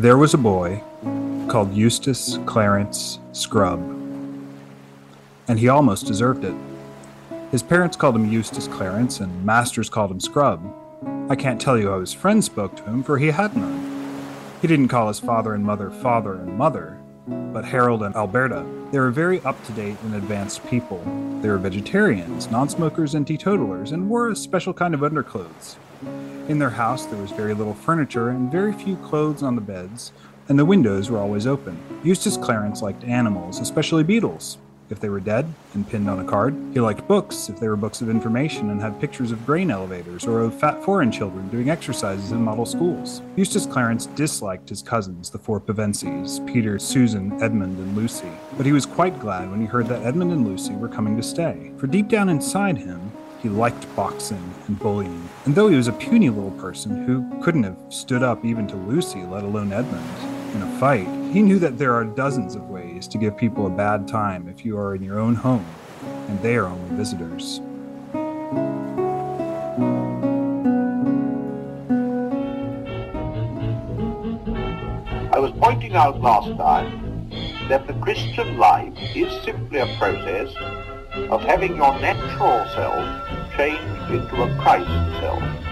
There was a boy called Eustace Clarence Scrub, and he almost deserved it. His parents called him Eustace Clarence, and masters called him Scrub. I can't tell you how his friends spoke to him, for he had none. He didn't call his father and mother father and mother, but Harold and Alberta. They were very up to date and advanced people. They were vegetarians, non smokers, and teetotalers, and wore a special kind of underclothes. In their house, there was very little furniture and very few clothes on the beds, and the windows were always open. Eustace Clarence liked animals, especially beetles. If they were dead and pinned on a card, he liked books if they were books of information and had pictures of grain elevators or of fat foreign children doing exercises in model schools. Eustace Clarence disliked his cousins, the four Pevensies Peter, Susan, Edmund, and Lucy, but he was quite glad when he heard that Edmund and Lucy were coming to stay, for deep down inside him, he liked boxing and bullying. And though he was a puny little person who couldn't have stood up even to Lucy, let alone Edmund, in a fight, he knew that there are dozens of ways to give people a bad time if you are in your own home and they are only visitors. I was pointing out last time that the Christian life is simply a process of having your natural self changed into a Christ self.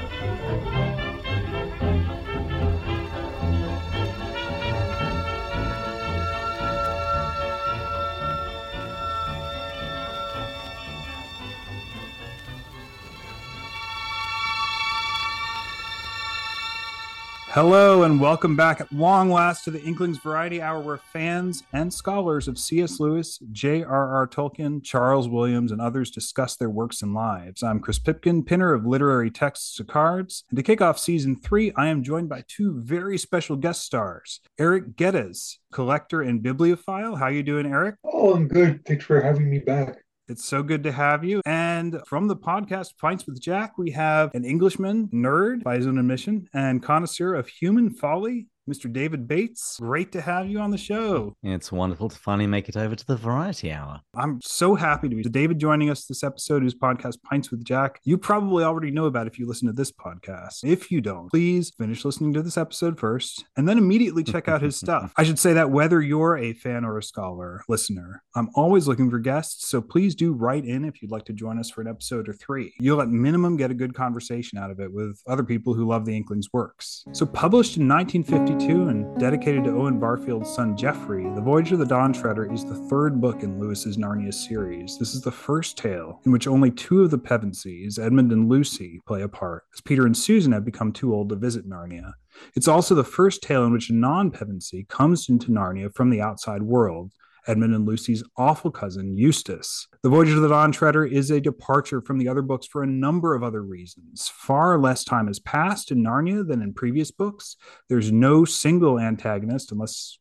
Hello and welcome back at long last to the Inklings Variety Hour, where fans and scholars of C.S. Lewis, J.R.R. Tolkien, Charles Williams, and others discuss their works and lives. I'm Chris Pipkin, pinner of literary texts to cards. And to kick off season three, I am joined by two very special guest stars. Eric Geddes, collector and bibliophile. How you doing, Eric? Oh, I'm good. Thanks for having me back. It's so good to have you. And from the podcast Pints with Jack, we have an Englishman, nerd by his own admission, and connoisseur of human folly, Mr. David Bates. Great to have you on the show. It's wonderful to finally make it over to the Variety Hour. I'm so happy to be David joining us this episode, whose podcast Pints with Jack. You probably already know about if you listen to this podcast. If you don't, please finish listening to this episode first and then immediately check out his stuff. I should say that whether you're a fan or a scholar, listener, I'm always looking for guests. So please do write in if you'd like to join us for an episode or three. You'll at minimum get a good conversation out of it with other people who love the Inklings works. So published in 1952 and dedicated to Owen Barfield's son Geoffrey, The Voyage of the Dawn Treader is the third book in Lewis's Narnia series. This is the first tale in which only two of the Pevensies, Edmund and Lucy, play a part, as Peter and Susan have become too old to visit Narnia. It's also the first tale in which a non Pevensie comes into Narnia from the outside world, Edmund and Lucy's awful cousin, Eustace. The Voyage of the Dawn Treader is a departure from the other books for a number of other reasons. Far less time has passed in Narnia than in previous books. There's no single antagonist, unless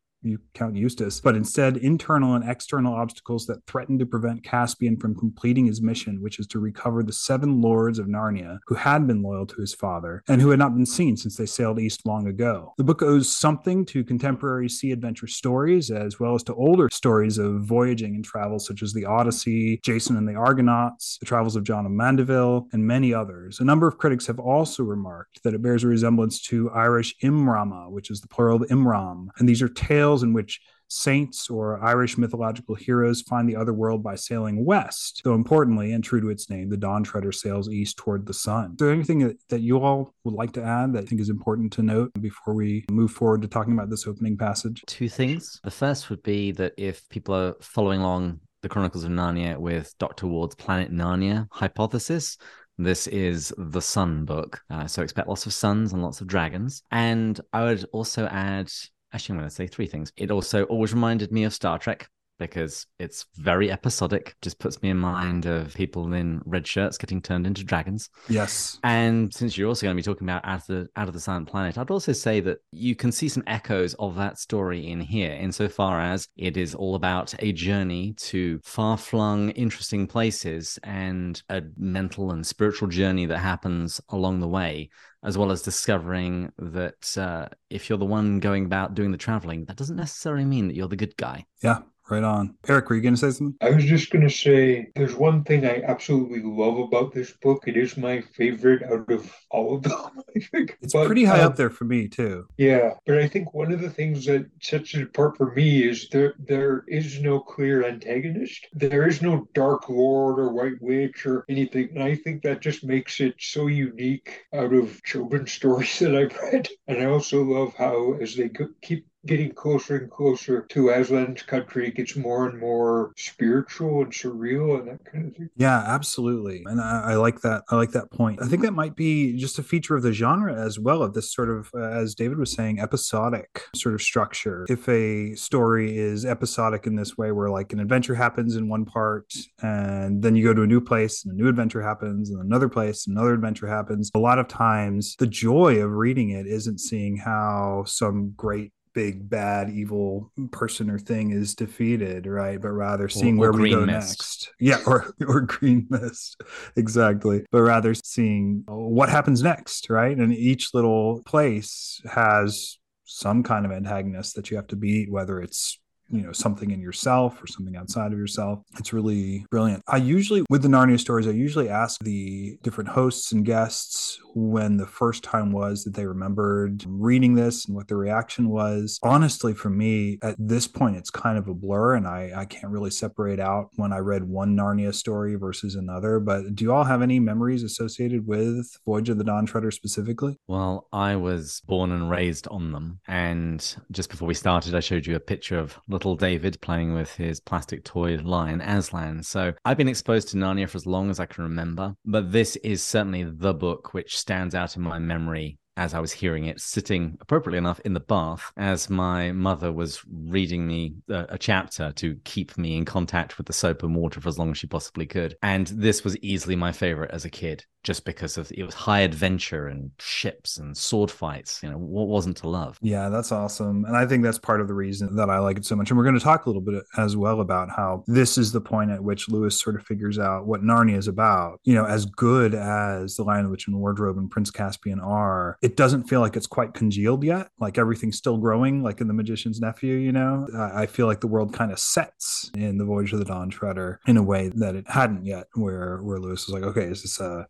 count Eustace, but instead internal and external obstacles that threaten to prevent Caspian from completing his mission, which is to recover the seven lords of Narnia who had been loyal to his father and who had not been seen since they sailed east long ago. The book owes something to contemporary sea adventure stories as well as to older stories of voyaging and travel, such as the Odyssey, Jason and the Argonauts, the travels of John of Mandeville, and many others. A number of critics have also remarked that it bears a resemblance to Irish Imrama, which is the plural of Imram, and these are tales in which saints or Irish mythological heroes find the other world by sailing west. Though importantly, and true to its name, the Dawn Treader sails east toward the sun. Is there anything that, that you all would like to add that I think is important to note before we move forward to talking about this opening passage? Two things. The first would be that if people are following along the Chronicles of Narnia with Dr. Ward's Planet Narnia hypothesis, this is the Sun book. Uh, so expect lots of suns and lots of dragons. And I would also add actually, I'm going to say three things. It also always reminded me of Star Trek because it's very episodic. Just puts me in mind of people in red shirts getting turned into dragons. Yes. And since you're also going to be talking about out of the out of the silent planet, I'd also say that you can see some echoes of that story in here, insofar as it is all about a journey to far-flung, interesting places and a mental and spiritual journey that happens along the way as well as discovering that uh, if you're the one going about doing the traveling, that doesn't necessarily mean that you're the good guy. Yeah, right on. Eric, were you going to say something? I was just going to say there's one thing I absolutely love about this book. It is my favorite out of all of them, I think. It's But, pretty high um, up there for me too. Yeah, but I think one of the things that sets it apart for me is there there is no clear antagonist. There is no dark lord or white witch or anything. And I think that just makes it so unique out of children's stories that I've read. And I also love how as they keep getting closer and closer to Aslan's country, gets more and more spiritual and surreal and that kind of thing. Yeah, absolutely. And I, I like that. I like that point. I think that might be just a feature of the genre as well, of this sort of, uh, as David was saying, episodic sort of structure. If a story is episodic in this way, where like an adventure happens in one part, and then you go to a new place and a new adventure happens, and another place, another adventure happens, a lot of times the joy of reading it isn't seeing how some great big bad evil person or thing is defeated right? But rather seeing or where we go mist. next. Yeah or or green mist. Exactly. But rather seeing uh, what happens next right? And each little place has some kind of antagonist that you have to beat whether it's you know something in yourself or something outside of yourself. It's really brilliant. I usually with the narnia stories i usually ask the different hosts and guests when the first time was that they remembered reading this and what the reaction was honestly for me at this point it's kind of a blur and i i can't really separate out when i read one narnia story versus another but do you all have any memories associated with voyage of the dawn treader specifically Well, I was born and raised on them. And just before we started, I showed you a picture of little David playing with his plastic toy lion, Aslan. So I've been exposed to Narnia for as long as I can remember. But this is certainly the book which stands out in my memory as I was hearing it, sitting appropriately enough in the bath as my mother was reading me a, a chapter to keep me in contact with the soap and water for as long as she possibly could. And this was easily my favorite as a kid, just because of it was high adventure and ships and sword fights. You know, what wasn't to love? Yeah, that's awesome. And I think that's part of the reason that I like it so much. And we're going to talk a little bit as well about how this is the point at which Lewis sort of figures out what Narnia is about. You know, as good as The Lion, the Witch, and the Wardrobe and Prince Caspian are, it doesn't feel like it's quite congealed yet. Like everything's still growing, like in The Magician's Nephew, you know? I I feel like the world kind of sets in The Voyage of the Dawn Treader in a way that it hadn't yet, where, where Lewis was like, okay, is this a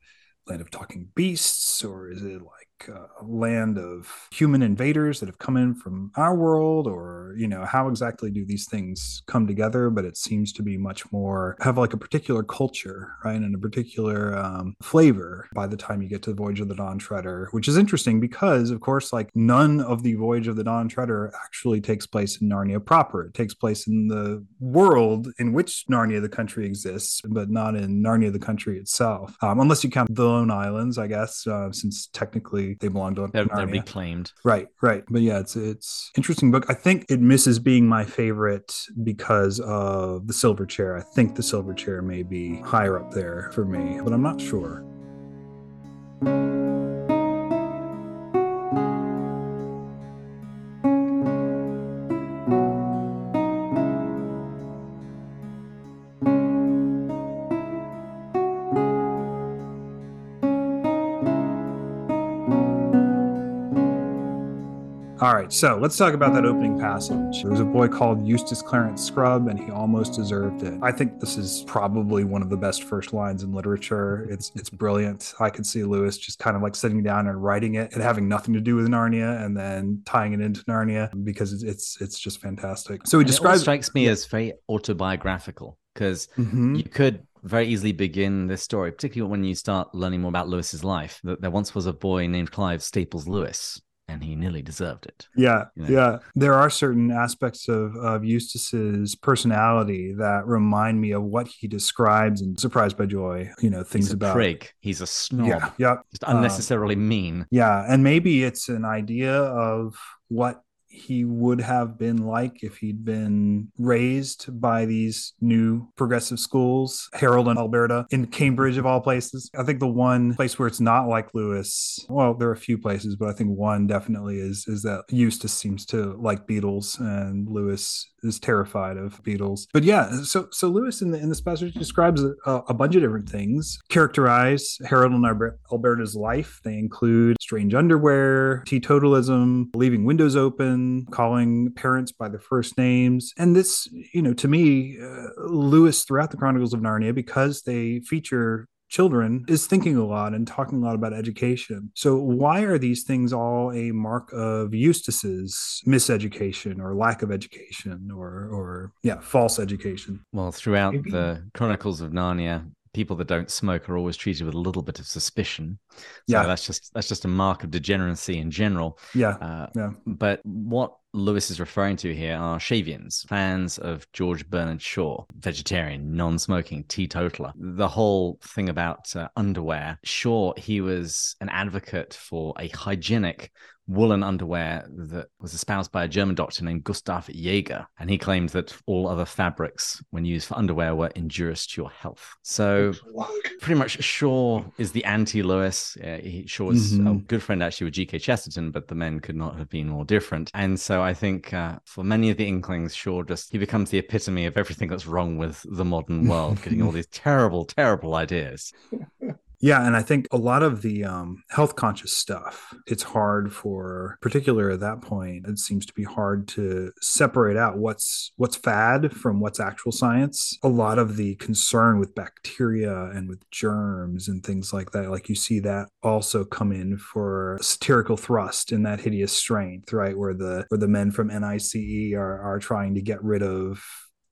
land of talking beasts or is it like a land of human invaders that have come in from our world or you know how exactly do these things come together? But it seems to be much more have like a particular culture right and a particular um, flavor by the time you get to the voyage of the dawn treader which is interesting because of course like none of the voyage of the dawn treader actually takes place in narnia proper. It takes place in the world in which narnia the country exists but not in narnia the country itself um, unless you count the lone islands i guess uh, since technically they belong to They're, they're reclaimed. Right, right. But yeah, it's it's interesting book. I think it misses being my favorite because of the silver chair. I think the silver chair may be higher up there for me, but I'm not sure. Right, so let's talk about that opening passage. There was a boy called Eustace Clarence Scrub, and he almost deserved it. I think this is probably one of the best first lines in literature. It's it's brilliant. I could see Lewis just kind of like sitting down and writing it and having nothing to do with Narnia, and then tying it into Narnia because it's it's, it's just fantastic. So he describes. strikes me as very autobiographical because Mhm. you could very easily begin this story, particularly when you start learning more about Lewis's life. That there once was a boy named Clive Staples Lewis, and he nearly deserved it. Yeah, you know? yeah. There are certain aspects of, of Eustace's personality that remind me of what he describes in Surprised by Joy. You know, things He's a about prig. He's a snob. Yeah, yeah, Just unnecessarily mean. yeah. And maybe it's an idea of what he would have been like if he'd been raised by these new progressive schools, Harold and Alberta in Cambridge, of all places. I think the one place where it's not like Lewis, well, there are a few places, but I think one definitely is is that Eustace seems to like beetles and Lewis is terrified of beetles. But yeah, so so Lewis in the in this passage describes a, a bunch of different things. Characterize Harold and Alberta's life. They include strange underwear, teetotalism, leaving windows open, children, calling parents by their first names. And this, you know, to me, uh, Lewis throughout the Chronicles of Narnia, because they feature children is thinking a lot and talking a lot about education. So why are these things all a mark of Eustace's miseducation or lack of education or or yeah, false education? Well, throughout Maybe. the Chronicles of Narnia, people that don't smoke are always treated with a little bit of suspicion. So yeah, that's just that's just a mark of degeneracy in general. Yeah, uh, yeah. But what Lewis is referring to here are Shavians, fans of George Bernard Shaw, vegetarian, non-smoking, teetotaler. The whole thing about uh, underwear. Shaw, he was an advocate for a hygienic woolen underwear that was espoused by a German doctor named Gustav Jaeger. And he claimed that all other fabrics, when used for underwear, were injurious to your health. So pretty much Shaw is the anti Lewis. Uh, Shaw is mm-hmm. a good friend actually with G.K. Chesterton, but the men could not have been more different. And so I think uh, for many of the Inklings, Shaw just, he becomes the epitome of everything that's wrong with the modern world, getting all these terrible, terrible ideas. Yeah, and I think a lot of the um, health conscious stuff, it's hard for, particular at that point, it seems to be hard to separate out what's what's fad from what's actual science. A lot of the concern with bacteria and with germs and things like that, like you see that also come in for satirical thrust in that hideous strength, right? Where the where the men from NICE are are trying to get rid of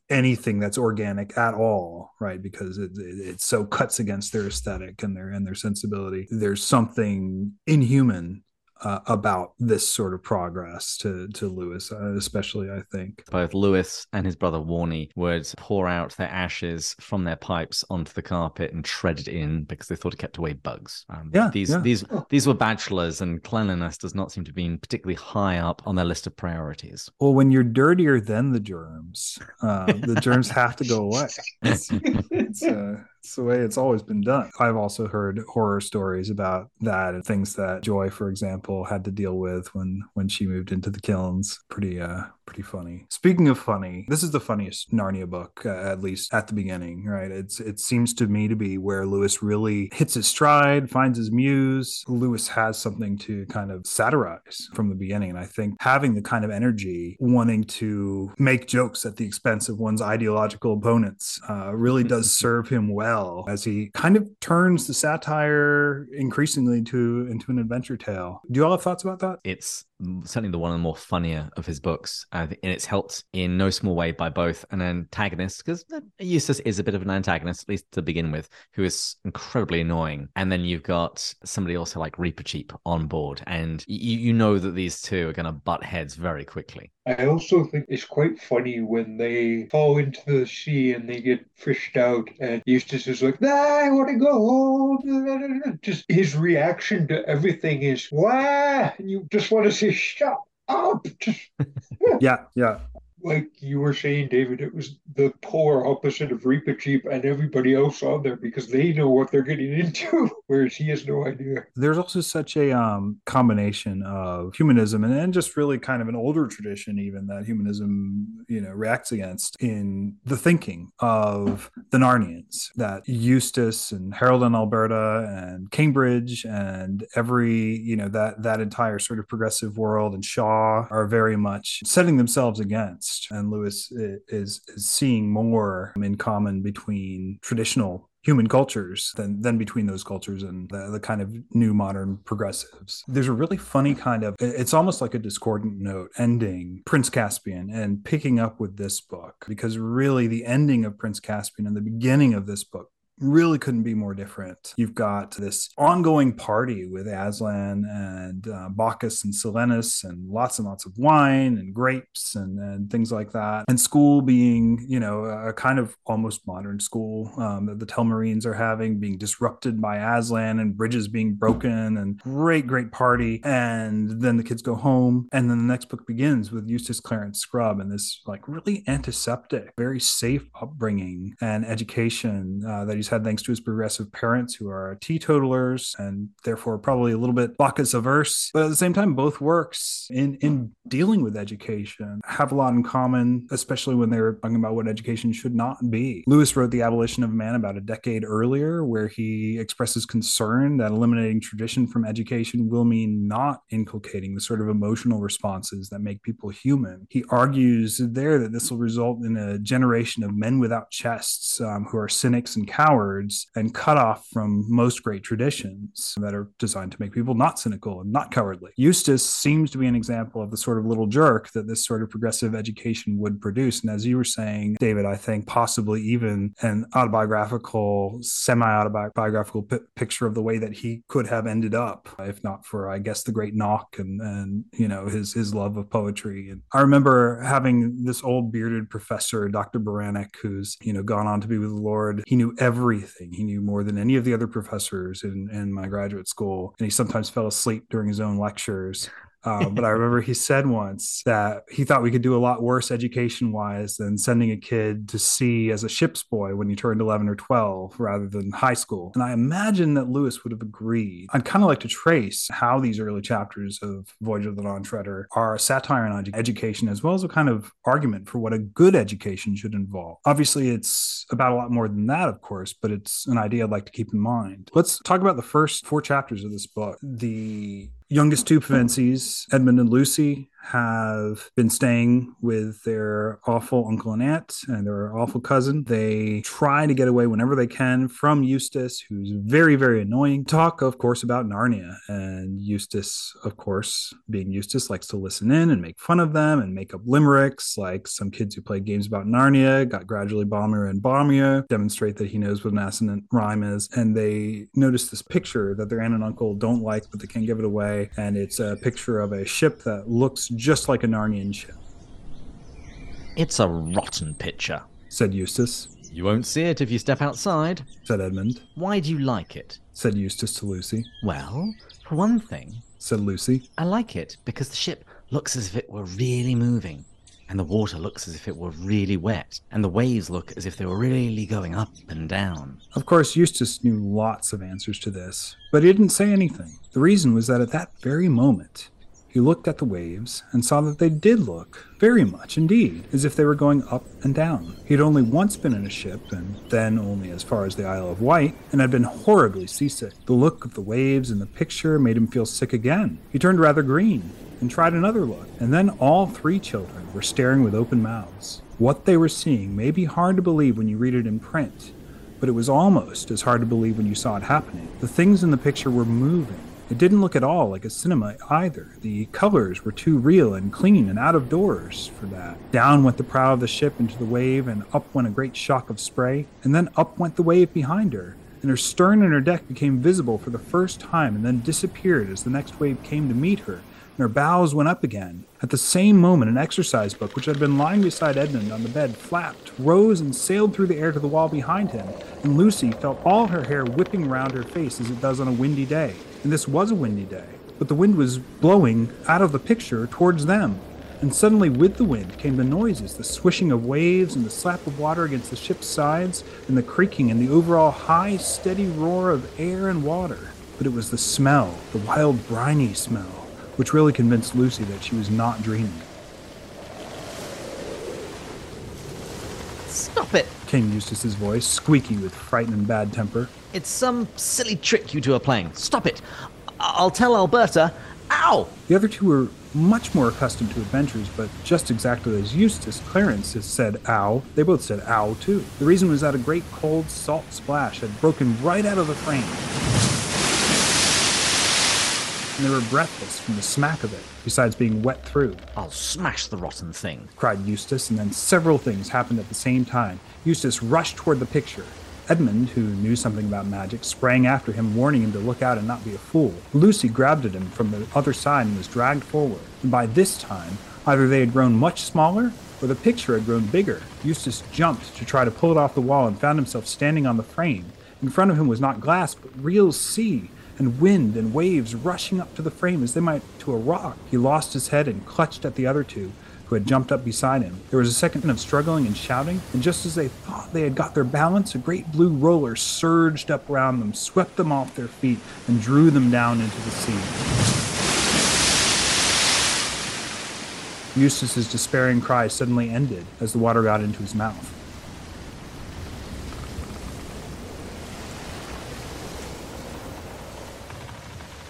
anything that's organic at all right? Because it, it, it, so cuts against their aesthetic and their and their sensibility. There's something inhuman uh, about this sort of progress to to Lewis, uh, especially I think both Lewis and his brother Warnie would pour out their ashes from their pipes onto the carpet and shred it in because they thought it kept away bugs. Um, yeah, these yeah. these these were bachelors, and cleanliness does not seem to be particularly high up on their list of priorities. Well, when you're dirtier than the germs, uh, the germs have to go away. It's, uh, it's the way it's always been done. I've also heard horror stories about that and things that Joy, for example, had to deal with when when she moved into the kilns. Pretty uh pretty funny. Speaking of funny, this is the funniest Narnia book, uh, at least at the beginning, right? It's it seems to me to be where Lewis really hits his stride, finds his muse. Lewis has something to kind of satirize from the beginning, and I think having the kind of energy, wanting to make jokes at the expense of one's ideological opponents, uh, really does serve him well as he kind of turns the satire increasingly to into an adventure tale. Do you all have thoughts about that? It's certainly the one of the more funnier of his books. Uh, and it's helped in no small way by both an antagonist, because Eustace is a bit of an antagonist, at least to begin with, who is incredibly annoying. And then you've got somebody also like Reepicheep on board. And you, you know that these two are going to butt heads very quickly. I also think it's quite funny when they fall into the sea and they get fished out, and Eustace is like, I want to go home. Just his reaction to everything is? And you just want to say, shut up. yeah, yeah like you were saying, David, it was the polar opposite of Reepicheep and everybody else on there because they know what they're getting into, whereas he has no idea. There's also such a um, combination of humanism and, and just really kind of an older tradition, even that humanism, you know, reacts against in the thinking of the Narnians. That Eustace and Harold and Alberta and Cambridge and every, you know, that that entire sort of progressive world and Shaw are very much setting themselves against and Lewis is, is seeing more in common between traditional human cultures than than between those cultures and the, the, kind of new modern progressives. There's a really funny kind of it's almost like a discordant note ending Prince Caspian and picking up with this book because really the ending of Prince Caspian and the beginning of this book really couldn't be more different. You've got this ongoing party with Aslan and uh, Bacchus and Silenus and lots and lots of wine and grapes and, and things like that. And school being, you know, a kind of almost modern school um, that the Telmarines are having, being disrupted by Aslan and bridges being broken and great, great party. And then the kids go home. And then the next book begins with Eustace Clarence Scrub and this like really antiseptic, very safe upbringing and education uh, that he's he's had thanks to his progressive parents who are teetotalers and therefore probably a little bit Bacchus averse. But at the same time, both works in, in dealing with education have a lot in common, especially when they're talking about what education should not be. Lewis wrote The Abolition of Man about a decade earlier, where he expresses concern that eliminating tradition from education will mean not inculcating the sort of emotional responses that make people human. He argues there that this will result in a generation of men without chests um, who are cynics and cowards and cut off from most great traditions that are designed to make people not cynical and not cowardly. Eustace seems to be an example of the sort of little jerk that this sort of progressive education would produce. And as you were saying, David, I think possibly even an autobiographical, semi autobiographical p- picture of the way that he could have ended up, if not for, I guess, the great knock and, and you know, his, his love of poetry. And I remember having this old bearded professor, Dr. Baranek, who's, you know, gone on to be with the Lord. He knew everything. He knew more than any of the other professors in, in my graduate school. And he sometimes fell asleep during his own lectures. Uh, but I remember he said once that he thought we could do a lot worse education wise than sending a kid to sea as a ship's boy when he turned 11 or 12 rather than high school. And I imagine that Lewis would have agreed. I'd kind of like to trace how these early chapters of Voyage of the Dawn Treader are a satire on education as well as a kind of argument for what a good education should involve. Obviously, it's about a lot more than that, of course, but it's an idea I'd like to keep in mind. Let's talk about the first four chapters of this book. The youngest two Pevensies, Edmund and Lucy, have been staying with their awful uncle and aunt and their awful cousin. They try to get away whenever they can from Eustace, who's very, very annoying. Talk, of course, about Narnia. And Eustace, of course, being Eustace, likes to listen in and make fun of them and make up limericks like some kids who play games about Narnia got gradually balmier and balmier, demonstrate that he knows what an assonant rhyme is. And they notice this picture that their aunt and uncle don't like, but they can't give it away. And it's a picture of a ship that looks just like a Narnian ship. It's a rotten picture, said Eustace. You won't see it if you step outside, said Edmund. Why do you like it? said Eustace to Lucy. Well, for one thing, said Lucy, I like it because the ship looks as if it were really moving, and the water looks as if it were really wet, and the waves look as if they were really going up and down. Of course, Eustace knew lots of answers to this, but he didn't say anything. The reason was that at that very moment, he looked at the waves and saw that they did look, very much indeed, as if they were going up and down. He had only once been in a ship, and then only as far as the Isle of Wight, and had been horribly seasick. The look of the waves in the picture made him feel sick again. He turned rather green and tried another look, and then all three children were staring with open mouths. What they were seeing may be hard to believe when you read it in print, but it was almost as hard to believe when you saw it happening. The things in the picture were moving it didn't look at all like a cinema either. The colors were too real and clean and out of doors for that. Down went the prow of the ship into the wave, and up went a great shock of spray, and then up went the wave behind her, and her stern and her deck became visible for the first time and then disappeared as the next wave came to meet her, and her bows went up again. At the same moment, an exercise book, which had been lying beside Edmund on the bed, flapped, rose, and sailed through the air to the wall behind him, and Lucy felt all her hair whipping round her face as it does on a windy day and this was a windy day, but the wind was blowing out of the picture towards them. And suddenly, with the wind, came the noises the swishing of waves and the slap of water against the ship's sides, and the creaking and the overall high, steady roar of air and water. But it was the smell, the wild, briny smell, which really convinced Lucy that she was not dreaming. Stop it! came Eustace's voice, squeaky with fright and bad temper. It's some silly trick you two are playing. Stop it. I'll tell Alberta. Ow! The other two were much more accustomed to adventures, but just exactly as Eustace Clarence has said ow, they both said ow too. The reason was that a great cold salt splash had broken right out of the frame. And they were breathless from the smack of it, besides being wet through. I'll smash the rotten thing, cried Eustace, and then several things happened at the same time. Eustace rushed toward the picture, Edmund, who knew something about magic, sprang after him, warning him to look out and not be a fool. Lucy grabbed at him from the other side and was dragged forward. And by this time, either they had grown much smaller or the picture had grown bigger. Eustace jumped to try to pull it off the wall and found himself standing on the frame. In front of him was not glass, but real sea, and wind and waves rushing up to the frame as they might to a rock. He lost his head and clutched at the other two, who had jumped up beside him. There was a second of struggling and shouting, and just as they thought they had got their balance, a great blue roller surged up round them, swept them off their feet, and drew them down into the sea. Eustace's despairing cry suddenly ended as the water got into his mouth.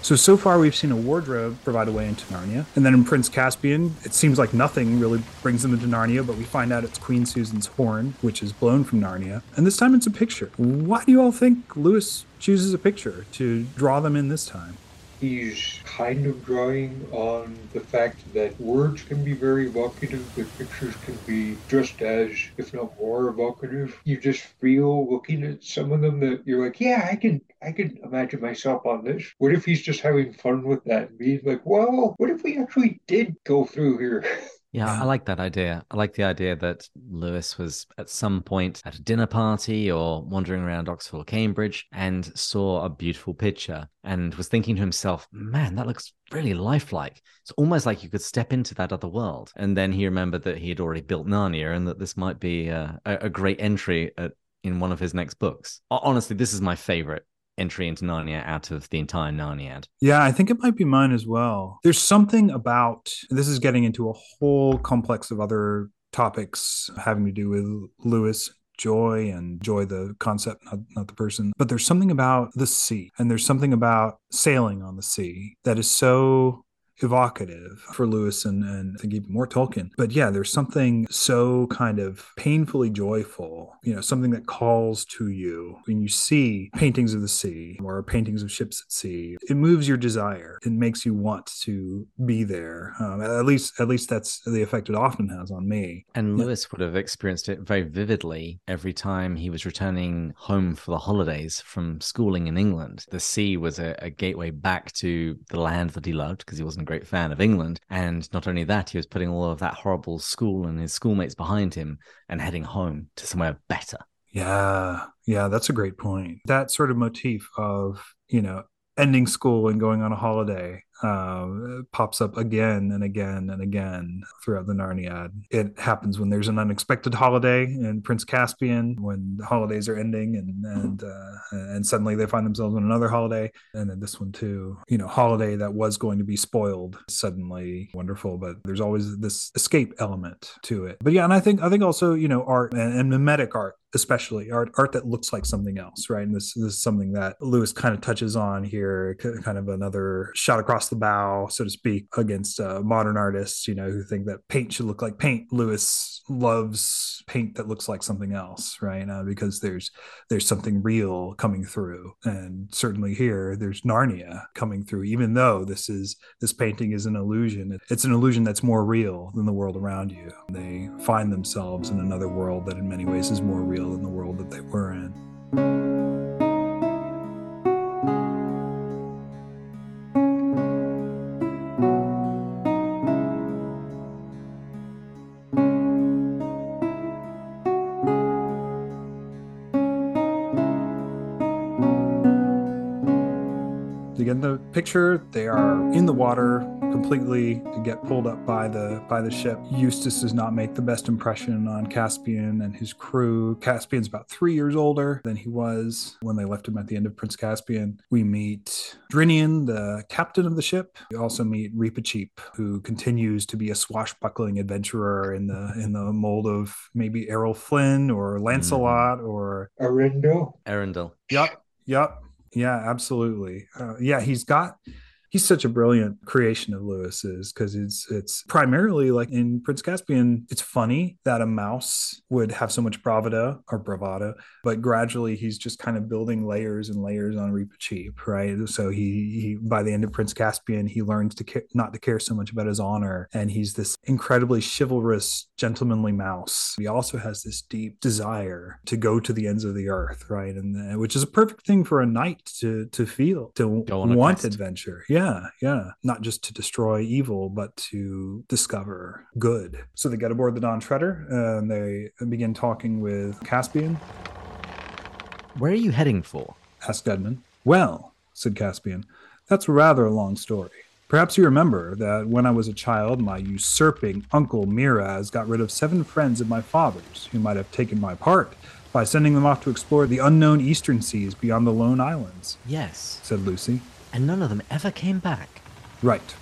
So, so far we've seen a wardrobe provide a way into Narnia. And then in Prince Caspian, it seems like nothing really brings them into Narnia, but we find out it's Queen Susan's horn, which is blown from Narnia. And this time it's a picture. Why do you all think Lewis chooses a picture to draw them in this time? He's kind of drawing on the fact that words can be very evocative, but pictures can be just as, if not more, evocative. You just feel looking at some of them that you're like, yeah, I can, I can imagine myself on this. What if he's just having fun with that and being like, well, what if we actually did go through here? Yeah, I like that idea. I like the idea that Lewis was at some point at a dinner party or wandering around Oxford or Cambridge and saw a beautiful picture and was thinking to himself, man, that looks really lifelike. It's almost like you could step into that other world. And then he remembered that he had already built Narnia and that this might be uh, a, a great entry at, in one of his next books. Honestly, this is my favorite entry into Narnia out of the entire Narniad. Yeah, I think it might be mine as well. There's something about this is getting into a whole complex of other topics having to do with Lewis joy and joy the concept not, not the person but there's something about the sea and there's something about sailing on the sea that is so evocative for Lewis and, and I think even more Tolkien. But yeah, there's something so kind of painfully joyful, you know, something that calls to you when you see paintings of the sea or paintings of ships at sea. It moves your desire. It makes you want to be there. Um, at least, at least that's the effect it often has on me. And Lewis would have experienced it very vividly every time he was returning home for the holidays from schooling in England. The sea was a, a gateway back to the land that he loved because he wasn't great fan of England. And not only that, he was putting all of that horrible school and his schoolmates behind him and heading home to somewhere better. Yeah. Yeah. That's a great point. That sort of motif of, you know, ending school and going on a holiday uh, pops up again and again and again throughout the Narniad. It happens when there's an unexpected holiday in Prince Caspian, when the holidays are ending, and and uh, and suddenly they find themselves on another holiday, and then this one too. You know, holiday that was going to be spoiled suddenly wonderful, but there's always this escape element to it. But yeah, and I think I think also you know art and, and mimetic art especially art art that looks like something else right? And this, this is something that lewis kind of touches on here kind of another shot across the bow so to speak against uh, modern artists you know who think that paint should look like paint. Lewis loves paint that looks like something else right? Uh, because there's there's something real coming through. And certainly here there's narnia coming through even though this is this painting is an illusion. It's an illusion that's more real than the world around you. They find themselves in another world that in many ways is more real in the world that they were in. To get the picture, they are in the water completely to get pulled up by the by the ship. Eustace does not make the best impression on Caspian and his crew. Caspian's about three years older than he was when they left him at the end of Prince Caspian. We meet Drinian, the captain of the ship. We also meet Reepicheep, who continues to be a swashbuckling adventurer in the in the mold of maybe Errol Flynn or Lancelot mm. or Arundel. Eärendil. Yep. Yep. Yeah, absolutely. Uh, yeah, he's got he's such a brilliant creation of Lewis's because it's it's primarily like in Prince Caspian, it's funny that a mouse would have so much bravado or bravado, but gradually he's just kind of building layers and layers on Reepicheep, right? So he, he by the end of Prince Caspian, he learns to care, not to care so much about his honor, and he's this incredibly chivalrous, gentlemanly mouse. He also has this deep desire to go to the ends of the earth, right? And uh, which is a perfect thing for a knight to to feel, to want quest. adventure. Yeah yeah, yeah. Not just to destroy evil, but to discover good. So they get aboard the Dawn Treader uh, and they begin talking with Caspian. Where are you heading for? asked Edmund. Well, said Caspian, that's rather a long story. Perhaps you remember that when I was a child, my usurping uncle Miraz got rid of seven friends of my father's who might have taken my part by sending them off to explore the unknown eastern seas beyond the Lone Islands, Yes. said Lucy. And none of them ever came back. Right.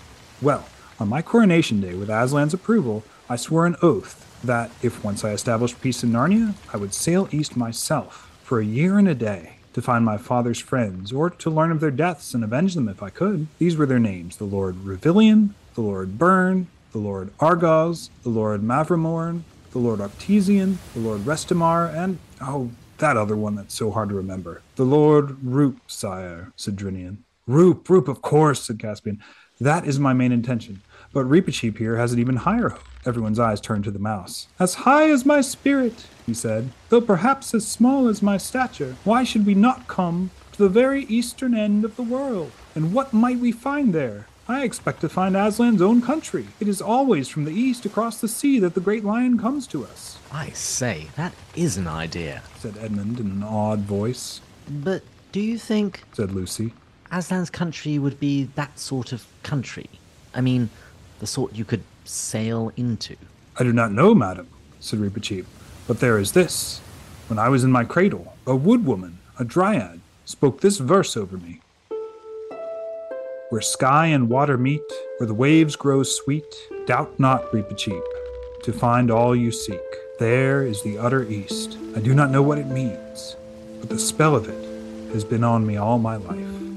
Well, on my coronation day, with Aslan's approval, I swore an oath that if once I established peace in Narnia, I would sail east myself for a year and a day to find my father's friends, or to learn of their deaths and avenge them if I could. These were their names the Lord Revilian, the Lord Bern, the Lord Argoz, the Lord Mavramorn, the Lord Octesian, the Lord Restimar, and, oh, that other one that's so hard to remember. The Lord Rhoop, sire, Drinian. Rhoop, Rhoop, of course, said Caspian. That is my main intention. But Reepicheep here has an even higher hope. Everyone's eyes turned to the mouse. As high as my spirit, he said, though perhaps as small as my stature. Why should we not come to the very eastern end of the world? And what might we find there? I expect to find Aslan's own country. It is always from the east across the sea that the great lion comes to us, I say, that is an idea. said Edmund in an awed voice. But do you think Said Lucy. Aslan's country would be that sort of country? I mean, the sort you could sail into. I do not know, madam, said Reepicheep, but there is this. When I was in my cradle, a wood woman, a dryad, spoke this verse over me. Where sky and water meet, where the waves grow sweet, doubt not, Reepicheep, to find all you seek. There is the utter east. I do not know what it means, but the spell of it has been on me all my life.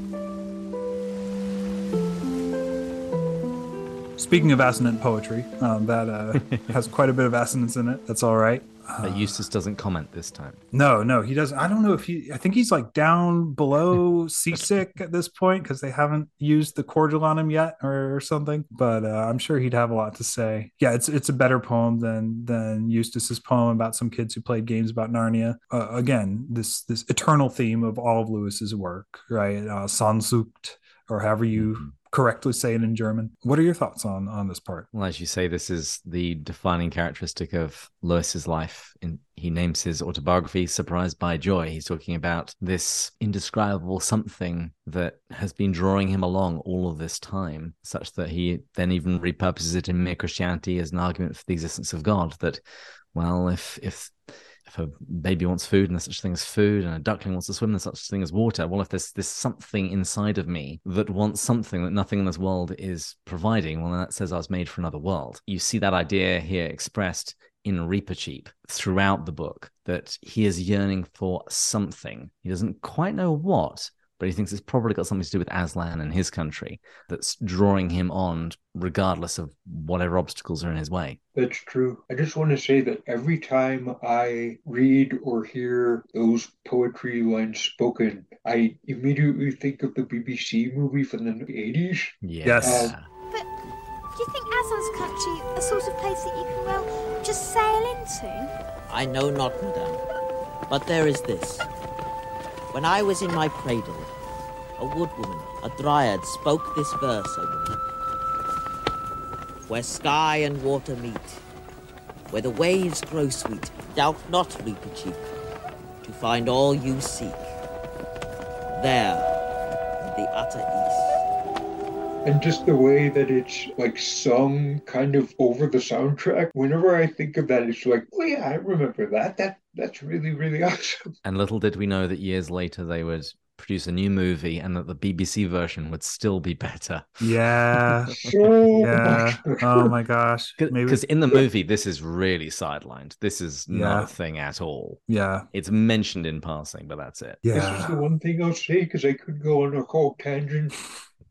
Speaking of assonant poetry, um, that uh, has quite a bit of assonance in it. That's all right. But Eustace doesn't comment this time. No, no, he doesn't. I don't know if he. I think he's like down below seasick at this point because they haven't used the cordial on him yet or, something. But uh, I'm sure he'd have a lot to say. Yeah, it's it's a better poem than than Eustace's poem about some kids who played games about Narnia. Uh, again, this this eternal theme of all of Lewis's work, right? Uh, Sehnsucht, or however you correctly say it in German. What are your thoughts on on this part? Well, as you say, this is the defining characteristic of Lewis's life. In, he names his autobiography Surprised by Joy. He's talking about this indescribable something that has been drawing him along all of this time, such that he then even repurposes it in Mere Christianity as an argument for the existence of God. That, well, if if a baby wants food and there's such thing as food and a duckling wants to swim there's such thing as water well if there's this something inside of me that wants something that nothing in this world is providing well then that says i was made for another world. You see that idea here expressed in Reepicheep throughout the book that he is yearning for something. He doesn't quite know what but he thinks it's probably got something to do with Aslan and his country that's drawing him on regardless of whatever obstacles are in his way That's true. I just want to say that every time I read or hear those poetry lines spoken, I immediately think of the BBC movie from the 80s. yeah Yes. Um, but do you think Aslan's country a sort of place that you can, well, just sail into? I know not, madame. But there is this. When I was in my cradle, a woodwoman, a dryad, spoke this verse over me. Where sky and water meet, where the waves grow sweet, doubt not, Reepicheep, to find all you seek. There, in the utter east. And just the way that it's like sung kind of over the soundtrack. Whenever I think of that, it's like, oh yeah, I remember that. That that's really, really awesome. And little did we know that years later they would produce a new movie and that the BBC version would still be better. Yeah. So Yeah. much. Oh my gosh. Because in the movie, this is really sidelined. This is not Yeah. a thing at all. Yeah. It's mentioned in passing, but that's it. Yeah. This is the one thing I'll say because I could go on a whole tangent.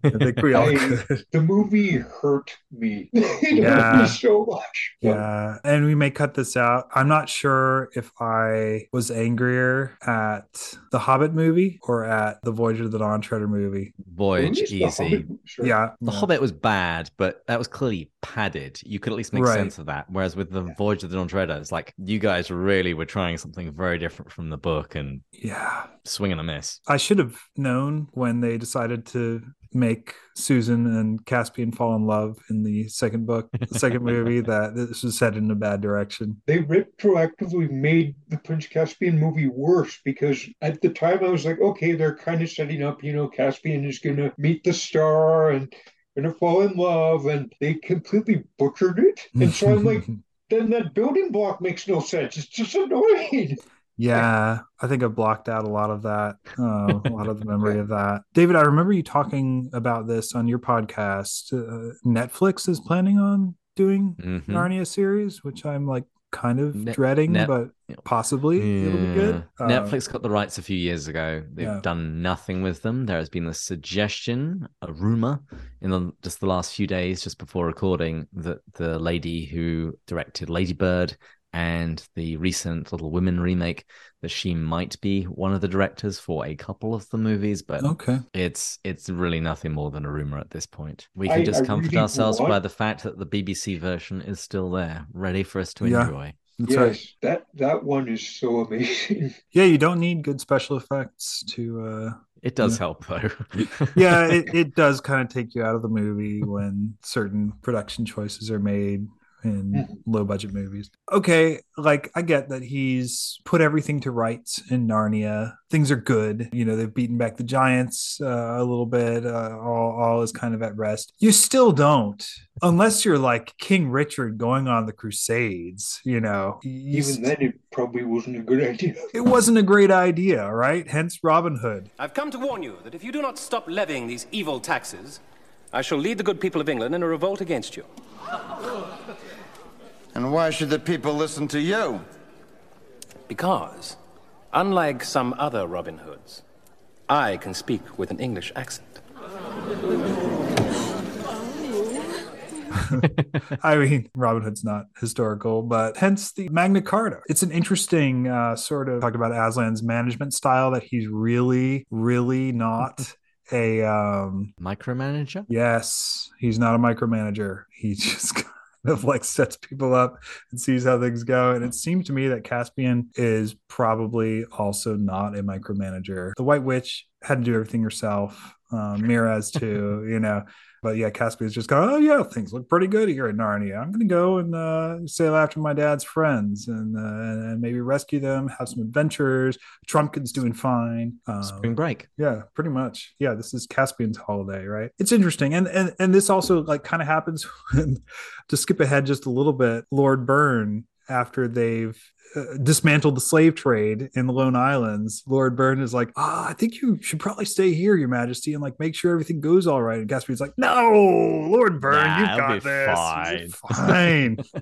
I think we all I- The movie hurt me. it hurt Yeah. me so much. But Yeah. And we may cut this out. I'm not sure if I was angrier at the Hobbit movie or at the Voyage of the Dawn Treader movie. Voyage, at the easy. Hobbit- sure. Yeah. The yeah. Hobbit was bad, but that was clearly padded. You could at least make Right. sense of that. Whereas with the Voyage of the Dawn Treader, it's like you guys really were trying something very different from the book and Yeah. swing and a miss. I should have known when they decided to make Susan and Caspian fall in love in the second book, the second movie, that this was headed in a bad direction. They retroactively made the Prince Caspian movie worse because at the time I was like, okay, they're kind of setting up, you know, Caspian is going to meet the star and gonna fall in love, and they completely butchered it. And so I'm like, then that building block makes no sense. It's just annoying. Yeah, I think I've blocked out a lot of that, uh, a lot of the memory of that. David, I remember you talking about this on your podcast. Uh, Netflix is planning on doing Mhm. Narnia series, which I'm like kind of Net- dreading, net- but possibly it'll be good. Yeah. Uh, Netflix got the rights a few years ago. They've Yeah. done nothing with them. There has been a suggestion, a rumor, in the, just the last few days, just before recording, that the lady who directed Lady Bird and the recent Little Women remake, that she might be one of the directors for a couple of the movies, but Okay. it's it's really nothing more than a rumor at this point. We I- can just I comfort really ourselves by the fact that the BBC version is still there, ready for us to Yeah. enjoy. That's yes, right. that that one is so amazing. Yeah, you don't need good special effects to uh It does Yeah. help though. yeah, it, it does kind of take you out of the movie when certain production choices are made in Mhm. low budget movies. Okay, like I get that he's put everything to rights in Narnia. Things are good. You know, they've beaten back the giants uh, a little bit. Uh, all, all is kind of at rest. You still don't, unless you're like King Richard going on the Crusades. You know, you Even then, it probably wasn't a good idea. it wasn't a great idea, right? Hence Robin Hood. I've come to warn you that if you do not stop levying these evil taxes, I shall lead the good people of England in a revolt against you. And why should the people listen to you? Because, unlike some other Robin Hoods, I can speak with an English accent. I mean, Robin Hood's not historical, but hence the Magna Carta. It's an interesting uh, sort of talked about Aslan's management style that he's really, really not a. Um, Micromanager? yes, he's not a micromanager. He just kind of like sets people up and sees how things go. And it seemed to me that Caspian is probably also not a micromanager. The White Witch had to do everything herself. Um, Miraz too, you know. But yeah, Caspian's just going, oh yeah, things look pretty good here in Narnia. I'm gonna go and uh, sail after my dad's friends and, uh, and maybe rescue them, have some adventures. Trumpkin's doing fine. Um, Spring break. yeah, pretty much. Yeah, this is Caspian's holiday, right? It's interesting, and and and this also like kind of happens when to skip ahead just a little bit. Lord Bern, after they've uh, dismantled the slave trade in the Lone Islands, Lord Bern is like, ah, I think you should probably stay here, Your Majesty, and like make sure everything goes all right. And Caspian's like, No, Lord Bern, Nah, you got this. fine." Fine.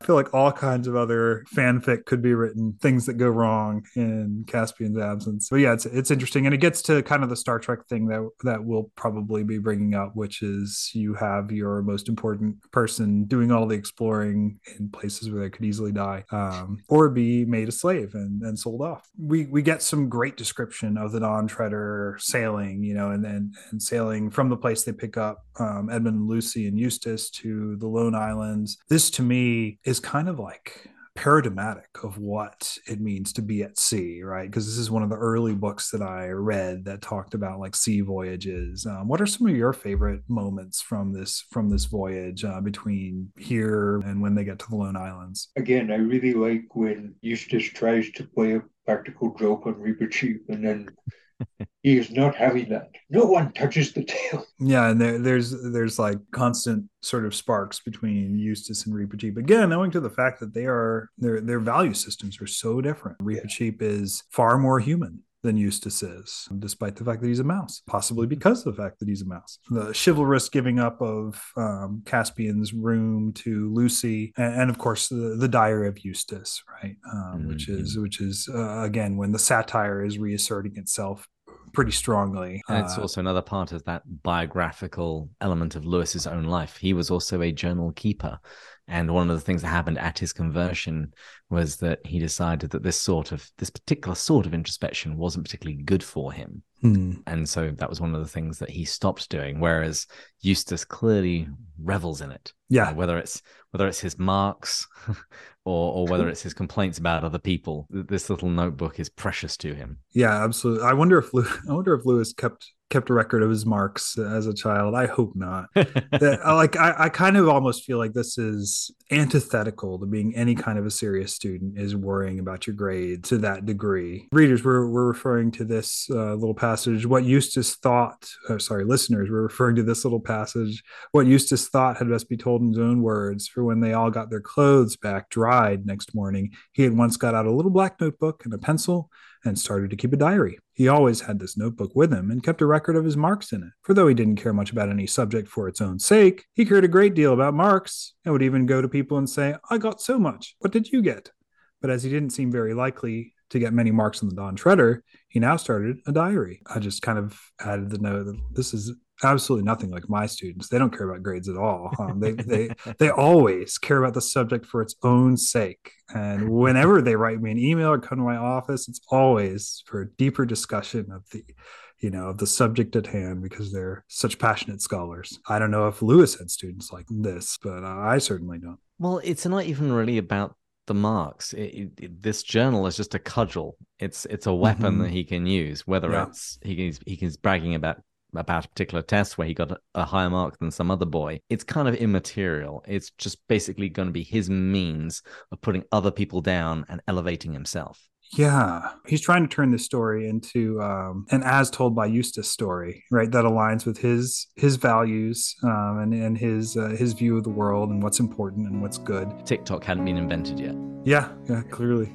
I feel like all kinds of other fanfic could be written, things that go wrong in Caspian's absence. But yeah, it's it's interesting, and it gets to kind of the Star Trek thing that that we'll probably be bringing up, which is you have your most important person doing all the exploring in places where they could easily die, um, or be made a slave and, and sold off. We we get some great description of the Dawn Treader sailing, you know, and and, and sailing from the place they pick up um, Edmund Lucy and Eustace to the Lone Islands. This to me is kind of like paradigmatic of what it means to be at sea, right? Because this is one of the early books that I read that talked about like sea voyages. Um, what are some of your favorite moments from this from this voyage uh, between here and when they get to the Lone Islands? Again, I really like when Eustace tries to play a practical joke on Reepicheep, and then he is not having that. No one touches the tail. Yeah, and there, there's there's like constant sort of sparks between Eustace and Reepicheep. Again, owing to the fact that they are their their value systems are so different. Reepicheep is far more human than Eustace is, despite the fact that he's a mouse, possibly because of the fact that he's a mouse. The chivalrous giving up of um, Caspian's room to Lucy, and, and of course the, the Diary of Eustace, right? Um, Which is which is uh, again when the satire is reasserting itself pretty strongly. And it's Uh, also another part of that biographical element of Lewis's own life. He was also a journal keeper. And one of the things that happened at his conversion was that he decided that this sort of, this particular sort of introspection wasn't particularly good for him. hmm. And so that was one of the things that he stopped doing. Whereas Eustace clearly revels in it. Yeah. Uh, whether it's whether it's his marks or or whether it's his complaints about other people, this little notebook is precious to him. Yeah, absolutely. I wonder if Lew- I wonder if Lewis kept kept a record of his marks as a child. I hope not. that, like I, I kind of almost feel like this is antithetical to being any kind of a serious student is worrying about your grade to that degree. Readers, we're, we're referring to this uh, little passage. What Eustace thought, oh, sorry, listeners, we're referring to this little passage. What Eustace thought had best be told in his own words. For when they all got their clothes back dried next morning, he at once got out a little black notebook and a pencil and started to keep a diary. He always had this notebook with him and kept a record of his marks in it. For though he didn't care much about any subject for its own sake, he cared a great deal about marks and would even go to people and say, I got so much. What did you get? But as he didn't seem very likely to get many marks on the Dawn Treader, he now started a diary. I just kind of added the note that this is absolutely nothing like my students. They don't care about grades at all. Um, they they they always care about the subject for its own sake. And whenever they write me an email or come to my office, it's always for a deeper discussion of the you know of the subject at hand because they're such passionate scholars. I don't know if Lewis had students like this, but uh, I certainly don't. Well, it's not even really about the marks. It, it, this journal is just a cudgel. It's it's a weapon mm-hmm. that he can use. Whether yeah. it's he can, he can bragging about about a particular test where he got a higher mark than some other boy, it's kind of immaterial. It's just basically going to be his means of putting other people down and elevating himself. Yeah, he's trying to turn this story into um, an as told by Eustace story, right? That aligns with his his values um, and and his uh, his view of the world and what's important and what's good. TikTok hadn't been invented yet. Yeah, yeah, clearly.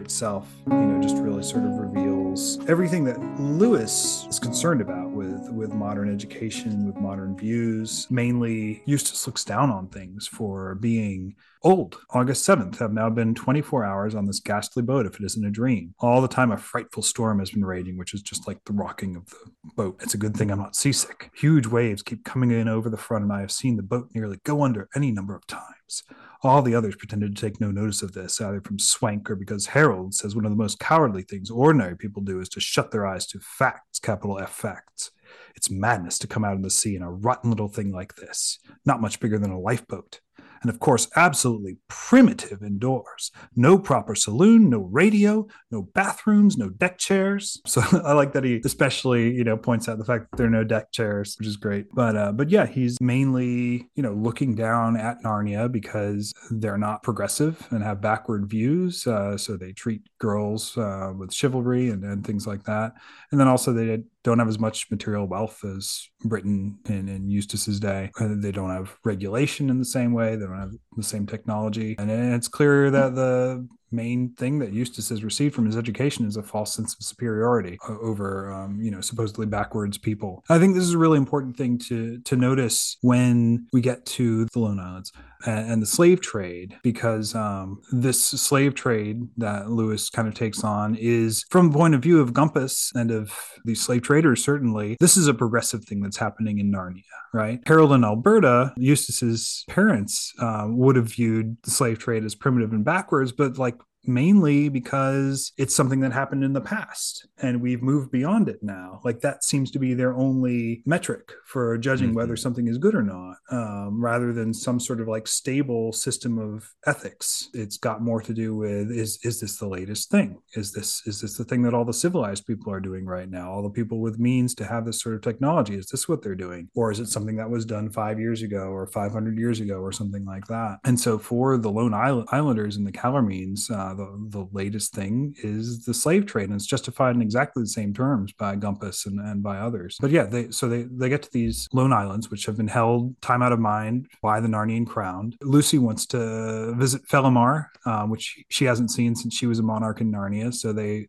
Itself, you know, just really sort of reveals everything that Lewis is concerned about with with modern education, with modern views. Mainly, Eustace looks down on things for being old. August 7th have now been 24 hours on this ghastly boat, if it isn't a dream. All the time, a frightful storm has been raging, which is just like the rocking of the boat. It's a good thing I'm not seasick. Huge waves keep coming in over the front, and I have seen the boat nearly go under any number of times. All the others pretended to take no notice of this, either from swank or because Harold says one of the most cowardly things ordinary people do is to shut their eyes to facts, capital F facts. It's madness to come out in the sea in a rotten little thing like this, not much bigger than a lifeboat and of course, absolutely primitive indoors. No proper saloon, no radio, no bathrooms, no deck chairs. So I like that he especially, you know, points out the fact that there are no deck chairs, which is great. But uh, but yeah, he's mainly, you know, looking down at Narnia because they're not progressive and have backward views. Uh, so they treat girls uh, with chivalry and, and things like that. And then also they don't have as much material wealth as Britain in, in Eustace's day. They don't have regulation in the same way. They don't have the same technology. And it's clear that the main thing that Eustace has received from his education is a false sense of superiority over, um, you know, supposedly backwards people. I think this is a really important thing to to notice when we get to the Lone Islands and, and the slave trade, because um, this slave trade that Lewis kind of takes on is, from the point of view of Gumpas and of these slave traders, certainly this is a progressive thing that's happening in Narnia, right? Harold and Alberta, Eustace's parents, uh, would have viewed the slave trade as primitive and backwards, but like mainly because it's something that happened in the past and we've moved beyond it now. Like that seems to be their only metric for judging mm-hmm. whether something is good or not, um, rather than some sort of like stable system of ethics. It's got more to do with is is this the latest thing? Is this is this the thing that all the civilized people are doing right now? All the people with means to have this sort of technology, is this what they're doing? Or is it something that was done five years ago or 500 years ago or something like that? And so for the Lone Island, Islanders and the Calormenes, uh, the, the latest thing is the slave trade, and it's justified in exactly the same terms by Gumpas and, and by others. But yeah, they so they they get to these lone islands, which have been held time out of mind by the Narnian crown. Lucy wants to visit Felimath, um, which she hasn't seen since she was a monarch in Narnia. So they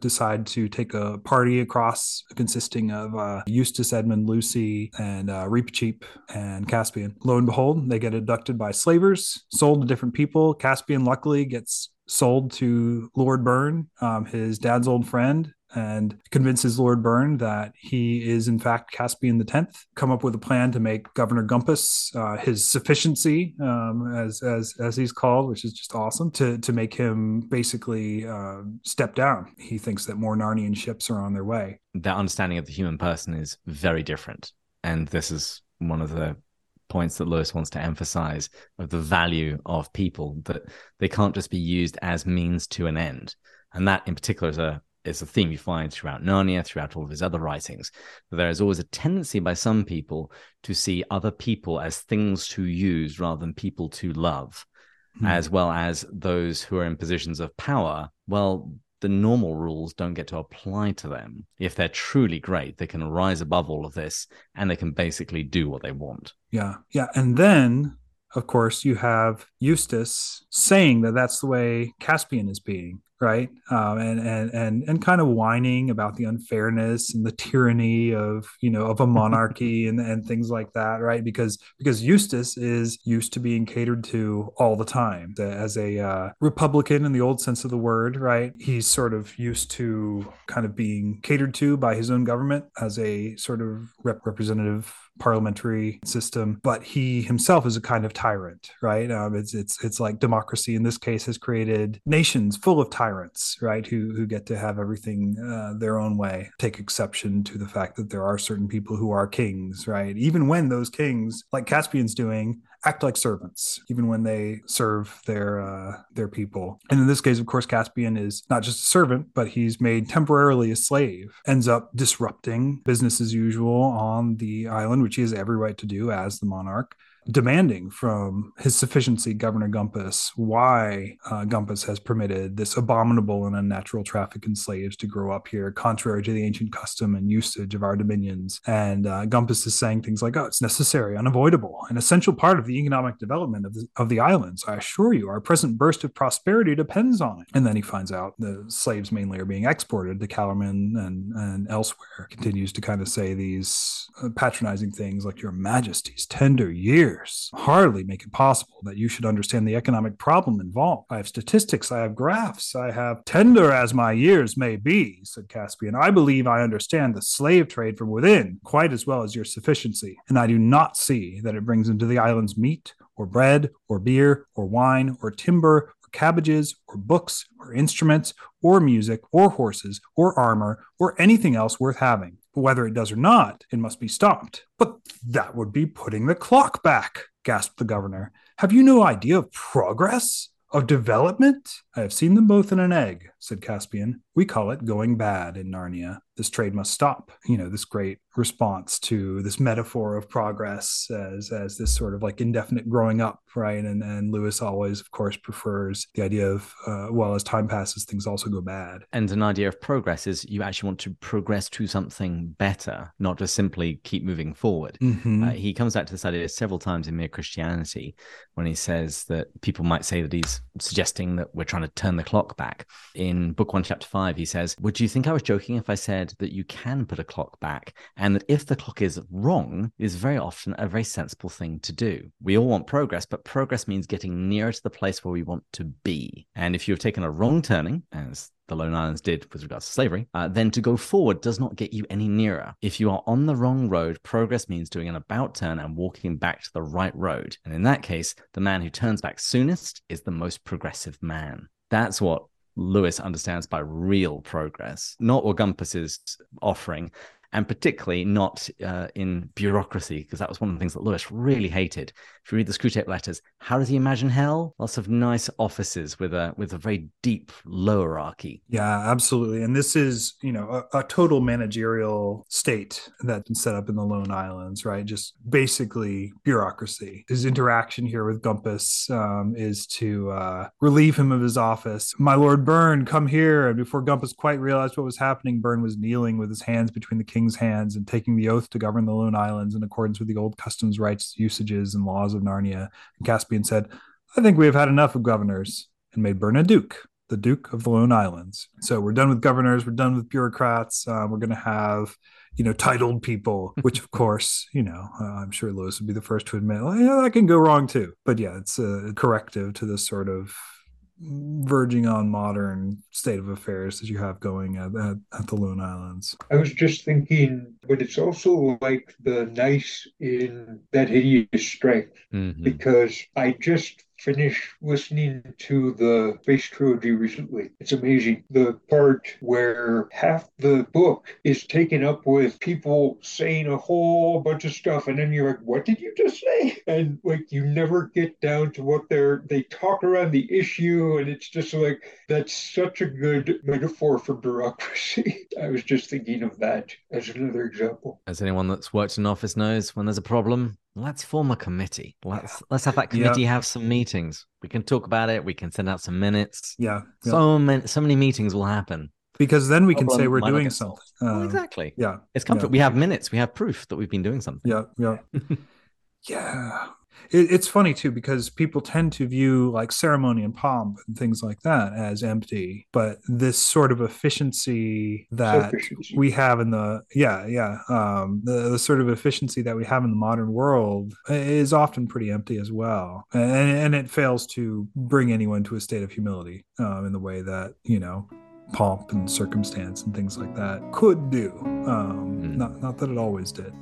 decide to take a party across consisting of uh, Eustace, Edmund, Lucy, and uh, Reepicheep and Caspian. Lo and behold, they get abducted by slavers, sold to different people. Caspian luckily gets sold to Lord Bern, um, his dad's old friend, and convinces Lord Bern that he is in fact Caspian the Tenth. Come up with a plan to make Governor Gumpas uh, his sufficiency, um, as as as he's called, which is just awesome. To to make him basically uh, step down. He thinks that more Narnian ships are on their way. That understanding of the human person is very different, and this is one of the points that Lewis wants to emphasize of the value of people that they can't just be used as means to an end. And that in particular is a is a theme you find throughout Narnia, throughout all of his other writings. There is always a tendency by some people to see other people as things to use rather than people to love, hmm. as well as those who are in positions of power. Well, the normal rules don't get to apply to them. If they're truly great, they can rise above all of this and they can basically do what they want. Yeah. Yeah. And then, of course, you have Eustace saying that that's the way Caspian is being right? Um, and and and and kind of whining about the unfairness and the tyranny of you know of a monarchy and and things like that right? Because because Eustace is used to being catered to all the time as a uh, republican in the old sense of the word right? He's sort of used to kind of being catered to by his own government as a sort of rep- representative parliamentary system, but he himself is a kind of tyrant, right? Um, it's it's it's like democracy in this case has created nations full of tyrants, right? Who who get to have everything uh, their own way. Take exception to the fact that there are certain people who are kings, right? Even when those kings, like Caspian's doing, act like servants even when they serve their uh, their people. And in this case, of course, Caspian is not just a servant, but he's made temporarily a slave. Ends up disrupting business as usual on the island, which he has every right to do as the monarch demanding from his sufficiency, Governor Gumpas, why uh, Gumpas has permitted this abominable and unnatural traffic in slaves to grow up here, contrary to the ancient custom and usage of our dominions. And uh, Gumpas is saying things like, oh, it's necessary, unavoidable, an essential part of the economic development of the, of the islands. I assure you, our present burst of prosperity depends on it. And then he finds out the slaves mainly are being exported to Calormen and, and elsewhere. Continues to kind of say these uh, patronizing things like, Your Majesty's tender years years hardly make it possible that you should understand the economic problem involved. I have statistics, I have graphs, I have tender as my years may be, said Caspian. I believe I understand the slave trade from within quite as well as your sufficiency, and I do not see that it brings into the islands meat or bread or beer or wine or timber or cabbages or books or instruments or music or horses or armor or anything else worth having. Whether it does or not, it must be stopped. But that would be putting the clock back, gasped the governor. Have you no idea of progress? Of development? I have seen them both in an egg, said Caspian. We call it going bad in Narnia. This trade must stop. You know, this great response to this metaphor of progress as as this sort of like indefinite growing up, right? And and Lewis always, of course, prefers the idea of uh, well, as time passes, things also go bad. And an idea of progress is you actually want to progress to something better, not just simply keep moving forward. Mm-hmm. Uh, he comes back to this idea several times in Mere Christianity when he says that people might say that he's suggesting that we're trying to turn the clock back. In Book One, Chapter Five, he says, "Would you think I was joking if I said that you can put a clock back?" and that if the clock is wrong, is very often a very sensible thing to do. We all want progress, but progress means getting nearer to the place where we want to be. And if you've taken a wrong turning, as the Lone Islands did with regards to slavery, uh, then to go forward does not get you any nearer. If you are on the wrong road, progress means doing an about turn and walking back to the right road. And in that case, the man who turns back soonest is the most progressive man. That's what Lewis understands by real progress, not what Gumpas is offering and particularly not uh, in bureaucracy, because that was one of the things that Lewis really hated. If you read the Screwtape letters, how does he imagine hell? Lots of nice offices with a with a very deep hierarchy. Yeah, absolutely. And this is, you know, a, a total managerial state that's been set up in the Lone Islands, right? Just basically bureaucracy. His interaction here with Gumpas um, is to uh, relieve him of his office. My Lord Bern, come here. And before Gumpas quite realized what was happening, Bern was kneeling with his hands between the king king's hands and taking the oath to govern the Lone Islands in accordance with the old customs, rights, usages, and laws of Narnia. And Caspian said, I think we have had enough of governors, and made Bern a duke, the Duke of the Lone Islands. So we're done with governors, we're done with bureaucrats. Uh, we're going to have, you know, titled people, which of course, you know, uh, I'm sure Lewis would be the first to admit, well, yeah, that can go wrong too. But yeah, it's a corrective to this sort of verging on modern state of affairs that you have going at, at, at the Lone Islands. I was just thinking, but it's also like the nice in that hideous strength Mhm. because I just finished listening to the Space Trilogy recently. It's amazing. The part where half the book is taken up with people saying a whole bunch of stuff, and then you're like, what did you just say? And like you never get down to what they're they talk around the issue, and it's just like that's such a good metaphor for bureaucracy. I was just thinking of that as another example. As anyone that's worked in an office knows, when there's a problem, let's form a committee. Let's let's have that Yeah. committee have some meetings. We can talk about it. We can send out some minutes. Yeah. yeah. So many so many meetings will happen. because then we can say we're doing something. Well, Um, exactly. Yeah. It's comfort. yeah. We have minutes. We have proof that we've been doing something. Yeah, yeah, yeah. It, it's funny too because people tend to view like ceremony and pomp and things like that as empty, but this sort of efficiency that Self-efficiency. we have in the yeah yeah um, the the sort of efficiency that we have in the modern world is often pretty empty as well, and and it fails to bring anyone to a state of humility um, in the way that you know pomp and circumstance and things like that could do. Um, Mm. Not not that it always did.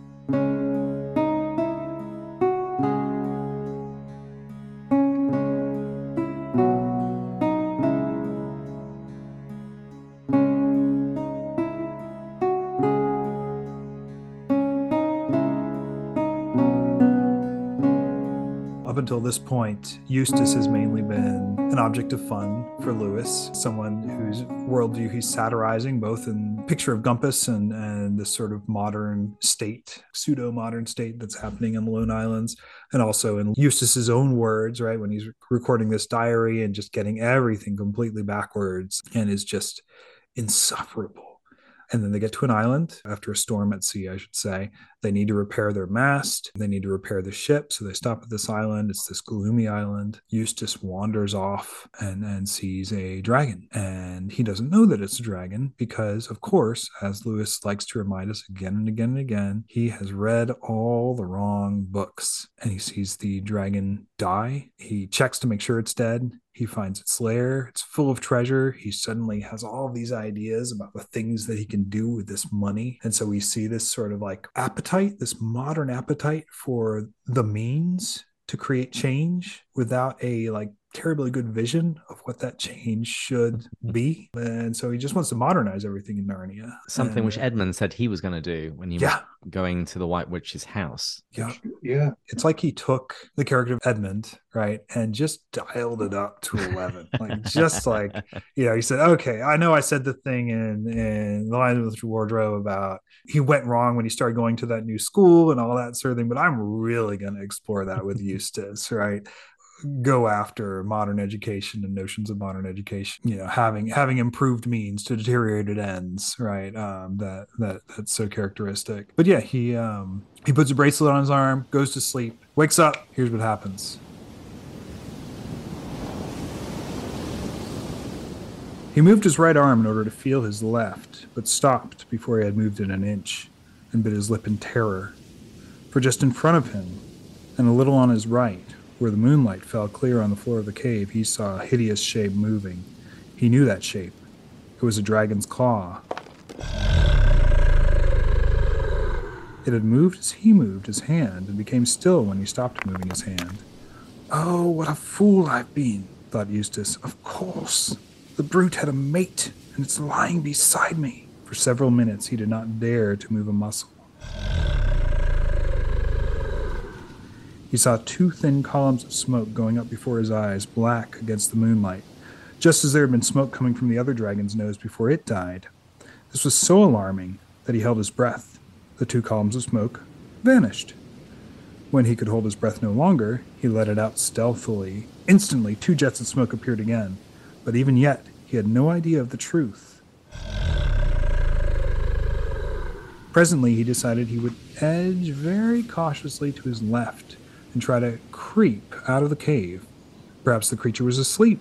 This point, Eustace has mainly been an object of fun for Lewis, someone whose worldview he's satirizing, both in Picture of Gumpas and, and this sort of modern state, pseudo modern state that's happening in the Lone Islands, and also in Eustace's own words, right? When he's recording this diary and just getting everything completely backwards and is just insufferable. And then they get to an island after a storm at sea, I should say. They need to repair their mast. They need to repair the ship. So they stop at this island. It's this gloomy island. Eustace wanders off and, and sees a dragon. And he doesn't know that it's a dragon because, of course, as Lewis likes to remind us again and again and again, he has read all the wrong books. And he sees the dragon die. He checks to make sure it's dead. He finds its lair. It's full of treasure. He suddenly has all these ideas about the things that he can do with this money. And so we see this sort of like appetite, this modern appetite for the means to create change without a like terribly good vision of what that change should mm-hmm. be. And so he just wants to modernize everything in Narnia. Something And, which Edmund said he was going to do when he Yeah. was going to the White Witch's house. Yeah. Yeah. It's like he took the character of Edmund, right, and just dialed it up to 11. like, just like, you know, he said, okay, I know I said the thing in, in The Lion with the Wardrobe about he went wrong when he started going to that new school and all that sort of thing, but I'm really going to explore that with Eustace, right? Go after modern education and notions of modern education you know having having improved means to deteriorated ends right? Um that that that's so characteristic. But yeah he um he puts a bracelet on his arm goes to sleep wakes up here's what happens. He moved his right arm in order to feel his left but stopped before he had moved it an inch and bit his lip in terror. For just in front of him and a little on his right where the moonlight fell clear on the floor of the cave, he saw a hideous shape moving. He knew that shape. It was a dragon's claw. It had moved as he moved his hand and became still when he stopped moving his hand. Oh, what a fool I've been, thought Eustace. Of course. The brute had a mate, and it's lying beside me. For several minutes he did not dare to move a muscle. He saw two thin columns of smoke going up before his eyes, black against the moonlight, just as there had been smoke coming from the other dragon's nose before it died. This was so alarming that he held his breath. The two columns of smoke vanished. When he could hold his breath no longer, he let it out stealthily. Instantly, two jets of smoke appeared again, but even yet, he had no idea of the truth. Presently, he decided he would edge very cautiously to his left and try to creep out of the cave. Perhaps the creature was asleep.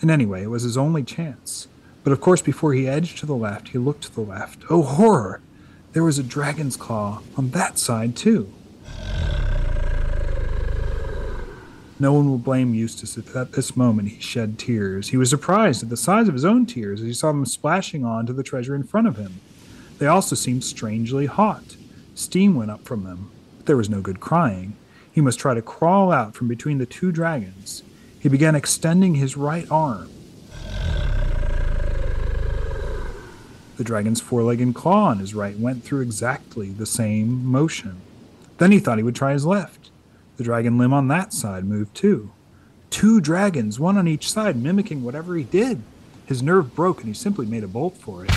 And anyway, it was his only chance. But of course, before he edged to the left, he looked to the left. Oh, horror! There was a dragon's claw on that side, too. No one will blame Eustace if at this moment he shed tears. He was surprised at the size of his own tears as he saw them splashing on to the treasure in front of him. They also seemed strangely hot. Steam went up from them. But there was no good crying. He must try to crawl out from between the two dragons. He began extending his right arm. The dragon's foreleg and claw on his right went through exactly the same motion. Then he thought he would try his left. The dragon limb on that side moved too. Two dragons, one on each side, mimicking whatever he did. His nerve broke and he simply made a bolt for it.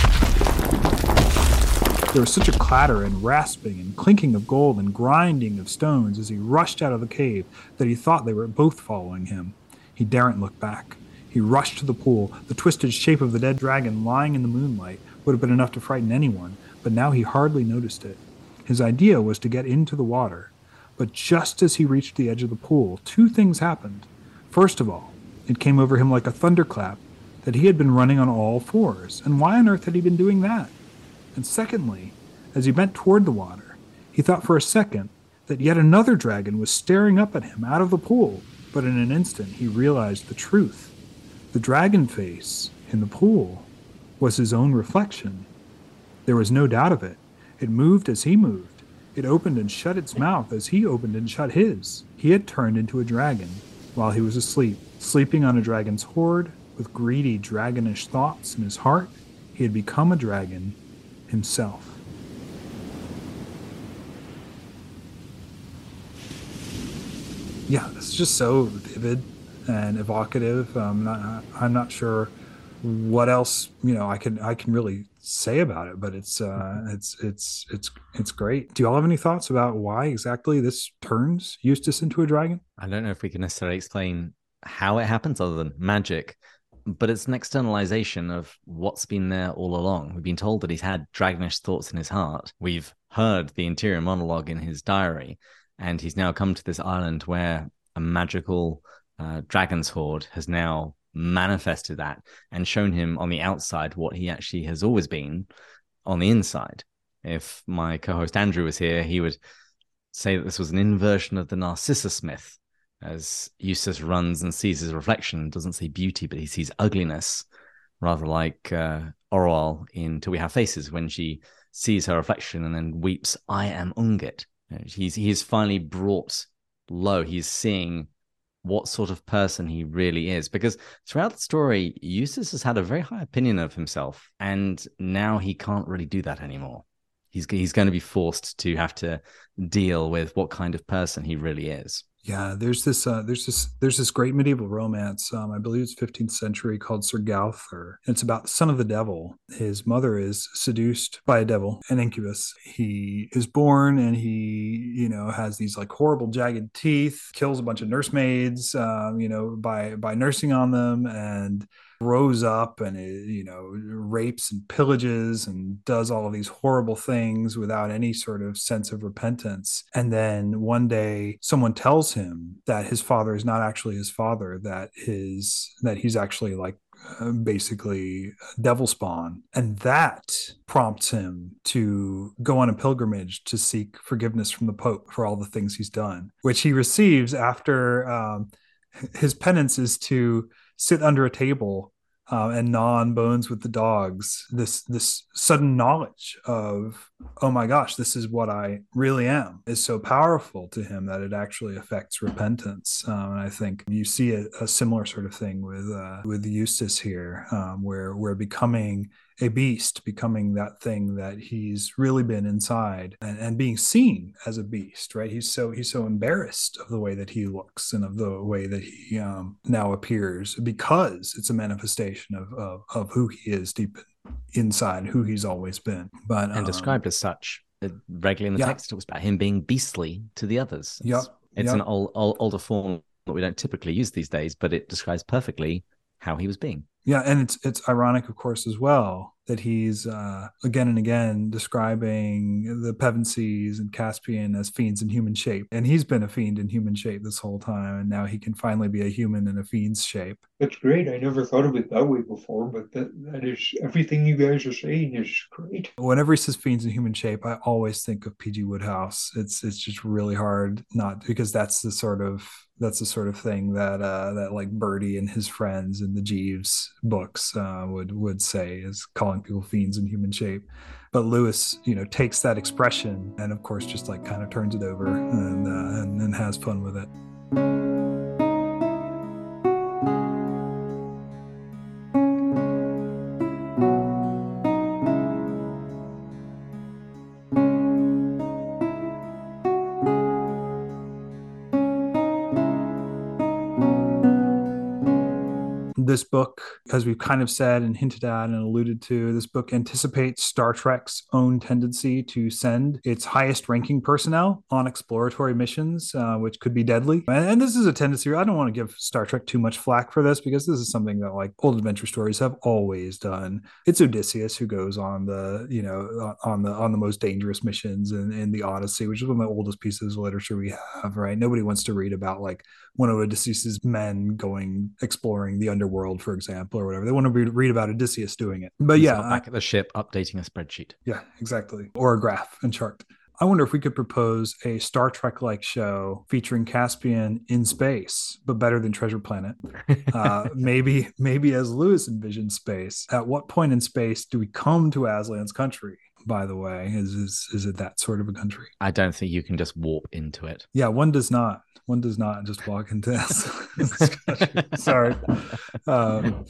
There was such a clatter and rasping and clinking of gold and grinding of stones as he rushed out of the cave that he thought they were both following him. He daren't look back. He rushed to the pool. The twisted shape of the dead dragon lying in the moonlight would have been enough to frighten anyone, but now he hardly noticed it. His idea was to get into the water. But just as he reached the edge of the pool, two things happened. First of all, it came over him like a thunderclap that he had been running on all fours, and why on earth had he been doing that? And secondly, as he bent toward the water, he thought for a second that yet another dragon was staring up at him out of the pool, but in an instant he realized the truth. The dragon face in the pool was his own reflection. There was no doubt of it. It moved as he moved. It opened and shut its mouth as he opened and shut his. He had turned into a dragon while he was asleep, sleeping on a dragon's hoard with greedy, dragonish thoughts in his heart. He had become a dragon himself. Yeah, it's just so vivid and evocative. Um, not, I'm not sure what else you know I can I can really say about it, but it's uh, it's it's it's it's great. Do you all have any thoughts about why exactly this turns Eustace into a dragon? I don't know if we can necessarily explain how it happens other than magic, but it's an externalization of what's been there all along. We've been told that he's had dragonish thoughts in his heart. We've heard the interior monologue in his diary, and he's now come to this island where a magical uh, dragon's horde has now manifested that and shown him on the outside what he actually has always been on the inside. If my co host Andrew was here, he would say that this was an inversion of the Narcissus myth, as Eustace runs and sees his reflection, doesn't see beauty, but he sees ugliness, rather like uh, in Till We Have Faces when she sees her reflection and then weeps, I am Ungit. He's, he's finally brought low. He's seeing what sort of person he really is. Because throughout the story, Eustace has had a very high opinion of himself, and now he can't really do that anymore. He's he's going to be forced to have to deal with what kind of person he really is. Yeah, there's this uh, there's this there's this great medieval romance. Um, I believe it's 15th century called Sir Gowther. It's about the son of the devil. His mother is seduced by a devil, an incubus. He is born and he you know has these like horrible jagged teeth. Kills a bunch of nursemaids, um, you know, by by nursing on them and grows up and you know rapes and pillages and does all of these horrible things without any sort of sense of repentance. And then one day someone tells him that his father is not actually his father that his that he's actually like uh, basically devil spawn. And that prompts him to go on a pilgrimage to seek forgiveness from the pope for all the things he's done which he receives after um, his penance is to sit under a table uh, and gnaw on bones with the dogs. This this sudden knowledge of oh my gosh, this is what I really am is so powerful to him that it actually affects repentance. Um, and I think you see a, a, similar sort of thing with uh, with Eustace here, um, where we're becoming a beast, becoming that thing that he's really been inside and, and being seen as a beast, right? He's so he's so embarrassed of the way that he looks and of the way that he um, now appears because it's a manifestation of, of, of who he is deep inside, who he's always been. But and um, described as such regularly in the yeah. text, it talks about him being beastly to the others. It's, yep. it's yep. an old, old, older form that we don't typically use these days, but it describes perfectly how he was being. Yeah, and it's it's ironic, of course, as well that he's uh, again and again describing the Pevensies and Caspian as fiends in human shape, and he's been a fiend in human shape this whole time, and now he can finally be a human in a fiend's shape. That's great. I never thought of it that way before, but that that is everything you guys are saying is great. Whenever he says fiends in human shape, I always think of PG Wodehouse. It's it's just really hard not because that's the sort of that's the sort of thing that uh, that like Bertie and his friends in the Jeeves books uh, would would say is calling people fiends in human shape. But Lewis, you know, takes that expression and of course just like kind of turns it over and uh, and, and has fun with it. Book, as we've kind of said and hinted at and alluded to, this book anticipates Star Trek's own tendency to send its highest ranking personnel on exploratory missions, uh, which could be deadly. And, and, this is a tendency. I don't want to give Star Trek too much flack for this because this is something that like old adventure stories have always done. It's Odysseus who goes on the, you know, on the on the most dangerous missions in, in the Odyssey, which is one of the oldest pieces of literature we have, right? Nobody wants to read about like one of Odysseus's men going exploring the underworld, for example, or whatever. They want to read, read about Odysseus doing it. But yeah, back I, at the ship, updating a spreadsheet. Yeah, exactly, or a graph and chart. I wonder if we could propose a Star Trek like show featuring Caspian in space, but better than Treasure Planet. Uh, maybe, maybe as Lewis envisioned space. At what point in space do we come to Aslan's country? By the way is, is is it that sort of a country i don't think you can just warp into it yeah one does not one does not just walk into this. Sorry. Um,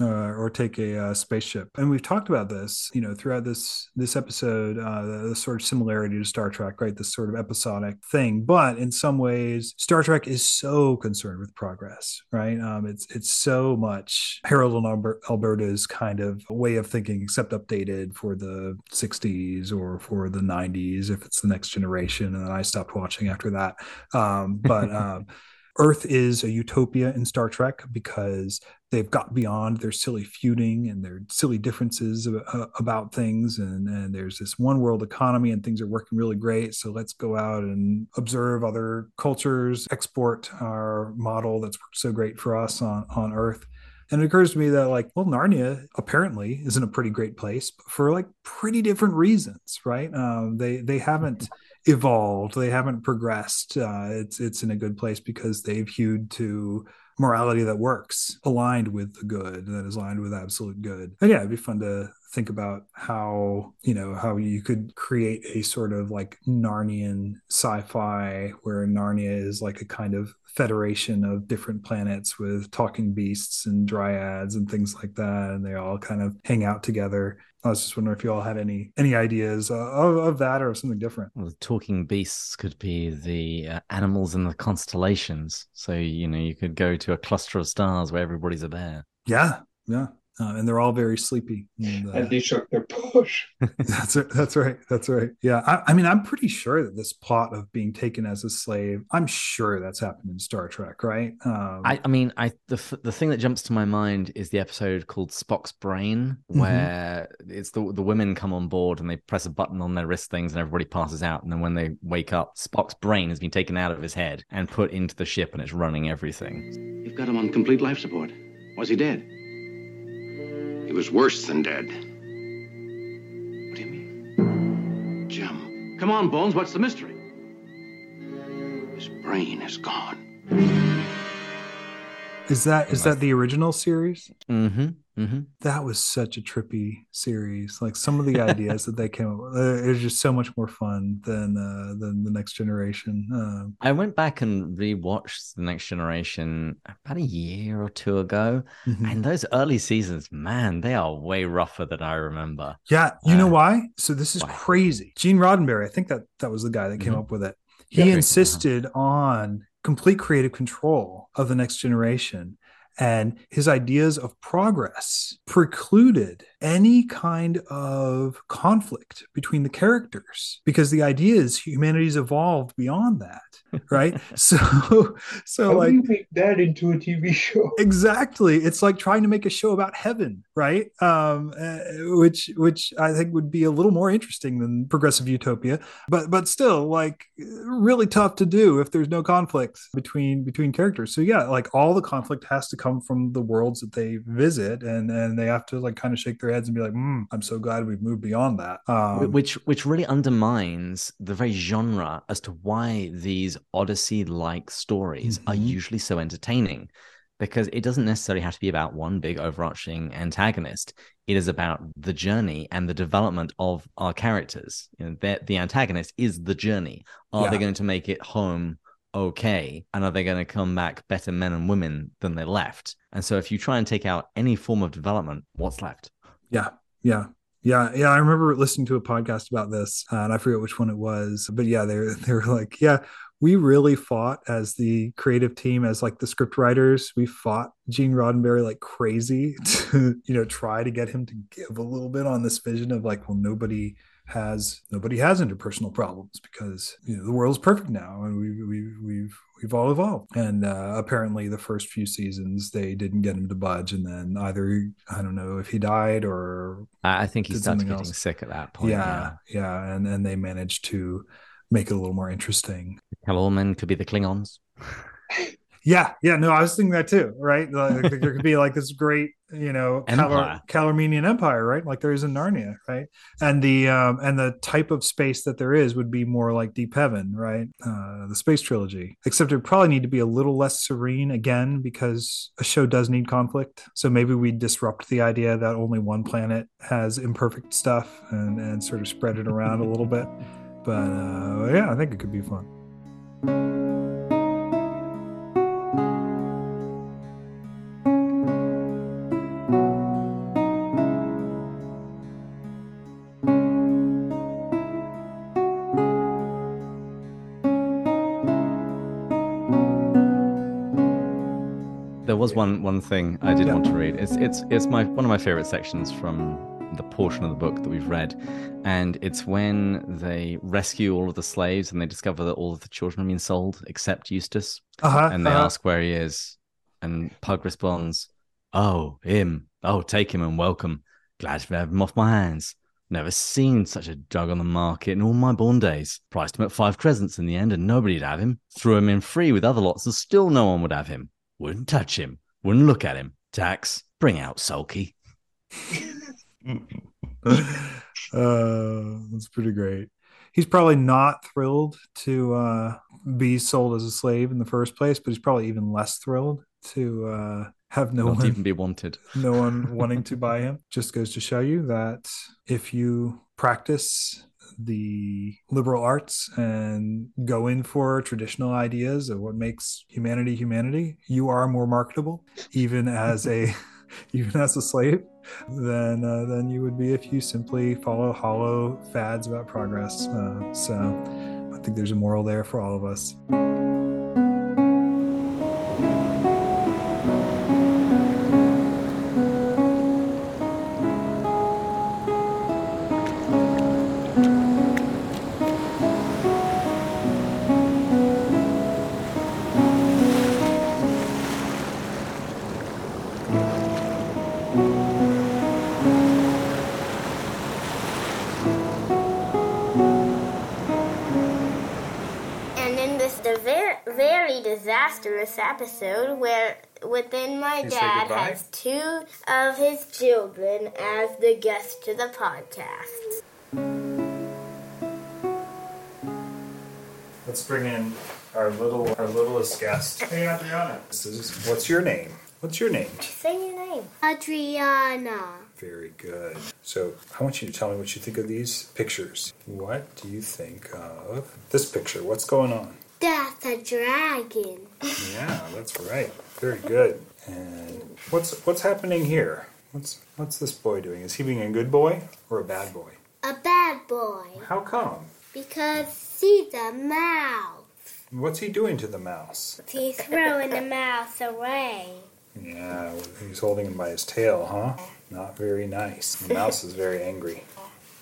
uh, or take a uh, spaceship. And we've talked about this, you know, throughout this this episode, uh, the, the, sort of similarity to Star Trek, right? This sort of episodic thing. But in some ways, Star Trek is so concerned with progress, right? Um, it's it's so much Harold and Alberta's kind of way of thinking, except updated for the 60s or for the 90s, if it's the next generation. And then I stopped watching after that. Um, but um, Earth is a utopia in Star Trek because they've got beyond their silly feuding and their silly differences about things. And, and there's this one world economy and things are working really great. So let's go out and observe other cultures, export our model that's so great for us on, on Earth. And it occurs to me that, like, well, Narnia apparently is in a pretty great place for like pretty different reasons, right? Um, they they haven't evolved. They haven't progressed. Uh, it's it's in a good place because they've hewed to morality that works, aligned with the good, that is aligned with absolute good. And yeah, it'd be fun to think about how you know how you could create a sort of like Narnian sci-fi where Narnia is like a kind of federation of different planets with talking beasts and dryads and things like that and they all kind of hang out together I was just wondering if you all had any any ideas uh, of, of that or something different. Well, the talking beasts could be the uh, animals in the constellations. So you know you could go to a cluster of stars where everybody's a bear. Yeah, yeah uh, and they're all very sleepy. And, uh, and they took their push. that's it. That's right. That's right. Yeah. I, I, mean, I'm pretty sure that this plot of being taken as a slave, I'm sure that's happened in Star Trek, right? Um, I, I, mean, I the the thing that jumps to my mind is the episode called Spock's Brain, mm-hmm. where mm-hmm. it's the the women come on board and they press a button on their wrist things and everybody passes out, and then when they wake up, Spock's brain has been taken out of his head and put into the ship, and it's running everything. You've got him on complete life support. Was he dead? He was worse than dead. What do you mean? Jim. Come on, Bones, what's the mystery? His brain is gone. Is that is that the original series? Mm-hmm. Mm-hmm. That was such a trippy series. Like some of the ideas that they came up with, uh, it was just so much more fun than uh, than the Next Generation. Um, I went back and rewatched the Next Generation about a year or two ago, mm-hmm. and those early seasons, man, they are way rougher than I remember. Yeah, you uh, know why? So this is why? crazy. Gene Roddenberry, I think that that was the guy that came mm-hmm. up with it. He yeah, insisted on complete creative control of the Next Generation And his ideas of progress precluded any kind of conflict between the characters because the idea is humanity's evolved beyond that right? So so How like do you make that into a TV show? exactly. It's like trying to make a show about heaven right? Um uh, which which i think would be a little more interesting than progressive utopia but but still like really tough to do if there's no conflict between between characters. So yeah like all the conflict has to come from the worlds that they visit and and they have to like kind of shake their heads and be like mm, i'm so glad we've moved beyond that. Um, which which really undermines the very genre as to why these odyssey like stories are Mhm. usually so entertaining because it doesn't necessarily have to be about one big overarching antagonist. It is about the journey and the development of our characters. You know the, the antagonist is the journey. Are they going to make it home okay and are they going to come back better men and women than they left and so if you try and take out any form of development what's left Yeah, yeah, yeah, yeah. I remember listening to a podcast about this, uh, and I forget which one it was, but yeah, they were, they were like, yeah, we really fought as the creative team, as like the script writers, we fought Gene Roddenberry like crazy to you know try to get him to give a little bit on this vision of like, well, nobody has nobody has interpersonal problems because you know the world's perfect now and we we we've we've all evolved. And uh, apparently the first few seasons they didn't get him to budge and then either i don't know if he died or i think he started getting else. sick at that point yeah yeah. and and they managed to make it a little more interesting. Calormen could be the Klingons. yeah yeah. No i was thinking that too right? Like, there could be like this great you know Empire. Cal- Calarmenian empire right? Like there is in narnia right? And the um and the type of space that there is would be more like deep heaven right? Uh the space trilogy. Except it would probably need to be a little less serene again because a show does need conflict. So maybe we disrupt the idea that only one planet has imperfect stuff and and sort of spread it around a little bit. But uh yeah i think it could be fun was one one thing I did want to read. It's it's it's my one of my favorite sections from the portion of the book that we've read, and it's when they rescue all of the slaves and they discover that all of the children have been sold except Eustace, uh-huh, and they uh-huh. ask where he is, and Pug responds, "Oh, him. Oh, take him and welcome. Glad to have him off my hands." Never seen such a dog on the market in all my born days. Priced him at five crescents in the end, and nobody'd have him. Threw him in free with other lots, and still no one would have him. Wouldn't touch him. Wouldn't look at him. Tacks, bring out Sulky. uh, that's pretty great. He's probably not thrilled to uh, be sold as a slave in the first place, but he's probably even less thrilled to uh, have no Not one, even be wanted. no one wanting to buy him. Just goes to show you that if you practice the liberal arts and go in for traditional ideas of what makes humanity humanity, you are more marketable, even as a even as a slave, than uh, than you would be if you simply follow hollow fads about progress. Uh, so I think there's a moral there for all of us. Disastrous episode, where within my You dad has two of his children as the guests to the podcast. Let's bring in our little our littlest guest. Hey Adriana. This is what's your name? What's your name? Say your name. Adriana. Very good. So I want you to tell me what you think of these pictures. What do you think of this picture? What's going on? That's a dragon. Yeah, that's right. Very good. And what's what's happening here? What's what's this boy doing? Is he being a good boy or a bad boy? A bad boy. How come? Because he's a mouse. What's he doing to the mouse? He's throwing the mouse away. Yeah, he's holding him by his tail, huh? Not very nice. The mouse is very angry.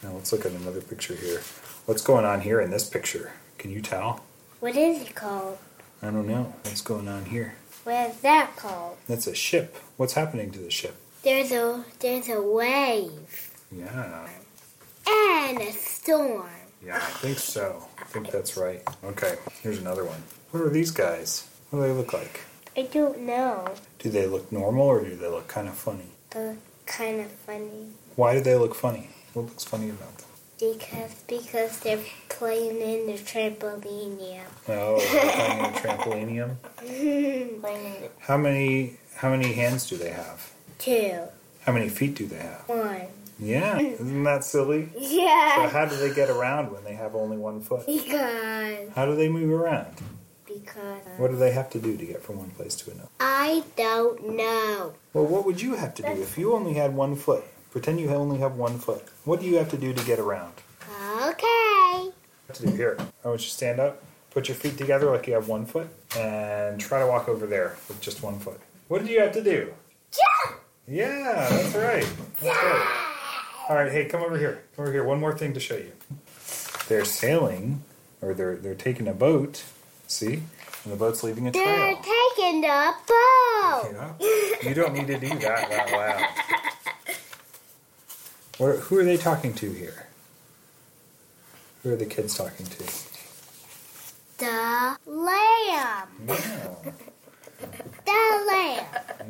Now let's look at another picture here. What's going on here in this picture? Can you tell? What is it called? I don't know. What's going on here? What is that called? That's a ship. What's happening to the ship? There's a there's a wave Yeah. and a storm. Yeah, I think so. I think that's right. Okay, here's another one. What are these guys? What do they look like? I don't know. Do they look normal or do they look kind of funny? They're kind of funny Why do they look funny? What looks funny about them? Because because they're playing in the trampoline. Oh, playing in a trampolinium. How many how many hands do they have? two, How many feet do they have? one. Yeah, isn't that silly? Yeah. So how do they get around when they have only one foot? Because How do they move around? because What do they have to do to get from one place to another? I don't know. Well, what would you have to do if you only had one foot? Pretend you only have one foot. What do you have to do to get around? Okay. What to do here? Oh, I want you to stand up, put your feet together like you have one foot, and try to walk over there with just one foot. What did you have to do? Jump. Yeah, that's right. That's right. All right, hey, come over here. Come over here. One more thing to show you. They're sailing, or they're they're taking a boat. See, and the boat's leaving a trail. They're taking the boat. Yeah. You don't need to do that that loud. Who are they talking to here? Who are the kids talking to? The lamb. Yeah. The lamb.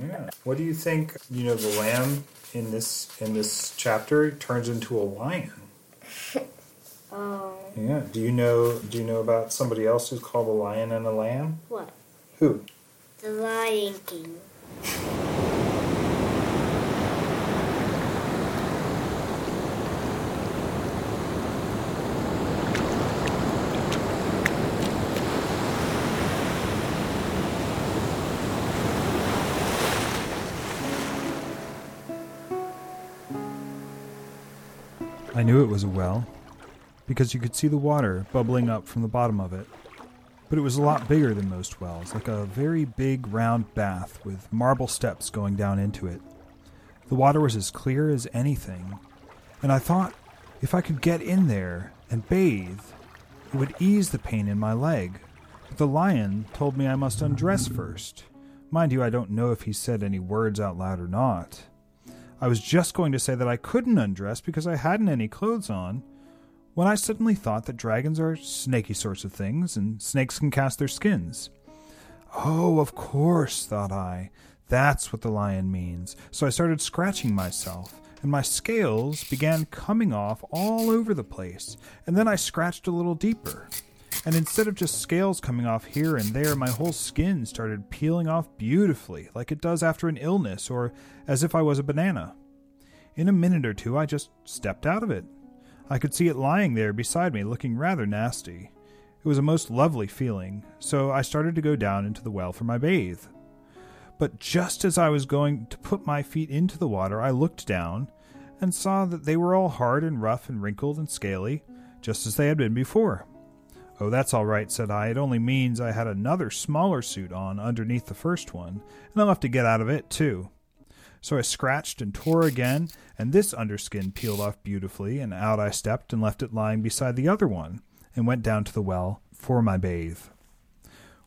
Yeah. What do you think? You know, the lamb in this in this chapter turns into a lion. Oh. Yeah. Do you know? Do you know about somebody else who's called a lion and a lamb? What? Who? The Lion King. I knew it was a well because you could see the water bubbling up from the bottom of it. But it was a lot bigger than most wells, like a very big round bath with marble steps going down into it. The water was as clear as anything, and I thought if I could get in there and bathe, it would ease the pain in my leg. But the lion told me I must undress first. Mind you, I don't know if he said any words out loud or not. I was just going to say that I couldn't undress because I hadn't any clothes on, when I suddenly thought that dragons are snaky sorts of things, and snakes can cast their skins. Oh, of course, thought I. That's what the lion means. So I started scratching myself, and my scales began coming off all over the place. And then I scratched a little deeper. And instead of just scales coming off here and there, my whole skin started peeling off beautifully, like it does after an illness, or as if I was a banana. In a minute or two, I just stepped out of it. I could see it lying there beside me, looking rather nasty. It was a most lovely feeling, so I started to go down into the well for my bathe. But just as I was going to put my feet into the water, I looked down and saw that they were all hard and rough and wrinkled and scaly, just as they had been before. Oh, that's all right, said I. It only means I had another smaller suit on underneath the first one, and I'll have to get out of it, too. So I scratched and tore again, and this underskin peeled off beautifully, and out I stepped and left it lying beside the other one, and went down to the well for my bathe.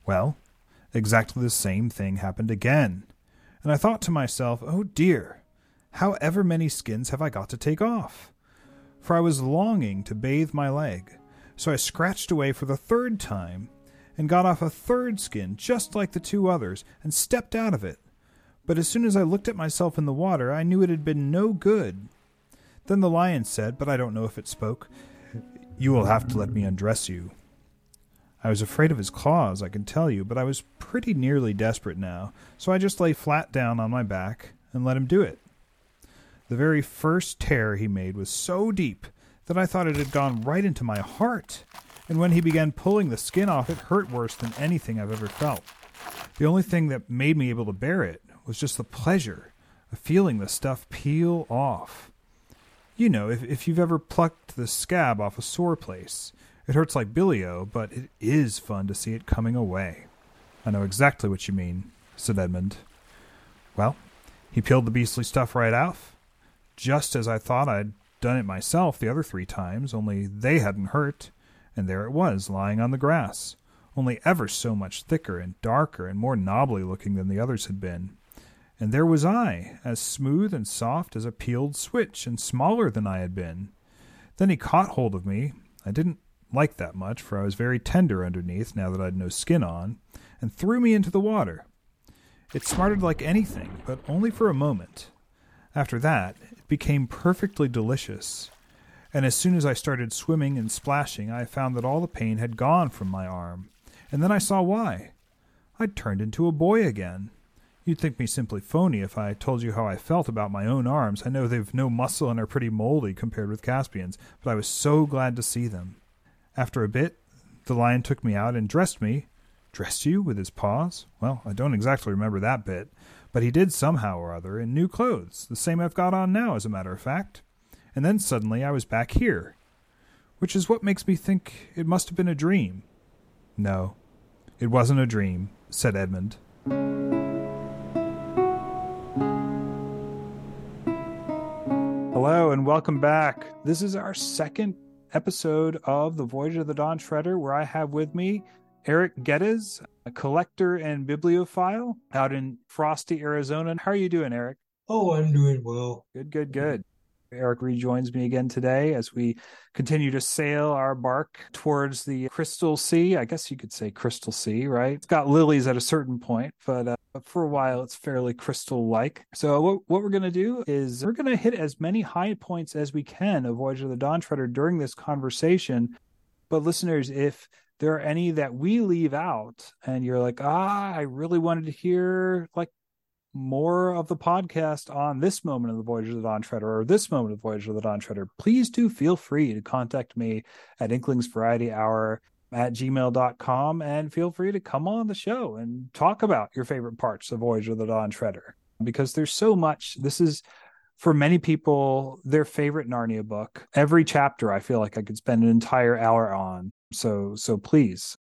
Well, exactly the same thing happened again, and I thought to myself, oh dear, however many skins have I got to take off? For I was longing to bathe my leg, so I scratched away for the third time, and got off a third skin just like the two others, and stepped out of it but as soon as I looked at myself in the water, I knew it had been no good. Then the lion said, but I don't know if it spoke, You will have to let me undress you. I was afraid of his claws, I can tell you, but I was pretty nearly desperate now, so I just lay flat down on my back and let him do it. The very first tear he made was so deep that I thought it had gone right into my heart, and when he began pulling the skin off, it hurt worse than anything I've ever felt. The only thing that made me able to bear it was just the pleasure of feeling the stuff peel off. You know, if, if you've ever plucked the scab off a sore place, it hurts like bilio, but it is fun to see it coming away. I know exactly what you mean, said Edmund. Well, he peeled the beastly stuff right off, just as I thought I'd done it myself the other three times, only they hadn't hurt, and there it was, lying on the grass, only ever so much thicker and darker and more knobbly looking than the others had been. And there was I, as smooth and soft as a peeled switch, and smaller than I had been. Then he caught hold of me. I didn't like that much, for I was very tender underneath now that I'd no skin on, and threw me into the water. It smarted like anything, but only for a moment. After that, became perfectly delicious, and as soon as I started swimming and splashing, I found that all the pain had gone from my arm, and then I saw why. I'd turned into a boy again. You'd think me simply phony if I told you how I felt about my own arms. I know they've no muscle and are pretty moldy compared with Caspian's, but I was so glad to see them. After a bit, the lion took me out and dressed me. Dressed you with his paws? Well, I don't exactly remember that bit, but he did somehow or other in new clothes, the same I've got on now, as a matter of fact. And then suddenly I was back here, which is what makes me think it must have been a dream. No, it wasn't a dream, said Edmund. Hello and welcome back. This is our second episode of The Voyage of the Dawn Treader, where I have with me Eric Geddes, a collector and bibliophile out in frosty Arizona. How are you doing, Eric? Oh, I'm doing well. Good, good, good. Eric rejoins me again today as we continue to sail our bark towards the Crystal Sea. I guess you could say Crystal Sea, right? It's got lilies at a certain point, but uh, for a while it's fairly crystal like. So, what, what we're going to do is we're going to hit as many high points as we can of Voyage of the Dawn Treader during this conversation. But, listeners, if there are any that we leave out and you're like, ah, I really wanted to hear like more of the podcast on this moment of the Voyage of the Dawn Treader or this moment of the Voyage of the Dawn Treader, please do feel free to contact me at Inklings Variety Hour at gmail.com and feel free to come on the show and talk about your favorite parts of Voyage of the Dawn Treader because there's so much. This is for many people their favorite Narnia book. Every chapter I feel like I could spend an entire hour on. So so please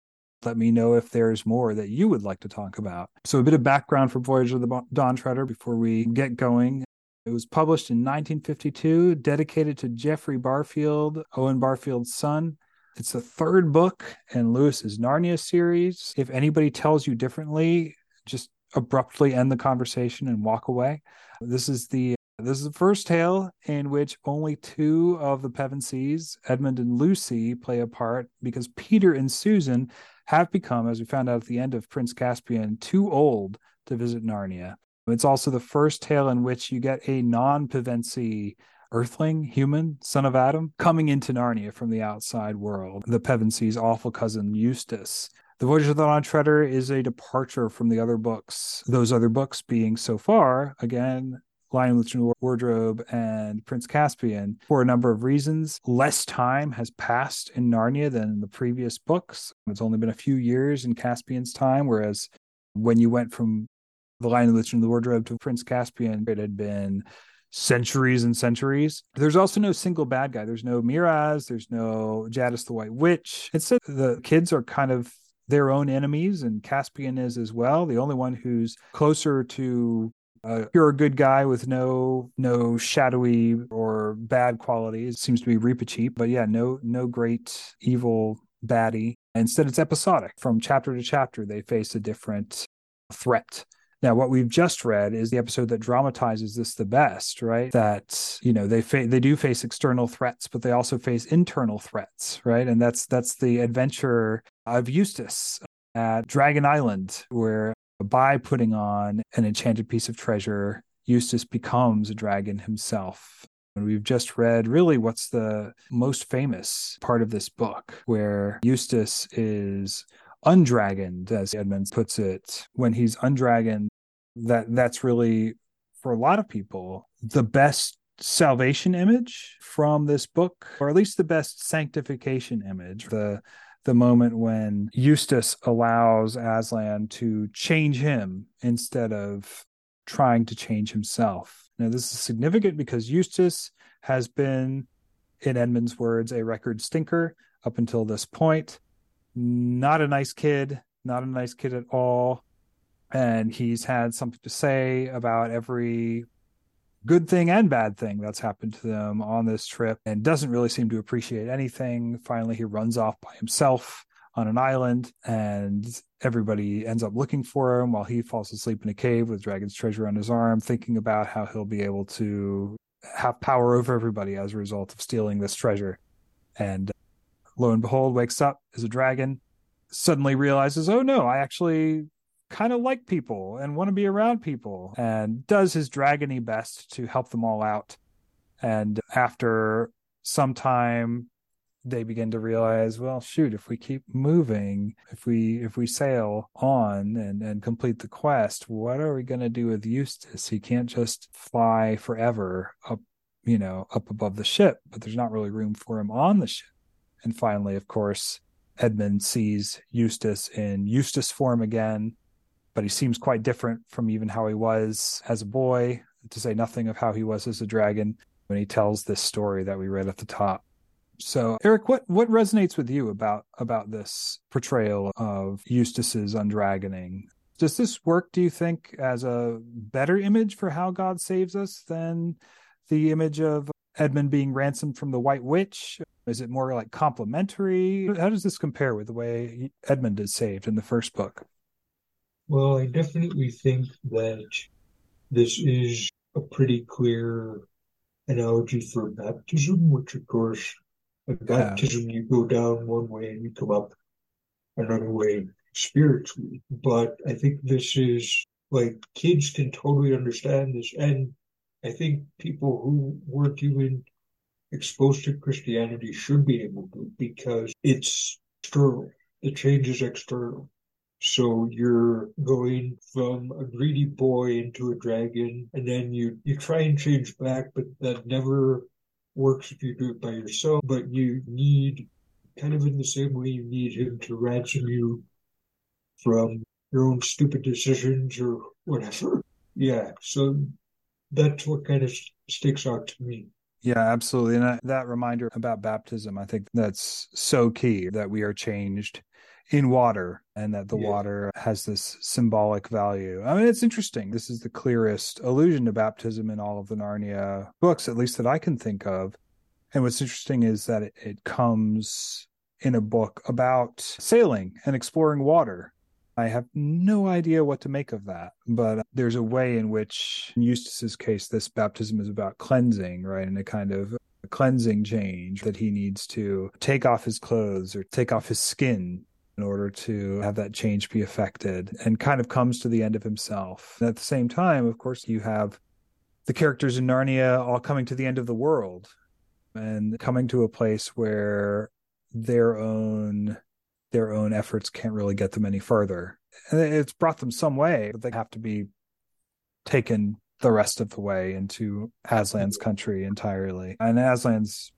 let me know if there's more that you would like to talk about. So, a bit of background for Voyage of the Dawn Treader before we get going. It was published in 1952, dedicated to Geoffrey Barfield, Owen Barfield's son. It's the third book in Lewis's Narnia series. If anybody tells you differently, just abruptly end the conversation and walk away. This is the this is the first tale in which only two of the Pevensies, Edmund and Lucy, play a part because Peter and Susan have become, as we found out at the end of Prince Caspian, too old to visit Narnia. It's also the first tale in which you get a non Pevensie earthling, human, son of Adam, coming into Narnia from the outside world, the Pevensie's awful cousin Eustace. The Voyage of the Dawn Treader is a departure from the other books, those other books being so far, again, Lion Wardrobe and Prince Caspian for a number of reasons. Less time has passed in Narnia than in the previous books. It's only been a few years in Caspian's time, whereas when you went from The Lion, Wardrobe to Prince Caspian, it had been centuries and centuries. There's also no single bad guy. There's no Miraz. There's no Jadis the White Witch. Instead, the kids are kind of their own enemies, and Caspian is as well. The only one who's closer to uh, you're a good guy with no no shadowy or bad qualities. It seems to be Reepicheep, but yeah, no no great evil baddie. Instead, it's episodic. From chapter to chapter, they face a different threat. Now, what we've just read is the episode that dramatizes this the best, right? That you know they fa- they do face external threats, but they also face internal threats, right? And that's that's the adventure of Eustace at Dragon Island, where by putting on an enchanted piece of treasure, Eustace becomes a dragon himself. And we've just read really what's the most famous part of this book, where Eustace is undragoned, as Edmonds puts it. When he's undragoned, that that's really for a lot of people the best salvation image from this book, or at least the best sanctification image. The the moment when Eustace allows Aslan to change him instead of trying to change himself. Now, this is significant because Eustace has been, in Edmund's words, a record stinker up until this point. Not a nice kid, not a nice kid at all. and he's had something to say about every good thing and bad thing that's happened to them on this trip and doesn't really seem to appreciate anything. Finally, he runs off by himself on an island and everybody ends up looking for him while he falls asleep in a cave with dragon's treasure on his arm thinking about how he'll be able to have power over everybody as a result of stealing this treasure and lo and behold wakes up as a dragon suddenly realizes oh no i actually kind of like people and want to be around people and does his dragony best to help them all out. And after some time they begin to realize well shoot if we keep moving if we if we sail on and and complete the quest what are we going to do with eustace? He can't just fly forever up you know up above the ship but there's not really room for him on the ship. And finally of course edmund sees eustace in eustace form again but he seems quite different from even how he was as a boy to say nothing of how he was as a dragon when he tells this story that we read at the top so, Eric, what what resonates with you about about this portrayal of Eustace's undragoning? Does this work, do you think, as a better image for how God saves us than the image of Edmund being ransomed from the White Witch? Is it more like complementary? How does this compare with the way Edmund is saved in the first book? Well, I definitely think that this is a pretty clear analogy for baptism, which of course baptism, you go down one way and you come up another way spiritually. But I think this is like kids can totally understand this. And I think people who weren't even exposed to Christianity should be able to because it's external. The change is external. So you're going from a greedy boy into a dragon, and then you, you try and change back, but that never works if you do it by yourself, but you need, kind of in the same way you need him to ransom you from your own stupid decisions or whatever. Yeah, so that's what kind of sticks out to me. Yeah, absolutely. And that reminder about baptism, I think that's so key that we are changed in water and that the yeah. water has this symbolic value. I mean, it's interesting. This is the clearest allusion to baptism in all of the Narnia books, at least that I can think of. And what's interesting is that it, it comes in a book about sailing and exploring water. I have no idea what to make of that, but there's a way in which, in Eustace's case, this baptism is about cleansing, right? And a kind of cleansing change that he needs to take off his clothes or take off his skin in order to have that change be effected and kind of comes to the end of himself. And at the same time, of course, you have the characters in Narnia all coming to the end of the world and coming to a place where their own their own efforts can't really get them any further. And it's brought them some way, but they have to be taken the rest of the way into Aslan's country entirely. And Aslan's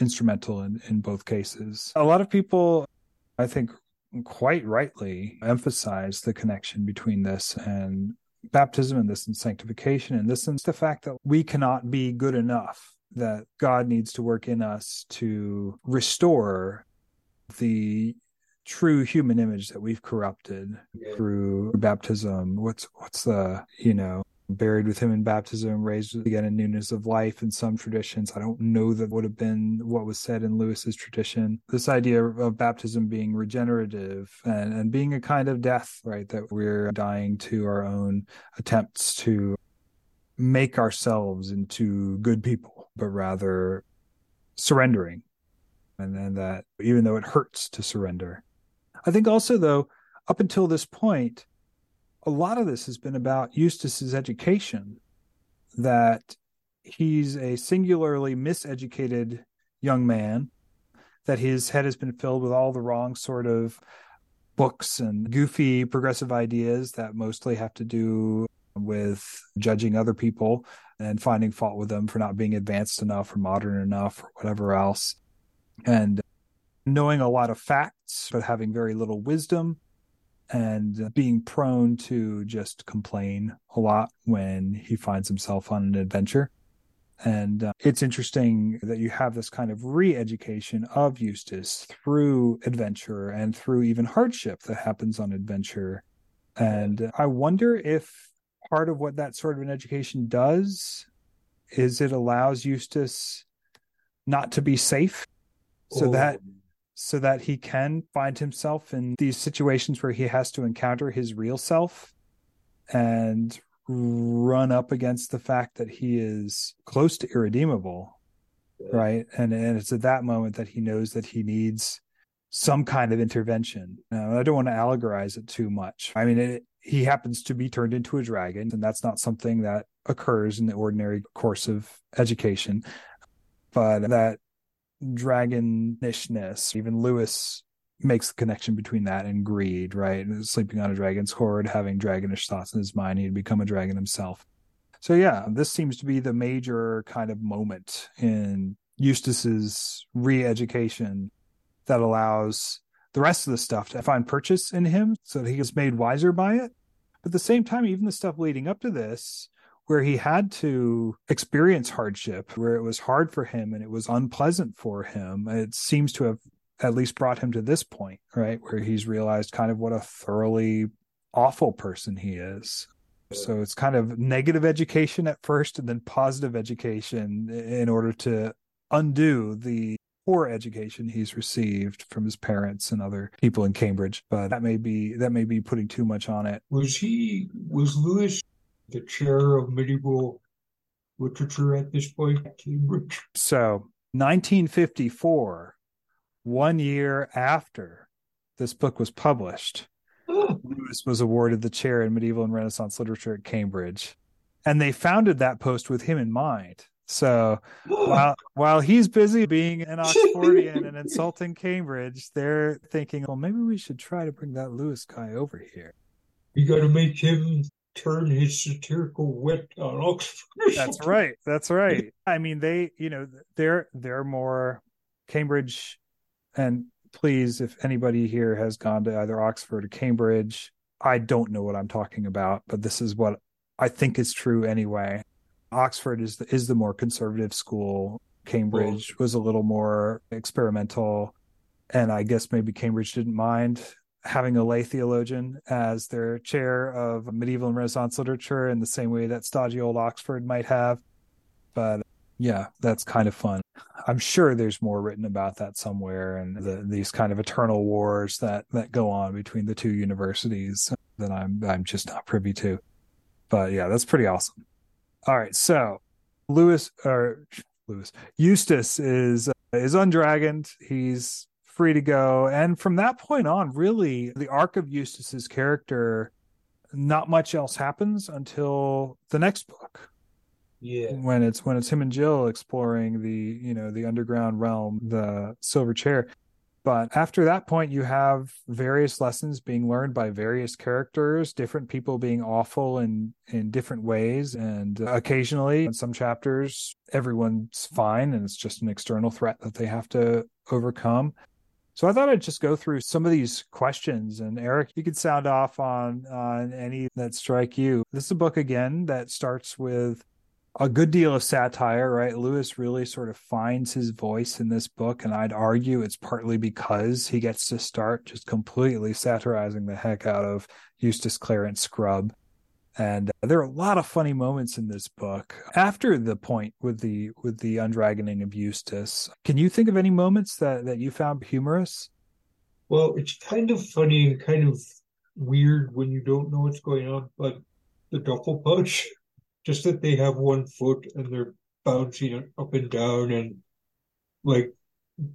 instrumental in, in both cases. A lot of people I think quite rightly emphasize the connection between this and baptism and this and sanctification and this and the fact that we cannot be good enough that God needs to work in us to restore the true human image that we've corrupted yeah. through baptism what's what's the you know buried with him in baptism, raised again in newness of life in some traditions. I don't know that would have been what was said in Lewis's tradition. This idea of baptism being regenerative and, and being a kind of death, right? That we're dying to our own attempts to make ourselves into good people, but rather surrendering. And then that even though it hurts to surrender. I think also, though, up until this point, a lot of this has been about Eustace's education, that he's a singularly miseducated young man, that his head has been filled with all the wrong sort of books and goofy progressive ideas that mostly have to do with judging other people and finding fault with them for not being advanced enough or modern enough or whatever else. And knowing a lot of facts, but having very little wisdom and being prone to just complain a lot when he finds himself on an adventure. And uh, it's interesting that you have this kind of re education of Eustace through adventure and through even hardship that happens on adventure. And I wonder if part of what that sort of an education does is it allows Eustace not to be safe so Oh. that so that he can find himself in these situations where he has to encounter his real self and run up against the fact that he is close to irredeemable right? And and it's at that moment that he knows that he needs some kind of intervention. Now, i don't want to allegorize it too much. I mean it, he happens to be turned into a dragon and that's not something that occurs in the ordinary course of education. But that dragonishness. Even lewis makes the connection between that and greed right? Sleeping on a dragon's hoard having dragonish thoughts in his mind he'd become a dragon himself. So yeah, this seems to be the major kind of moment in Eustace's re-education that allows the rest of the stuff to find purchase in him so that he is made wiser by it. But at the same time, even the stuff leading up to this, where he had to experience hardship, where it was hard for him and it was unpleasant for him, it seems to have at least brought him to this point, right? Where he's realized kind of what a thoroughly awful person he is. So it's kind of negative education at first and then positive education in order to undo the poor education he's received from his parents and other people in Cambridge. But that may be that may be putting too much on it. Was he was Lewis the chair of medieval literature at this point Cambridge? So 1954, one year after this book was published, Lewis was awarded the chair in medieval and Renaissance literature at Cambridge, and they founded that post with him in mind. So while while he's busy being an Oxfordian and insulting Cambridge, they're thinking, well, maybe we should try to bring that Lewis guy over here. You got to make him turn his satirical wit on Oxford. That's right. That's right. I mean, they, you know, they're they're more Cambridge, and please, if anybody here has gone to either Oxford or Cambridge, I don't know what I'm talking about, but this is what I think is true anyway. Oxford is the, is the more conservative school. Cambridge was a little more experimental, and I guess maybe Cambridge didn't mind having a lay theologian as their chair of medieval and Renaissance literature in the same way that stodgy old Oxford might have. But yeah, that's kind of fun. I'm sure there's more written about that somewhere, and the, these kind of eternal wars that that go on between the two universities that I'm I'm just not privy to. But yeah, that's pretty awesome. All right, so Lewis or Lewis Eustace is uh, is undragoned. He's free to go, and from that point on, really, the arc of Eustace's character, not much else happens until the next book Yeah. when it's when it's him and Jill exploring the you know the underground realm, the silver chair. But after that point, you have various lessons being learned by various characters, different people being awful in in different ways, and occasionally in some chapters, everyone's fine and it's just an external threat that they have to overcome. So I thought I'd just go through some of these questions, and Eric, you could sound off on on any that strike you. This is a book again that starts with a good deal of satire, right? Lewis really sort of finds his voice in this book, and I'd argue it's partly because he gets to start just completely satirizing the heck out of Eustace Clarence Scrubb. And uh, there are a lot of funny moments in this book. After the point with the with the undragoning of Eustace, can you think of any moments that that you found humorous? Well, it's kind of funny and kind of weird when you don't know what's going on, but the Dufflepuds, just that they have one foot and they're bouncing up and down and like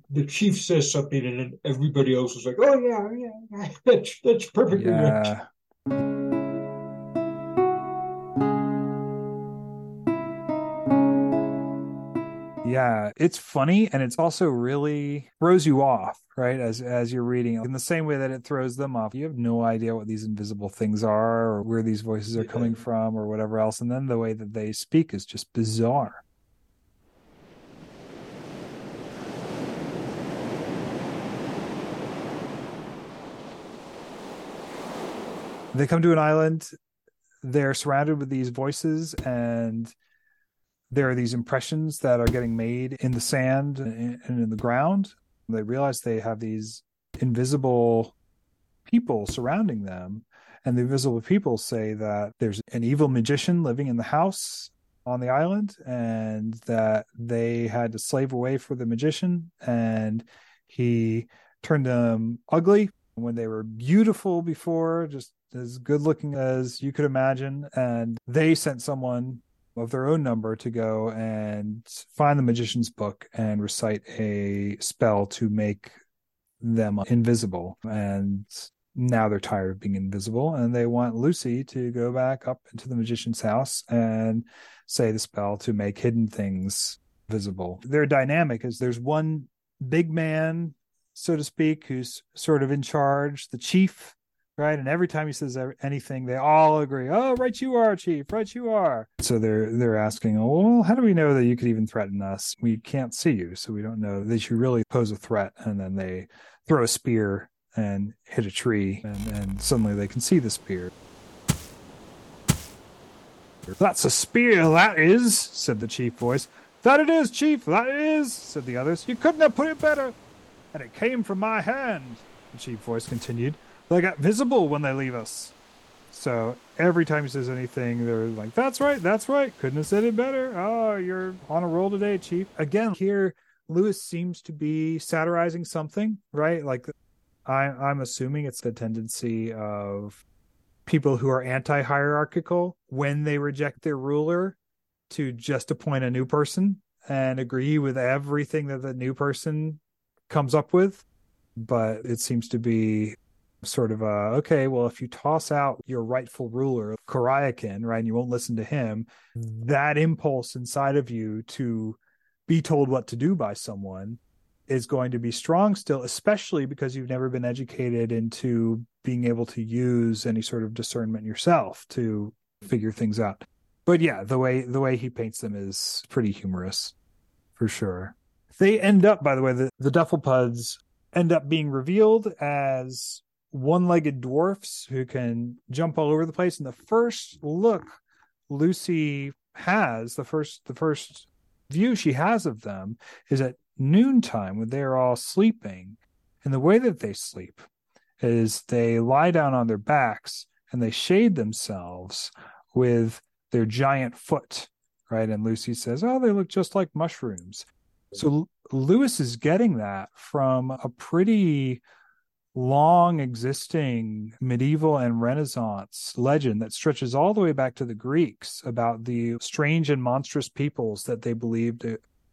the chief says something and then everybody else is like, Oh yeah, yeah, yeah. That's that's perfectly right. Yeah. It's funny and it's also really throws you off, right? As as you're reading in the same way that it throws them off. You have no idea what these invisible things are or where these voices are coming from or whatever else. And then the way that they speak is just bizarre. They come to an island, they're surrounded with these voices and there are these impressions that are getting made in the sand and in the ground. They realize they have these invisible people surrounding them. And the invisible people say that there's an evil magician living in the house on the island and that they had to slave away for the magician and he turned them ugly when they were beautiful before, just as good looking as you could imagine. And they sent someone of their own number to go and find the magician's book and recite a spell to make them invisible. And now they're tired of being invisible and they want Lucy to go back up into the magician's house and say the spell to make hidden things visible. Their dynamic is there's one big man, so to speak, who's sort of in charge, the chief, right? And every time he says anything, they all agree, "Oh, right you are, chief. Right you are." So they're they're asking, oh, "Well, how do we know that you could even threaten us? We can't see you, so we don't know that you really pose a threat." And then they throw a spear and hit a tree, and, and suddenly they can see the spear. That's a spear, that is, said the chief voice. That it is, chief, that is, said the others. You couldn't have put it better. And it came from my hand, the chief voice continued. They got visible when they leave us. So every time he says anything, they're like, that's right, that's right. Couldn't have said it better. Oh, you're on a roll today, chief. Again, here, Lewis seems to be satirizing something, right? Like I, I'm assuming it's the tendency of people who are anti-hierarchical when they reject their ruler to just appoint a new person and agree with everything that the new person comes up with but it seems to be sort of a okay well if you toss out your rightful ruler Coriakin right and you won't listen to him mm-hmm. that impulse inside of you to be told what to do by someone is going to be strong still, especially because you've never been educated into being able to use any sort of discernment yourself to figure things out. But yeah, the way the way he paints them is pretty humorous, for sure. They end up, by the way, the, the Dufflepuds end up being revealed as one-legged dwarfs who can jump all over the place. And the first look Lucy has, the first the first view she has of them is at noontime when they're all sleeping. And the way that they sleep is they lie down on their backs and they shade themselves with their giant foot, right? And Lucy says, Oh, they look just like mushrooms. So Lewis is getting that from a pretty long existing medieval and Renaissance legend that stretches all the way back to the Greeks about the strange and monstrous peoples that they believed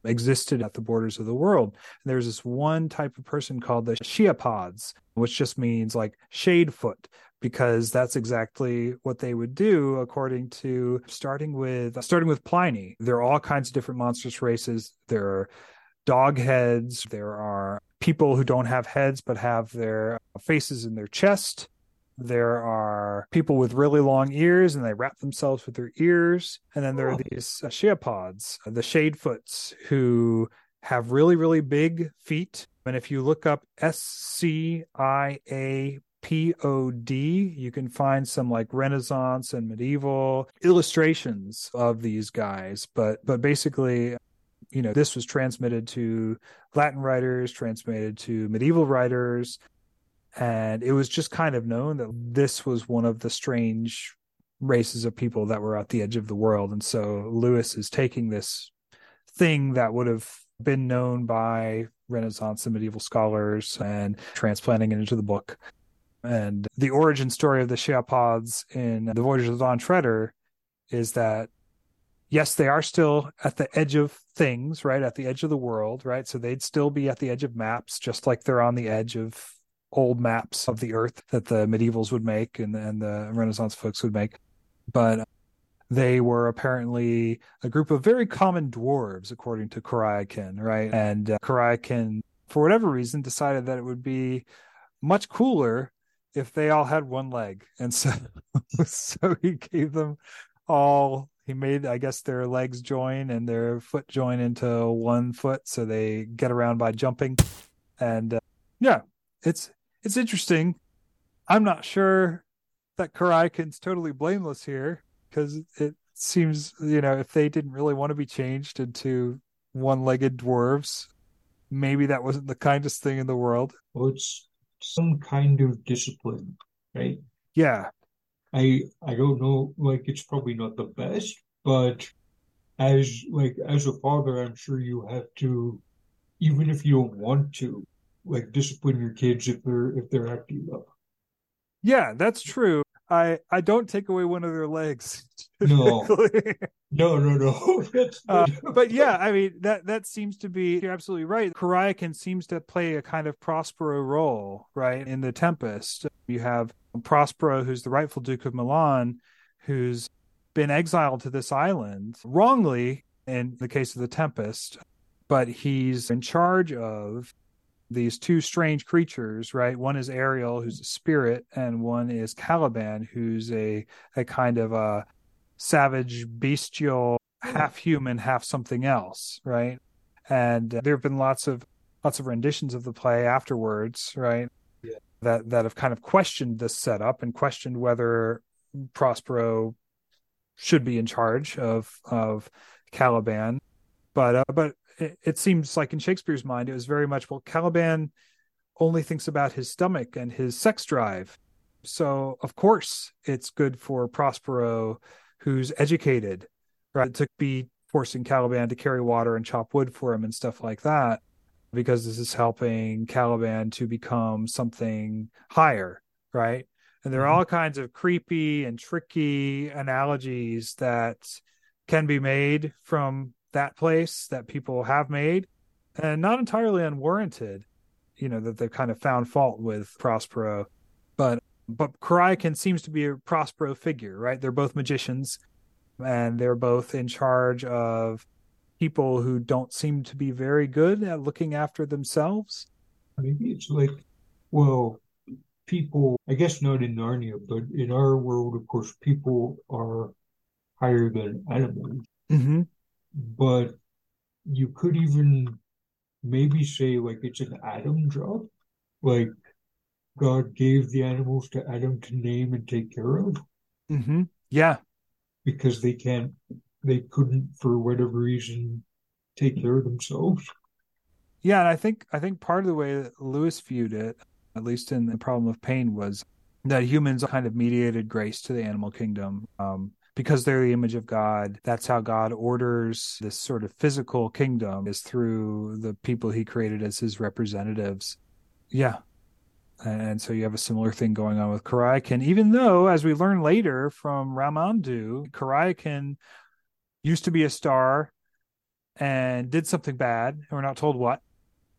existed at the borders of the world. And there's this one type of person called the Sciapods, which just means like shade foot because that's exactly what they would do according to starting with starting with Pliny. There are all kinds of different monstrous races. There are dog heads, there are people who don't have heads but have their faces in their chest. There are people with really long ears and they wrap themselves with their ears. And then there are these uh, Sciapods, the Shadefoots, who have really, really big feet. And if you look up S C I A P O D, you can find some like Renaissance and medieval illustrations of these guys. But but basically, you know, this was transmitted to Latin writers, transmitted to medieval writers, and it was just kind of known that this was one of the strange races of people that were at the edge of the world and so lewis is taking this thing that would have been known by renaissance and medieval scholars and transplanting it into the book. And the origin story of the Sciapods in the voyages of Dawn Treader is that yes they are still at the edge of things right at the edge of the world right so they'd still be at the edge of maps just like they're on the edge of old maps of the earth that the medievals would make and, and the Renaissance folks would make. But they were apparently a group of very common dwarves, according to Coriakin, right? And uh, for whatever reason, decided that it would be much cooler if they all had one leg. And so, so he gave them all he made i guess their legs join and their foot join into one foot so they get around by jumping and uh, yeah it's it's interesting. I'm not sure that Coriakin's totally blameless here because it seems, you know, if they didn't really want to be changed into one-legged dwarves, maybe that wasn't the kindest thing in the world. Well, it's some kind of discipline, right? Yeah. I I don't know, like it's probably not the best, but as like as a father, I'm sure you have to, even if you don't want to, like discipline your kids if they're if they're acting up. Yeah, that's true. I I don't take away one of their legs. No. No, no, no. Uh, but yeah, I mean that that seems to be you're absolutely right. Coriakin seems to play a kind of Prospero role, right? In the Tempest, you have Prospero, who's the rightful Duke of Milan, who's been exiled to this island wrongly in the case of the Tempest, but he's in charge of these two strange creatures, right? One is Ariel, who's a spirit, and one is Caliban, who's a a kind of a savage, bestial, half human, half something else, right? And uh, there have been lots of lots of renditions of the play afterwards, right? That that have kind of questioned this setup and questioned whether Prospero should be in charge of of Caliban, but uh, but it, it seems like in Shakespeare's mind it was very much well Caliban only thinks about his stomach and his sex drive, so of course it's good for Prospero, who's educated, right, to be forcing Caliban to carry water and chop wood for him and stuff like that, because this is helping Caliban to become something higher, right? And there are mm-hmm. all kinds of creepy and tricky analogies that can be made from that place that people have made and not entirely unwarranted, you know, that they've kind of found fault with Prospero. But but Coriakin seems to be a Prospero figure, right? They're both magicians and they're both in charge of people who don't seem to be very good at looking after themselves. Maybe it's like, well, people, I guess not in Narnia, but in our world, of course, people are higher than animals. Mm-hmm. But you could even maybe say like it's an Adam job. Like God gave the animals to Adam to name and take care of Mm-hmm. Yeah. because they can't, they couldn't, for whatever reason, take care of themselves. Yeah, and I think I think part of the way that Lewis viewed it, at least in the problem of pain, was that humans kind of mediated grace to the animal kingdom. Um, because they're the image of God, that's how God orders this sort of physical kingdom is through the people he created as his representatives. Yeah. And so you have a similar thing going on with Coriakin, even though, as we learn later from Ramandu, Coriakin used to be a star and did something bad. and We're not told what,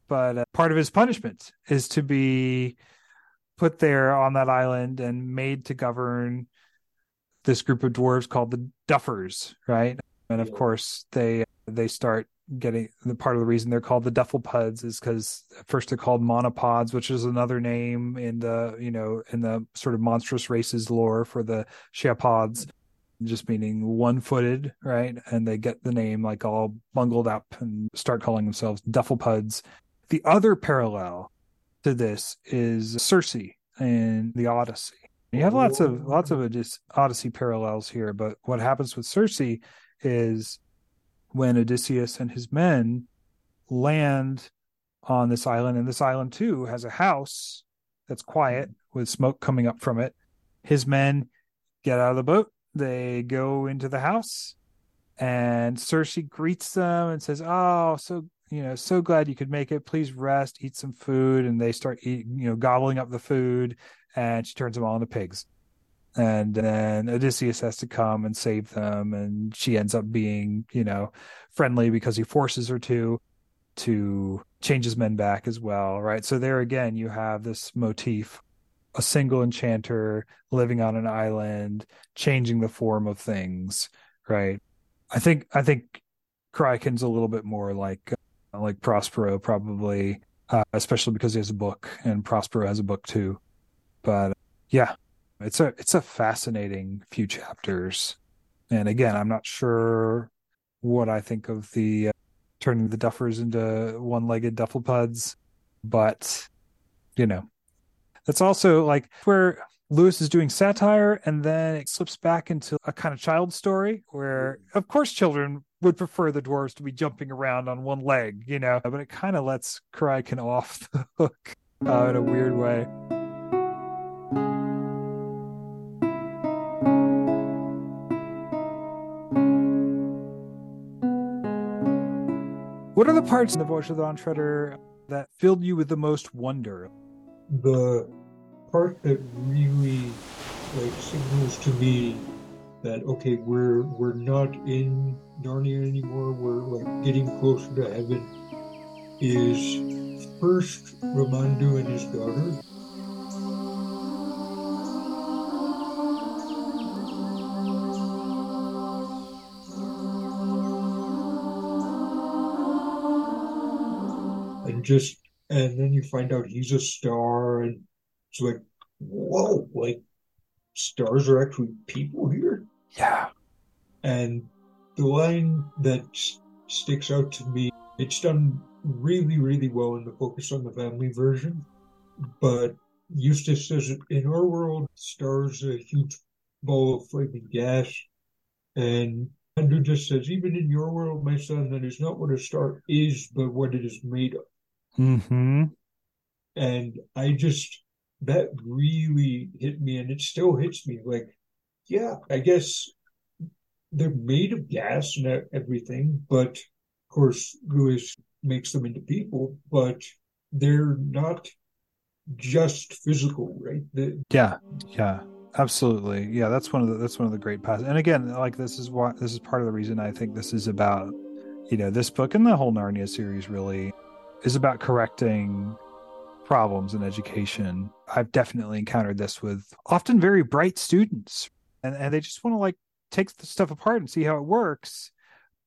but uh, part of his punishment is to be put there on that island and made to govern this group of dwarves called the Duffers, right? And of course, they they start getting the part of the reason they're called the Dufflepuds is because first they're called monopods, which is another name in the you know in the sort of monstrous races lore for the Sciapods, just meaning one-footed, right? And they get the name like all bungled up and start calling themselves Dufflepuds. The other parallel to this is Circe in the Odyssey. You have lots of lots of Odyssey parallels here, but what happens with Circe is when Odysseus and his men land on this island, and this island too has a house that's quiet with smoke coming up from it. His men get out of the boat, they go into the house, and Circe greets them and says, "Oh, so you know, so glad you could make it. Please rest, eat some food." And they start eating, you know, gobbling up the food, and she turns them all into pigs. And then Odysseus has to come and save them, and she ends up being, you know, friendly because he forces her to, to change his men back as well, right? So there again, you have this motif a single enchanter living on an island, changing the form of things, right? I think I think Coriakin's a little bit more like uh, like Prospero probably, uh, especially because he has a book and Prospero has a book too. But yeah, it's a it's a fascinating few chapters, and again, I'm not sure what I think of the uh, turning the Duffers into one-legged Dufflepuds, but you know, that's also like where Lewis is doing satire and then it slips back into a kind of child story where, of course, children would prefer the dwarves to be jumping around on one leg, you know, but it kind of lets Coriakin off the hook uh, in a weird way. What are the parts in the Voyage of the Dawn Treader that filled you with the most wonder? The part that really like signals to me that okay, we're we're not in Narnia anymore. We're like getting closer to heaven. Is first Ramandu and his daughter. And just and then you find out he's a star and it's like whoa like stars are actually people here? Yeah. and the line that s- sticks out to me it's done really really well in the focus on the family version but eustace says in our world stars are a huge ball of flaming gas. And Andrew just says even in your world my son that is not what a star is but what it is made of Mm-hmm. and I just that really hit me, and it still hits me. Like, yeah, I guess they're made of gas and everything, but of course Lewis makes them into people, but they're not just physical, right? The, Yeah, yeah, absolutely. Yeah, that's one of the that's one of the great passages. And again, like this is why this is part of the reason I think this is about, you know, this book and the whole Narnia series really is about correcting problems in education. I've definitely encountered this with often very bright students, and and they just want to like take the stuff apart and see how it works,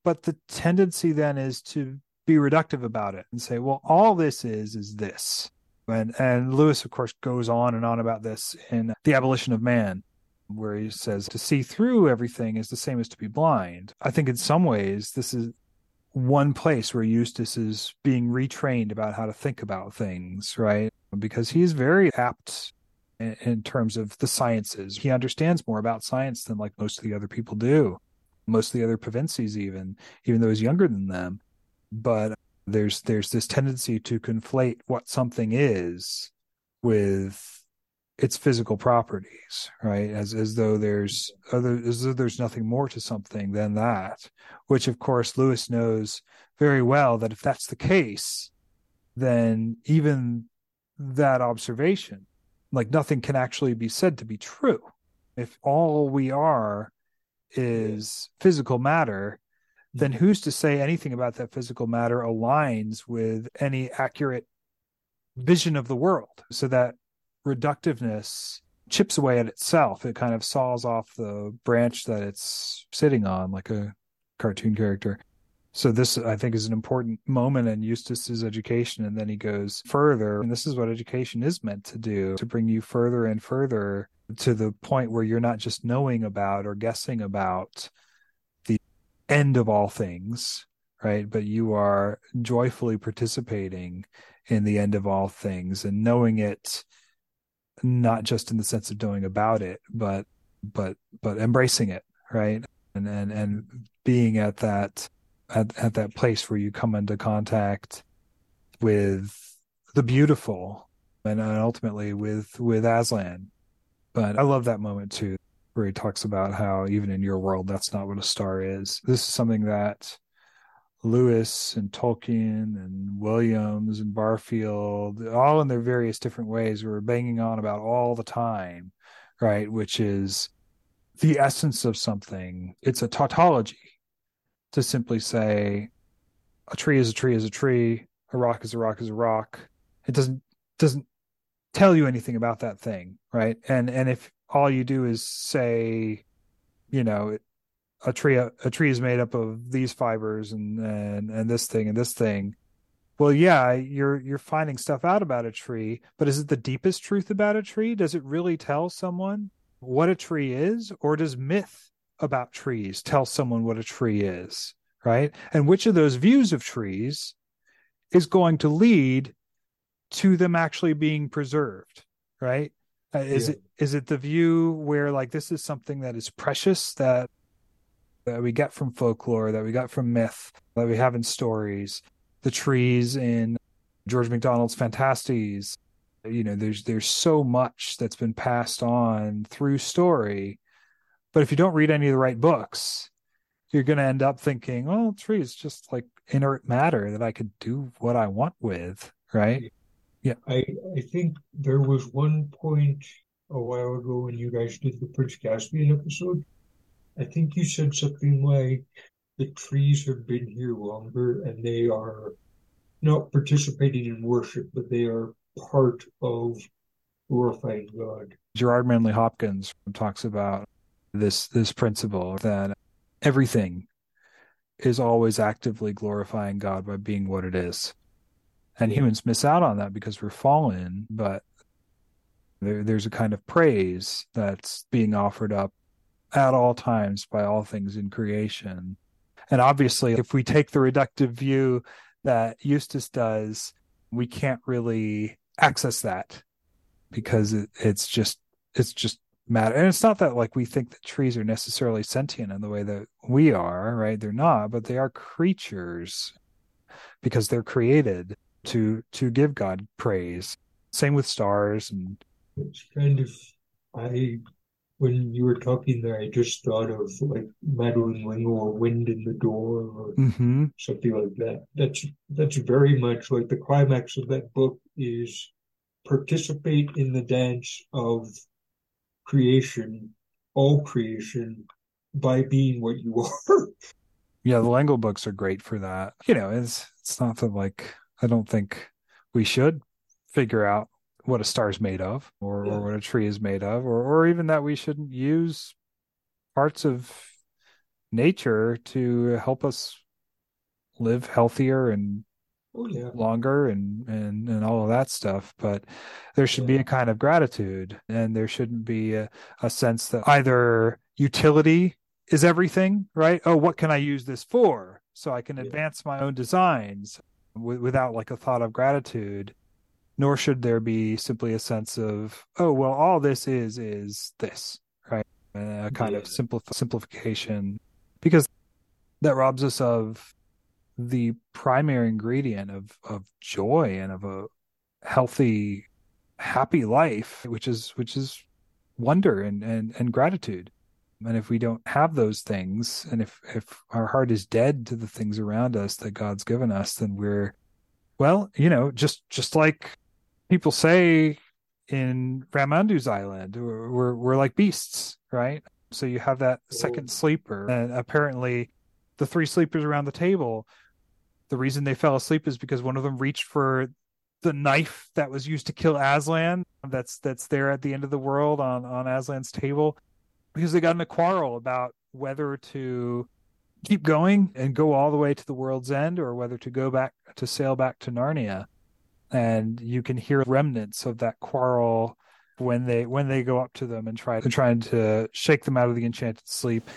but the tendency then is to be reductive about it and say, well, all this is is this and and Lewis, of course, goes on and on about this in The Abolition of Man, where he says to see through everything is the same as to be blind. I think in some ways this is one place where Eustace is being retrained about how to think about things, right? Because he's very apt in, in terms of the sciences. He understands more about science than like most of the other people do. Most of the other Pevensies even, even though he's younger than them. But there's there's this tendency to conflate what something is with its physical properties right? As as though there's other as though there's nothing more to something than that which of course lewis knows very well that if that's the case then even that observation like nothing can actually be said to be true. If all we are is physical matter then who's to say anything about that physical matter aligns with any accurate vision of the world? So that reductiveness chips away at itself. It kind of saws off the branch that it's sitting on like a cartoon character. So this i think is an important moment in eustace's education and then he goes further. And this is what education is meant to do to bring you further and further to the point where you're not just knowing about or guessing about the end of all things right? But you are joyfully participating in the end of all things and knowing it not just in the sense of knowing about it but but but embracing it right? And and and being at that at, at that place where you come into contact with the beautiful and, and ultimately with with aslan. But i love that moment too where he talks about how even in your world that's not what a star is. This is something that Lewis and Tolkien and Williams and Barfield, all in their various different ways, were banging on about all the time, right? Which is the essence of something. It's a tautology to simply say a tree is a tree is a tree, a rock is a rock is a rock. It doesn't doesn't tell you anything about that thing, right? And and if all you do is say, you know, a tree a, tree is made up of these fibers and and and this thing and this thing. Well yeah you're you're finding stuff out about a tree but is it the deepest truth about a tree? Does it really tell someone what a tree is or does myth about trees tell someone what a tree is right? And which of those views of trees is going to lead to them actually being preserved right? Uh, is Yeah. it is it the view where like this is something that is precious that that we get from folklore, that we got from myth, that we have in stories, the trees in George MacDonald's Phantastes. You know, there's there's so much that's been passed on through story. But if you don't read any of the right books, you're going to end up thinking, "Oh, trees just like inert matter that I could do what I want with, right? Yeah. I I think there was one point a while ago when you guys did the Prince Caspian episode. I think you said something like the trees have been here longer and they are not participating in worship, but they are part of glorifying God. Gerard Manley Hopkins talks about this this principle that everything is always actively glorifying God by being what it is. And humans miss out on that because we're fallen, but there, there's a kind of praise that's being offered up at all times by all things in creation. And obviously, if we take the reductive view that Eustace does, we can't really access that because it, it's just it's just matter. And it's not that like we think that trees are necessarily sentient in the way that we are, right? They're not, but they are creatures because they're created to to give God praise. Same with stars and it's kind of I when you were talking there, I just thought of like Madeleine L'Engle or Wind in the Door or mm-hmm. something like that. That's that's very much like the climax of that book is participate in the dance of creation, all creation, by being what you are. yeah, the L'Engle books are great for that. You know, it's it's not that like I don't think we should figure out what a star is made of or, yeah. or what a tree is made of or or even that we shouldn't use parts of nature to help us live healthier and oh, yeah. longer and and and all of that stuff but there should yeah. be a kind of gratitude and there shouldn't be a, a sense that either utility is everything right oh what can i use this for so i can advance my own designs w- without like a thought of gratitude nor should there be simply a sense of oh well all this is is this right? A kind of simple simplification. Because that robs us of the primary ingredient of of joy and of a healthy happy life which is which is wonder and and, and gratitude. And if we don't have those things and if if our heart is dead to the things around us that god's given us then we're well you know just just like people say in ramandu's island we're, we're, like beasts right? So you have that oh. second sleeper and apparently the three sleepers around the table the reason they fell asleep is because one of them reached for the knife that was used to kill Aslan that's that's there at the end of the world on on Aslan's table because they got in a quarrel about whether to keep going and go all the way to the world's end or whether to go back to sail back to Narnia and you can hear remnants of that quarrel when they when they go up to them and try trying to shake them out of the enchanted sleep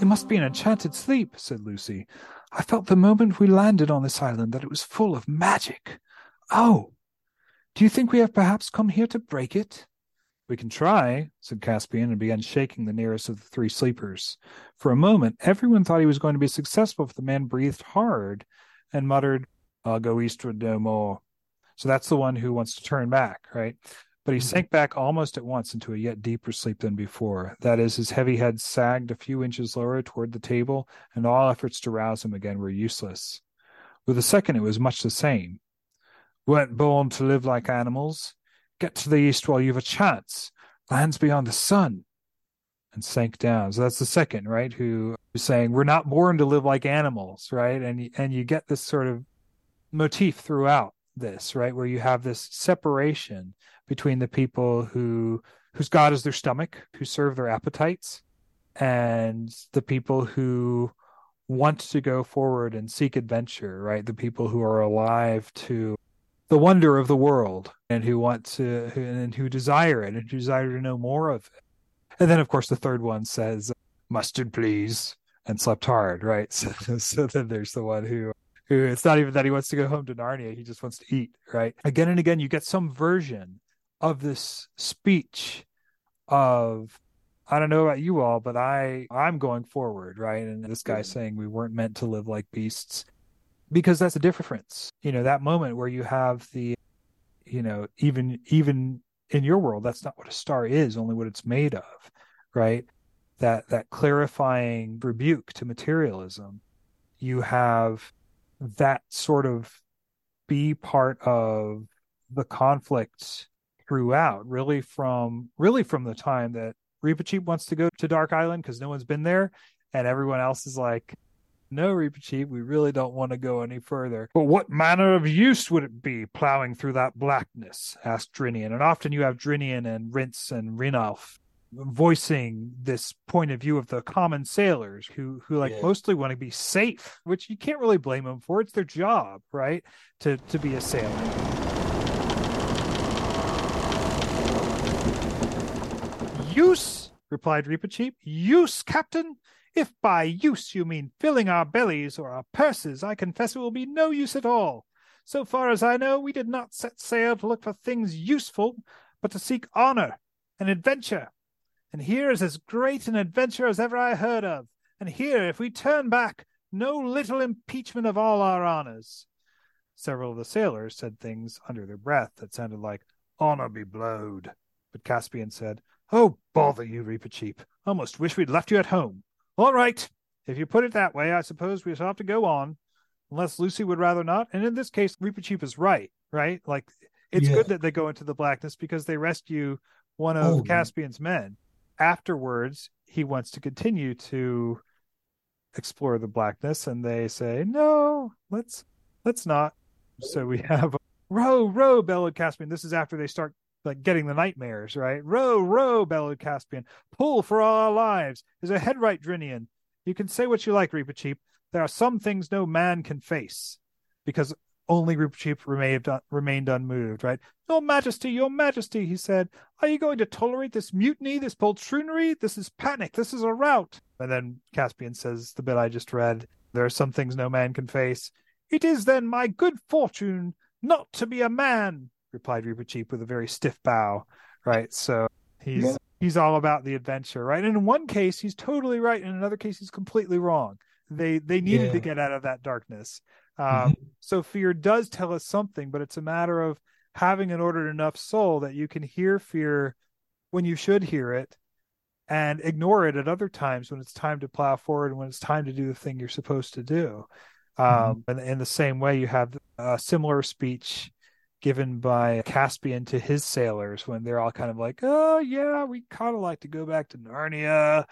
It must be an enchanted sleep, said Lucy. I felt the moment we landed on this island that it was full of magic. Oh, do you think we have perhaps come here to break it? We can try, said Caspian, and began shaking the nearest of the three sleepers. For a moment, everyone thought he was going to be successful, but the man breathed hard and muttered, I'll go eastward no more. So that's the one who wants to turn back, right? but he mm-hmm. sank back almost at once into a yet deeper sleep than before. That is, his heavy head sagged a few inches lower toward the table, and all efforts to rouse him again were useless. With the second, it was much the same. Weren't born to live like animals. Get to the east while you've a chance. Lands beyond the sun. And sank down. So that's the second, right? Who is saying we're not born to live like animals, right? And and you get this sort of motif throughout this, right? Where you have this separation between the people who whose god is their stomach, who serve their appetites, and the people who want to go forward and seek adventure, right? The people who are alive to the wonder of the world and who want to and who desire it and who desire to know more of it. And then of course the third one says mustard please and slept hard, right? So so then there's the one who who it's not even that he wants to go home to Narnia, he just wants to eat, right? Again and again you get some version of this speech of I don't know about you all, but I I'm going forward, right? And this guy saying we weren't meant to live like beasts because that's a difference. You know, that moment where you have the you know, even even in your world, that's not what a star is, only what it's made of, right? that that clarifying rebuke to materialism. You have that sort of be part of the conflict throughout, really from really from the time that Reepicheep wants to go to Dark Island because no one's been there, and everyone else is like, "No, Reepicheep, we really don't want to go any further." But what manner of use would it be plowing through that blackness? asked Drinian, and often you have Drinian and Rhince and Rynelf voicing this point of view of the common sailors who who like Yeah. mostly want to be safe which you can't really blame them for it's their job right to to be a sailor use replied Reepicheep. use captain if by use you mean filling our bellies or our purses i confess it will be no use at all so far as i know we did not set sail to look for things useful but to seek honor and adventure and here is as great an adventure as ever I heard of. And here, if we turn back, no little impeachment of all our honors. Several of the sailors said things under their breath that sounded like, honor be blowed. But Caspian said, Oh, bother you, Reepicheep. Almost wish we'd left you at home. All right. If you put it that way, I suppose we shall have to go on. Unless Lucy would rather not. And in this case, Reepicheep is right, right? Like, it's Yeah. good that they go into the blackness because they rescue one of Oh. Caspian's men afterwards he wants to continue to explore the blackness and they say no let's let's not so we have row row bellowed caspian this is after they start like getting the nightmares right row row bellowed caspian pull for all our lives is a head right drinian you can say what you like reepicheep there are some things no man can face because only Reepicheep remained uh, remained unmoved, right? Your Majesty, Your Majesty, he said, are you going to tolerate this mutiny, this poltroonery? This is panic. This is a rout. And then Caspian says the bit I just read. There are some things no man can face. It is then my good fortune not to be a man, replied Reepicheep with a very stiff bow. Right. So he's Yeah. he's all about the adventure, right? And in one case he's totally right, in another case he's completely wrong. They they needed to get out of that darkness. Um, so fear does tell us something, but it's a matter of having an ordered enough soul that you can hear fear when you should hear it and ignore it at other times when it's time to plow forward and when it's time to do the thing you're supposed to do. Um, and in the same way, you have a similar speech given by Caspian to his sailors when they're all kind of like, oh, yeah, we kind of like to go back to Narnia.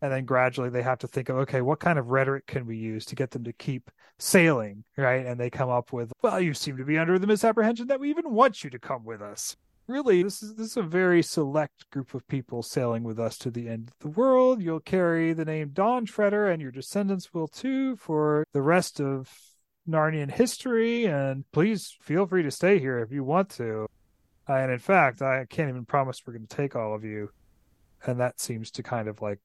And then gradually they have to think of, okay, what kind of rhetoric can we use to get them to keep sailing, right? And they come up with, well, you seem to be under the misapprehension that we even want you to come with us. Really, this is this is a very select group of people sailing with us to the end of the world. You'll carry the name Dawn Treader, and your descendants will too for the rest of Narnian history. And please feel free to stay here if you want to. Uh, and in fact, I can't even promise we're going to take all of you. And that seems to kind of like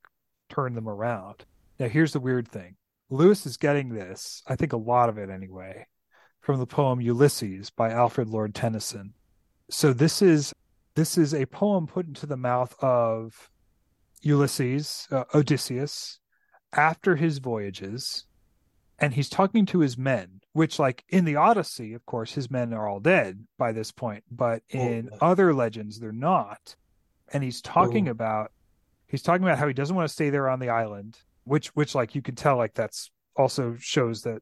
turn them around. Now, here's the weird thing Lewis is getting this, I think a lot of it anyway, from the poem Ulysses by Alfred Lord Tennyson. So this is this is a poem put into the mouth of Ulysses, uh, Odysseus, after his voyages, and he's talking to his men, which, like in the Odyssey, of course, his men are all dead by this point, but oh, in other legends, they're not. And he's talking Oh. about he's talking about how he doesn't want to stay there on the island, which which like you can tell like that's also shows that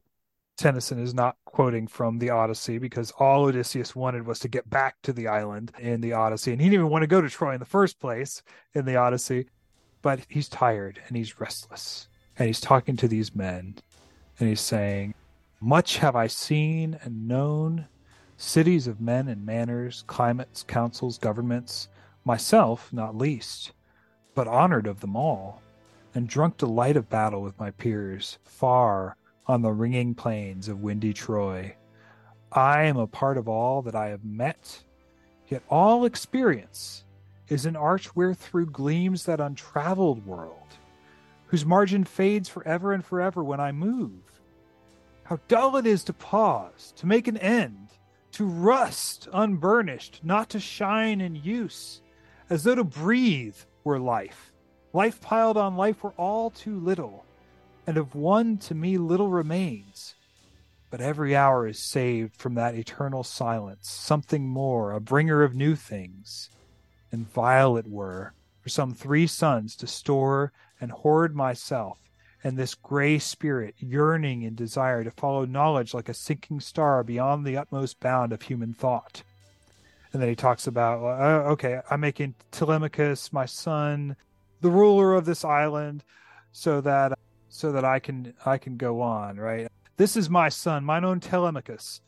Tennyson is not quoting from the Odyssey because all Odysseus wanted was to get back to the island in the Odyssey. And he didn't even want to go to Troy in the first place in the Odyssey. But he's tired and he's restless. And he's talking to these men and he's saying, Much have I seen and known, cities of men and manners, climates, councils, governments, myself not least, but honored of them all, and drunk delight of battle with my peers, far on the ringing plains of windy Troy. I am a part of all that I have met, yet all experience is an arch wherethrough gleams that untraveled world, whose margin fades forever and forever when I move. How dull it is to pause, to make an end, to rust unburnished, not to shine in use, as though to breathe were life. Life piled on life were all too little, and of one to me little remains. But every hour is saved from that eternal silence, something more, a bringer of new things. And vile it were for some three suns to store and hoard myself and this gray spirit yearning and desire to follow knowledge like a sinking star beyond the utmost bound of human thought. And then he talks about, uh, okay, I'm making Telemachus my son, the ruler of this island, so that so that I can I can go on, right? This is my son, mine own Telemachus,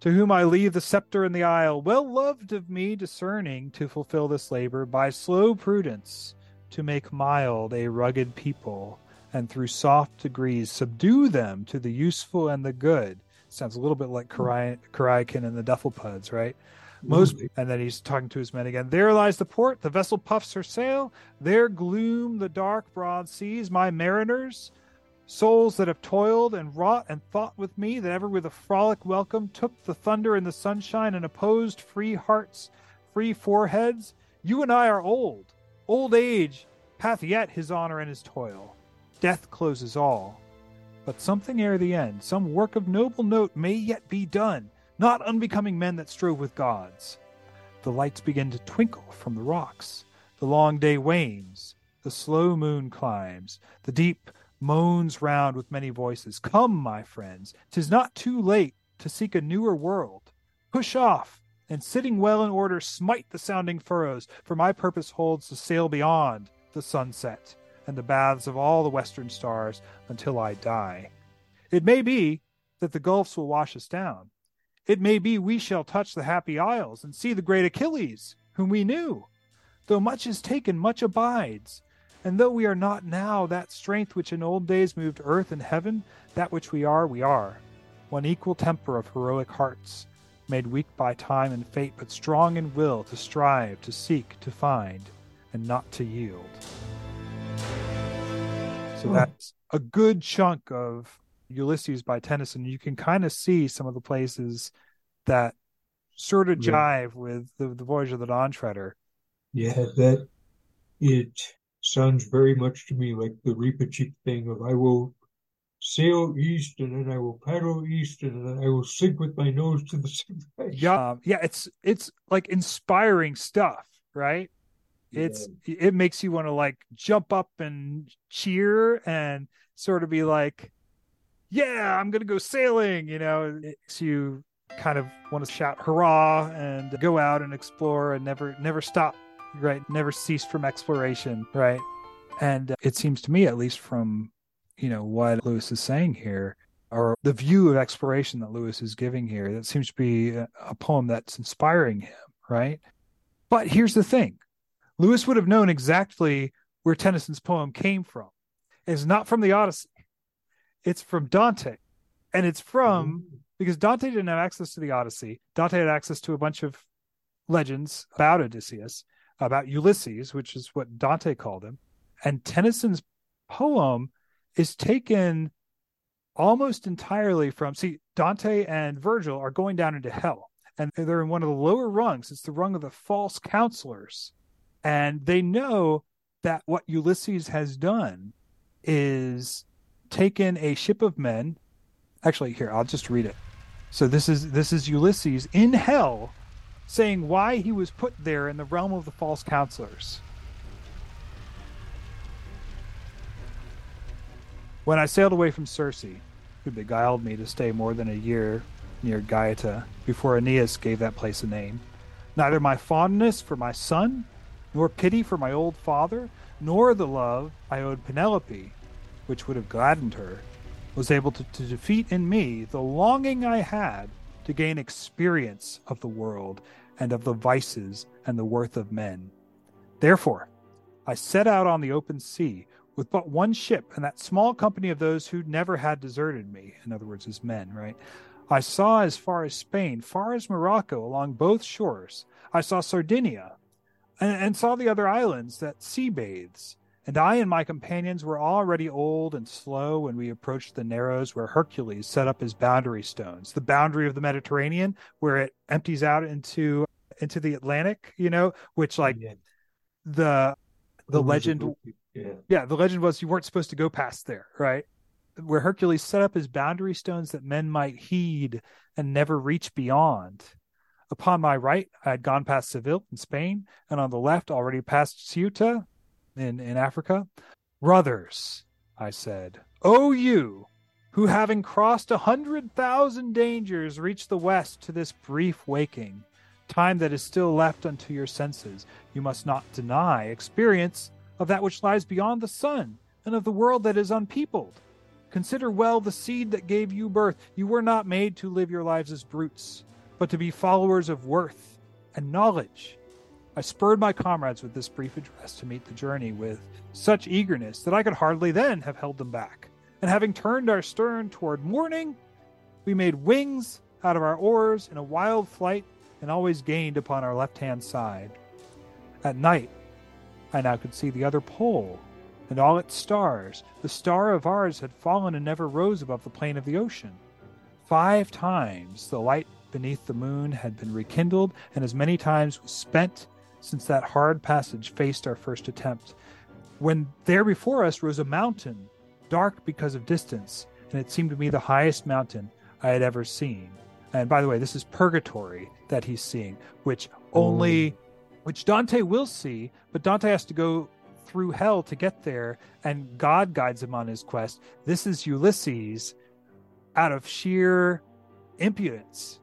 to whom I leave the scepter and the isle, well loved of me, discerning to fulfill this labor by slow prudence, to make mild a rugged people and through soft degrees subdue them to the useful and the good. Sounds a little bit like hmm. Coriakin and the Dufflepuds, right? Hmm. Most, and then he's talking to his men again. There lies the port. The vessel puffs her sail. There gloom the dark, broad seas. My mariners, souls that have toiled and wrought and thought with me, that ever with a frolic welcome took the thunder and the sunshine and opposed free hearts, free foreheads. You and I are old. Old age hath yet his honor and his toil. Death closes all. But something ere the end, some work of noble note may yet be done, not unbecoming men that strove with gods. The lights begin to twinkle from the rocks. The long day wanes. The slow moon climbs. The deep moans round with many voices. Come, my friends, tis not too late to seek a newer world. Push off, and sitting well in order, smite the sounding furrows, for my purpose holds to sail beyond the sunset and the baths of all the western stars until I die. It may be that the gulfs will wash us down. It may be we shall touch the happy isles and see the great Achilles, whom we knew. Though much is taken, much abides. And though we are not now that strength which in old days moved earth and heaven, that which we are, we are. One equal temper of heroic hearts, made weak by time and fate, but strong in will to strive, to seek, to find, and not to yield. So hmm. that's a good chunk of Ulysses by Tennyson. You can kind of see some of the places that sort of jive yeah. with the, the Voyage of the Dawn Treader. Yeah, that it sounds very much to me like the Reepicheep thing of I will sail east and then I will paddle east and then I will sink with my nose to the sea. Yeah, um, yeah, it's it's like inspiring stuff, right? it's yeah. it makes you want to like jump up and cheer and sort of be like yeah i'm gonna go sailing you know it makes you kind of want to shout hurrah and go out and explore and never never stop right never cease from exploration right and it seems to me at least from you know what lewis is saying here or the view of exploration that lewis is giving here that seems to be a, a poem that's inspiring him right but here's the thing Lewis would have known exactly where Tennyson's poem came from. It's not from the Odyssey, it's from Dante. And it's from mm-hmm. because Dante didn't have access to the Odyssey. Dante had access to a bunch of legends about Odysseus, about Ulysses, which is what Dante called him. And Tennyson's poem is taken almost entirely from see Dante and Virgil are going down into hell and they're in one of the lower rungs it's the rung of the false counselors and they know that what Ulysses has done is taken a ship of men. Actually, here, I'll just read it. So this is this is Ulysses in hell saying why he was put there in the realm of the false counselors. When I sailed away from Circe, who beguiled me to stay more than a year near Gaeta before Aeneas gave that place a name, neither my fondness for my son nor pity for my old father, nor the love I owed Penelope, which would have gladdened her, was able to, to defeat in me the longing I had to gain experience of the world and of the vices and the worth of men. Therefore, I set out on the open sea with but one ship and that small company of those who never had deserted me, in other words, as men, right? I saw as far as Spain, far as Morocco along both shores. I saw Sardinia, and, and saw the other islands that sea bathes. And I and my companions were already old and slow when we approached the narrows where Hercules set up his boundary stones, the boundary of the Mediterranean, where it empties out into into the Atlantic, you know, which like yeah. the the legend yeah. yeah, the legend was you weren't supposed to go past there, right? Where Hercules set up his boundary stones that men might heed and never reach beyond. Upon my right, I had gone past Seville in Spain, and on the left, already past Ceuta in, in Africa. Brothers, I said, O you, who having crossed a hundred thousand dangers reach the west to this brief waking, time that is still left unto your senses, you must not deny experience of that which lies beyond the sun and of the world that is unpeopled. Consider well the seed that gave you birth. You were not made to live your lives as brutes, but to be followers of worth and knowledge. I spurred my comrades with this brief address to meet the journey with such eagerness that I could hardly then have held them back. And having turned our stern toward morning, we made wings out of our oars in a wild flight and always gained upon our left hand side. At night, I now could see the other pole and all its stars. The star of ours had fallen and never rose above the plane of the ocean. Five times the light beneath the moon had been rekindled, and as many times was spent since that hard passage faced our first attempt. When there before us rose a mountain, dark because of distance, and it seemed to me the highest mountain I had ever seen. And by the way, this is purgatory that he's seeing, which only, which Dante will see, but Dante has to go through hell to get there, and God guides him on his quest. This is Ulysses out of sheer impudence,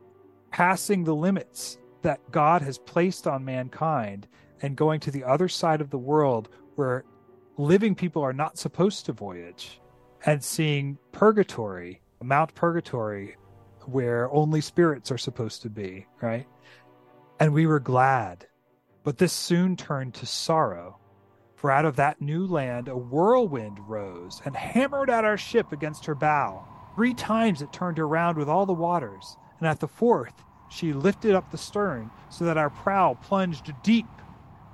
passing the limits that God has placed on mankind and going to the other side of the world where living people are not supposed to voyage and seeing purgatory, Mount Purgatory, where only spirits are supposed to be, right? And we were glad. But this soon turned to sorrow. For out of that new land a whirlwind rose and hammered at our ship against her bow. Three times it turned her round with all the waters, and at the fourth she lifted up the stern so that our prow plunged deep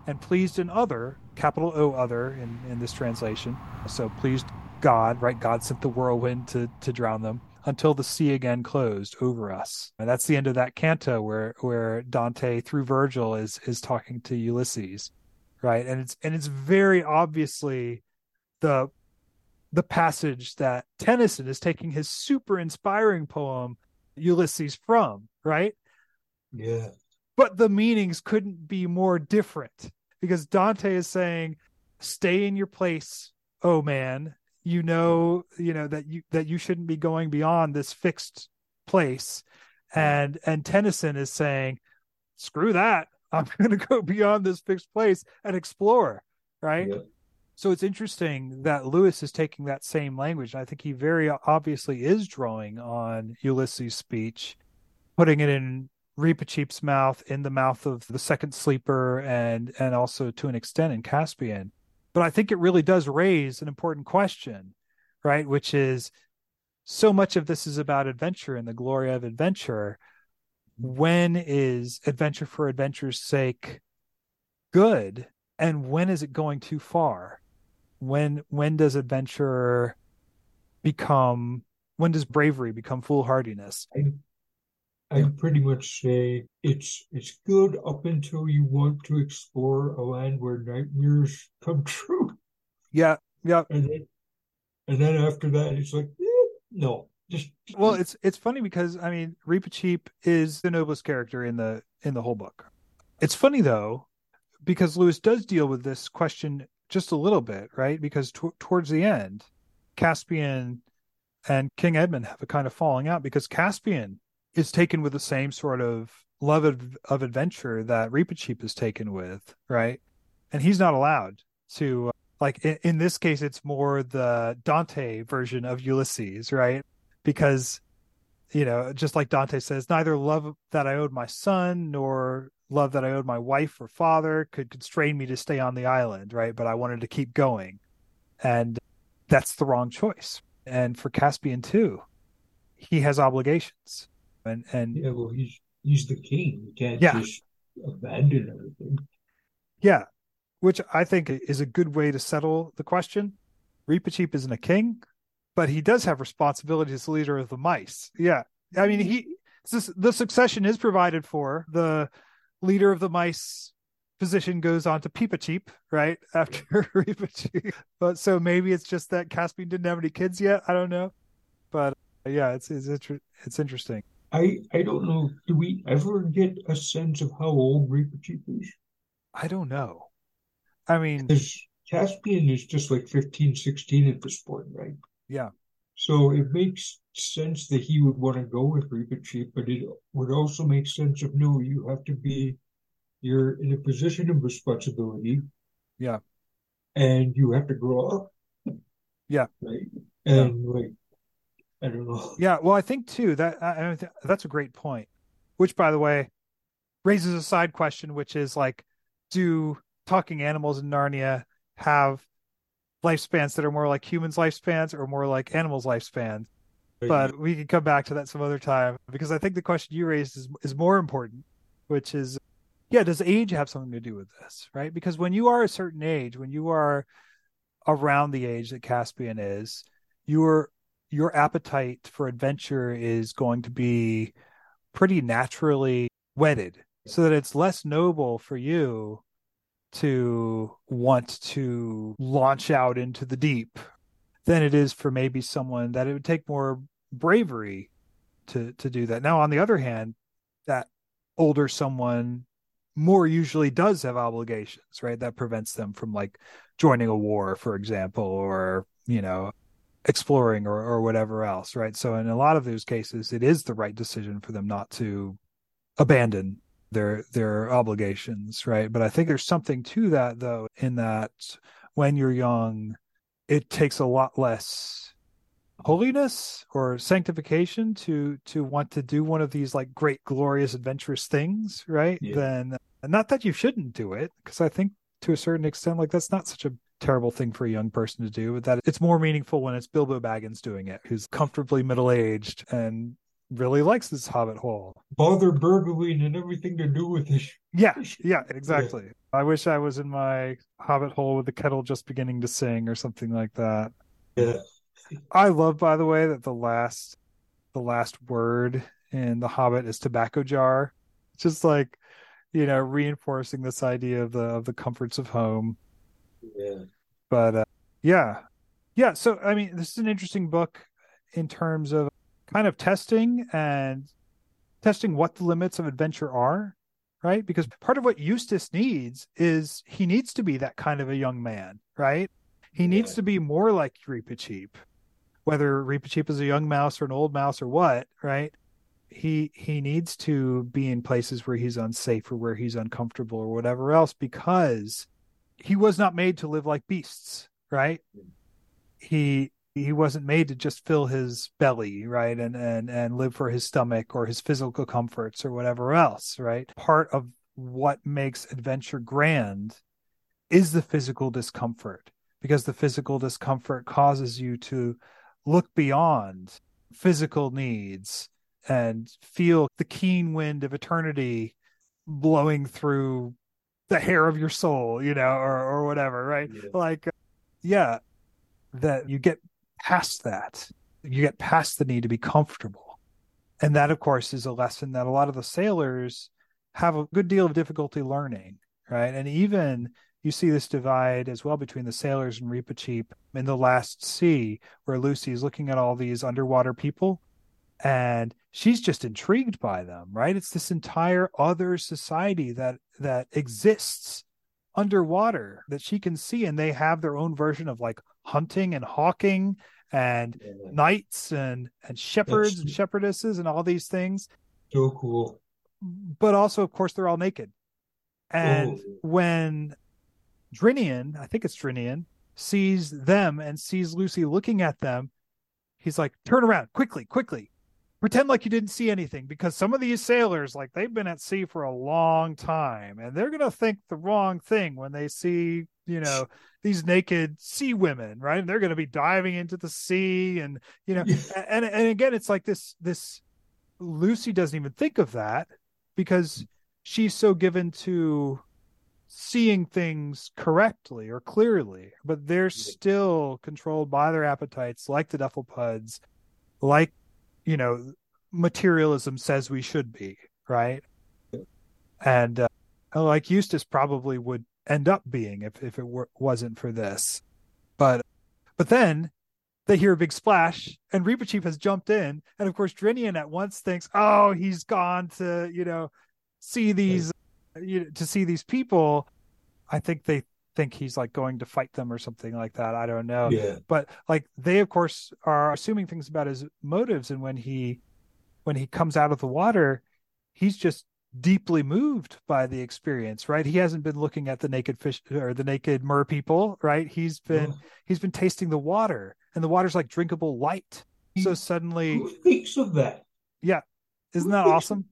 and pleased an other, capital O other in, in this translation. So pleased God, right? God sent the whirlwind to, to drown them until the sea again closed over us. And that's the end of that canto where where Dante through Virgil is is talking to Ulysses. Right. And it's and it's very obviously the the passage that Tennyson is taking his super inspiring poem Ulysses from, right? Yeah. But the meanings couldn't be more different because Dante is saying, stay in your place, oh man. You know, you know that you that you shouldn't be going beyond this fixed place. Hmm. And and Tennyson is saying, screw that. I'm gonna go beyond this fixed place and explore. Right. Yeah. So it's interesting that Lewis is taking that same language. I think he very obviously is drawing on Ulysses' speech, putting it in Reepicheep's mouth, in the mouth of the second sleeper, and and also to an extent in Caspian. But I think it really does raise an important question, right? Which is so much of this is about adventure and the glory of adventure. When is adventure for adventure's sake good? And when is it going too far? When when does adventure become when does bravery become foolhardiness? I, I pretty much say it's it's good up until you want to explore a land where nightmares come true. Yeah, yeah. And then and then after that it's like eh, no. Just well, it's it's funny because I mean Reepicheep is the noblest character in the in the whole book. It's funny though because Lewis does deal with this question just a little bit, right? Because t- towards the end, Caspian and King Edmund have a kind of falling out because Caspian is taken with the same sort of love of, of adventure that Reepicheep is taken with, right? And he's not allowed to, uh, like, in, in this case, it's more the Dante version of Ulysses, right? Because, you know, just like Dante says, neither love that I owed my son nor love that I owed my wife or father could constrain me to stay on the island, right? But I wanted to keep going. And that's the wrong choice. And for Caspian too, he has obligations. And and yeah, well he's he's the king. You can't Yeah. just abandon everything. yeah, which I think is a good way to settle the question. Reepicheep isn't a king, but he does have responsibilities as leader of the mice. Yeah. I mean he the succession is provided for. The leader of the mice position goes on to Peepiceek, right? After Reepicheep. But so maybe it's just that Caspian didn't have any kids yet. I don't know. But uh, yeah, it's it's it's interesting. I I don't know. Do we ever get a sense of how old Reepicheep is? I don't know. I mean, Because Caspian is just like 15, 16 at this point, right? Yeah. So it makes sense that he would want to go with Reepicheep, but it would also make sense of no, you have to be, you're in a position of responsibility. Yeah. And you have to grow up. Yeah. Right. And like, I don't know. Yeah. Well, I think too that I, I th- that's a great point. Which, by the way, raises a side question, which is like, do talking animals in Narnia have lifespans that are more like humans' lifespans or more like animals' lifespans? But we can come back to that some other time because I think the question you raised is is more important, which is, yeah, does age have something to do with this, right? Because when you are a certain age, when you are around the age that Caspian is, your your appetite for adventure is going to be pretty naturally wedded so that it's less noble for you to want to launch out into the deep than it is for maybe someone that it would take more bravery to to do that. Now on the other hand, that older someone more usually does have obligations, right? That prevents them from like joining a war, for example, or you know, exploring or, or whatever else, right? So in a lot of those cases, it is the right decision for them not to abandon their their obligations, right? But I think there's something to that though, in that when you're young, it takes a lot less holiness or sanctification to to want to do one of these like great glorious adventurous things right yeah. then not that you shouldn't do it because i think to a certain extent like that's not such a terrible thing for a young person to do but that it's more meaningful when it's bilbo baggins doing it who's comfortably middle-aged and really likes this hobbit hole. Bother burgling and everything to do with it. Yeah, yeah, exactly. Yeah. I wish I was in my hobbit hole with the kettle just beginning to sing or something like that. Yeah. I love, by the way, that the last the last word in the Hobbit is tobacco jar. Just like, you know, reinforcing this idea of the of the comforts of home. Yeah. But uh, yeah. Yeah, so I mean, this is an interesting book in terms of kind of testing and testing what the limits of adventure are, right? Because part of what Eustace needs is he needs to be that kind of a young man, right? He yeah. needs to be more like Reepicheep, whether Reepicheep is a young mouse or an old mouse or what, right? He he needs to be in places where he's unsafe or where he's uncomfortable or whatever else because he was not made to live like beasts, right? He he wasn't made to just fill his belly right and and and live for his stomach or his physical comforts or whatever else right part of what makes adventure grand is the physical discomfort because the physical discomfort causes you to look beyond physical needs and feel the keen wind of eternity blowing through the hair of your soul you know or or whatever right yeah. like uh, yeah that you get past that. You get past the need to be comfortable. And that, of course, is a lesson that a lot of the sailors have a good deal of difficulty learning, right? And even you see this divide as well between the sailors and Reepicheep in the last sea, where Lucy is looking at all these underwater people and she's just intrigued by them, right? It's this entire other society that that exists underwater that she can see and they have their own version of like hunting and hawking and yeah. knights and and shepherds That's... and shepherdesses and all these things so cool but also of course they're all naked and oh. when Drinian, I think it's Drinian, sees them and sees Lucy looking at them, he's like, "Turn around quickly, quickly! Pretend like you didn't see anything because some of these sailors like they've been at sea for a long time and they're going to think the wrong thing when they see you know these naked sea women right? And they're going to be diving into the sea and you know and and again it's like this this lucy doesn't even think of that because she's so given to seeing things correctly or clearly but they're still controlled by their appetites like the dufflepuds like you know materialism says we should be right? And uh, like eustace probably would end up being if, if it were, wasn't for this. But but then they hear a big splash and Reepicheep has jumped in. And of course Drinian at once thinks oh he's gone to you know see these you know, to see these people. I think they think he's like going to fight them or something like that. I don't know. Yeah. But like they of course are assuming things about his motives and when he when he comes out of the water, he's just deeply moved by the experience, right? He hasn't been looking at the naked fish or the naked mer people, right? He's been he's been tasting the water and the water's like drinkable light. So suddenly Who thinks of that? yeah. Isn't that awesome?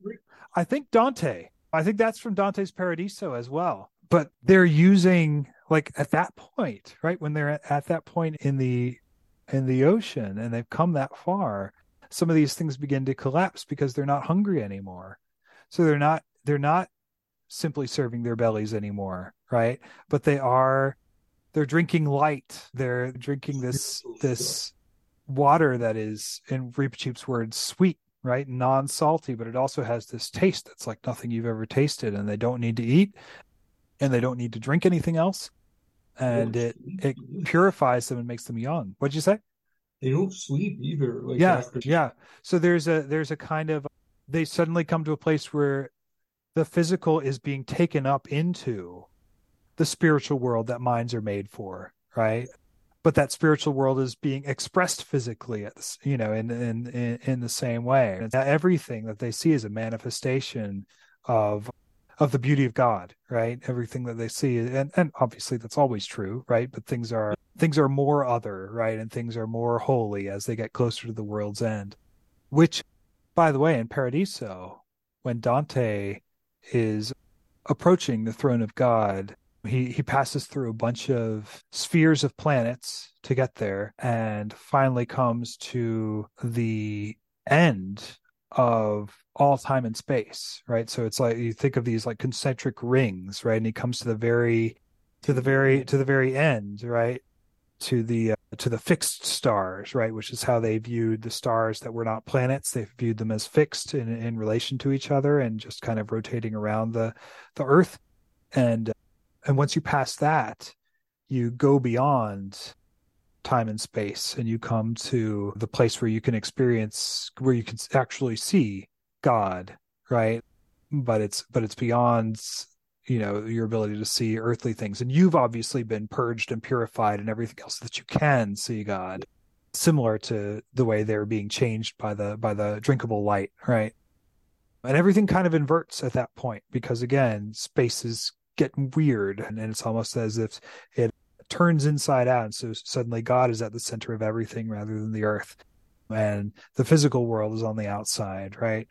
I think Dante. I think that's from Dante's Paradiso as well. But they're using like at that point, right? When they're at, at that point in the in the ocean and they've come that far, some of these things begin to collapse because they're not hungry anymore. So they're not they're not simply serving their bellies anymore, right? But they are they're drinking light. They're drinking this this water that is in Reepicheep's words sweet right? Non salty, but it also has this taste that's like nothing you've ever tasted, and they don't need to eat and they don't need to drink anything else. And it it purifies them and makes them young. What'd you say? They don't sleep either. Like yeah, after yeah. So there's a there's a kind of they suddenly come to a place where the physical is being taken up into the spiritual world that minds are made for, right? but that spiritual world is being expressed physically you know in, in in in the same way everything that they see is a manifestation of of the beauty of god right? Everything that they see and and obviously that's always true right? But things are things are more other right? And things are more holy as they get closer to the world's end which by the way in paradiso when dante is approaching the throne of god he he passes through a bunch of spheres of planets to get there and finally comes to the end of all time and space right? So it's like you think of these like concentric rings right? And he comes to the very to the very to the very end right? To the uh, to the fixed stars right? Which is how they viewed the stars that were not planets. They viewed them as fixed in in relation to each other and just kind of rotating around the the earth. And and once you pass that you go beyond time and space and you come to the place where you can experience where you can actually see god right? But it's but it's beyond you know your ability to see earthly things. And you've obviously been purged and purified and everything else that you can see god similar to the way they're being changed by the by the drinkable light right? And everything kind of inverts at that point because again space is getting weird and it's almost as if it turns inside out and so suddenly god is at the center of everything rather than the earth and the physical world is on the outside right?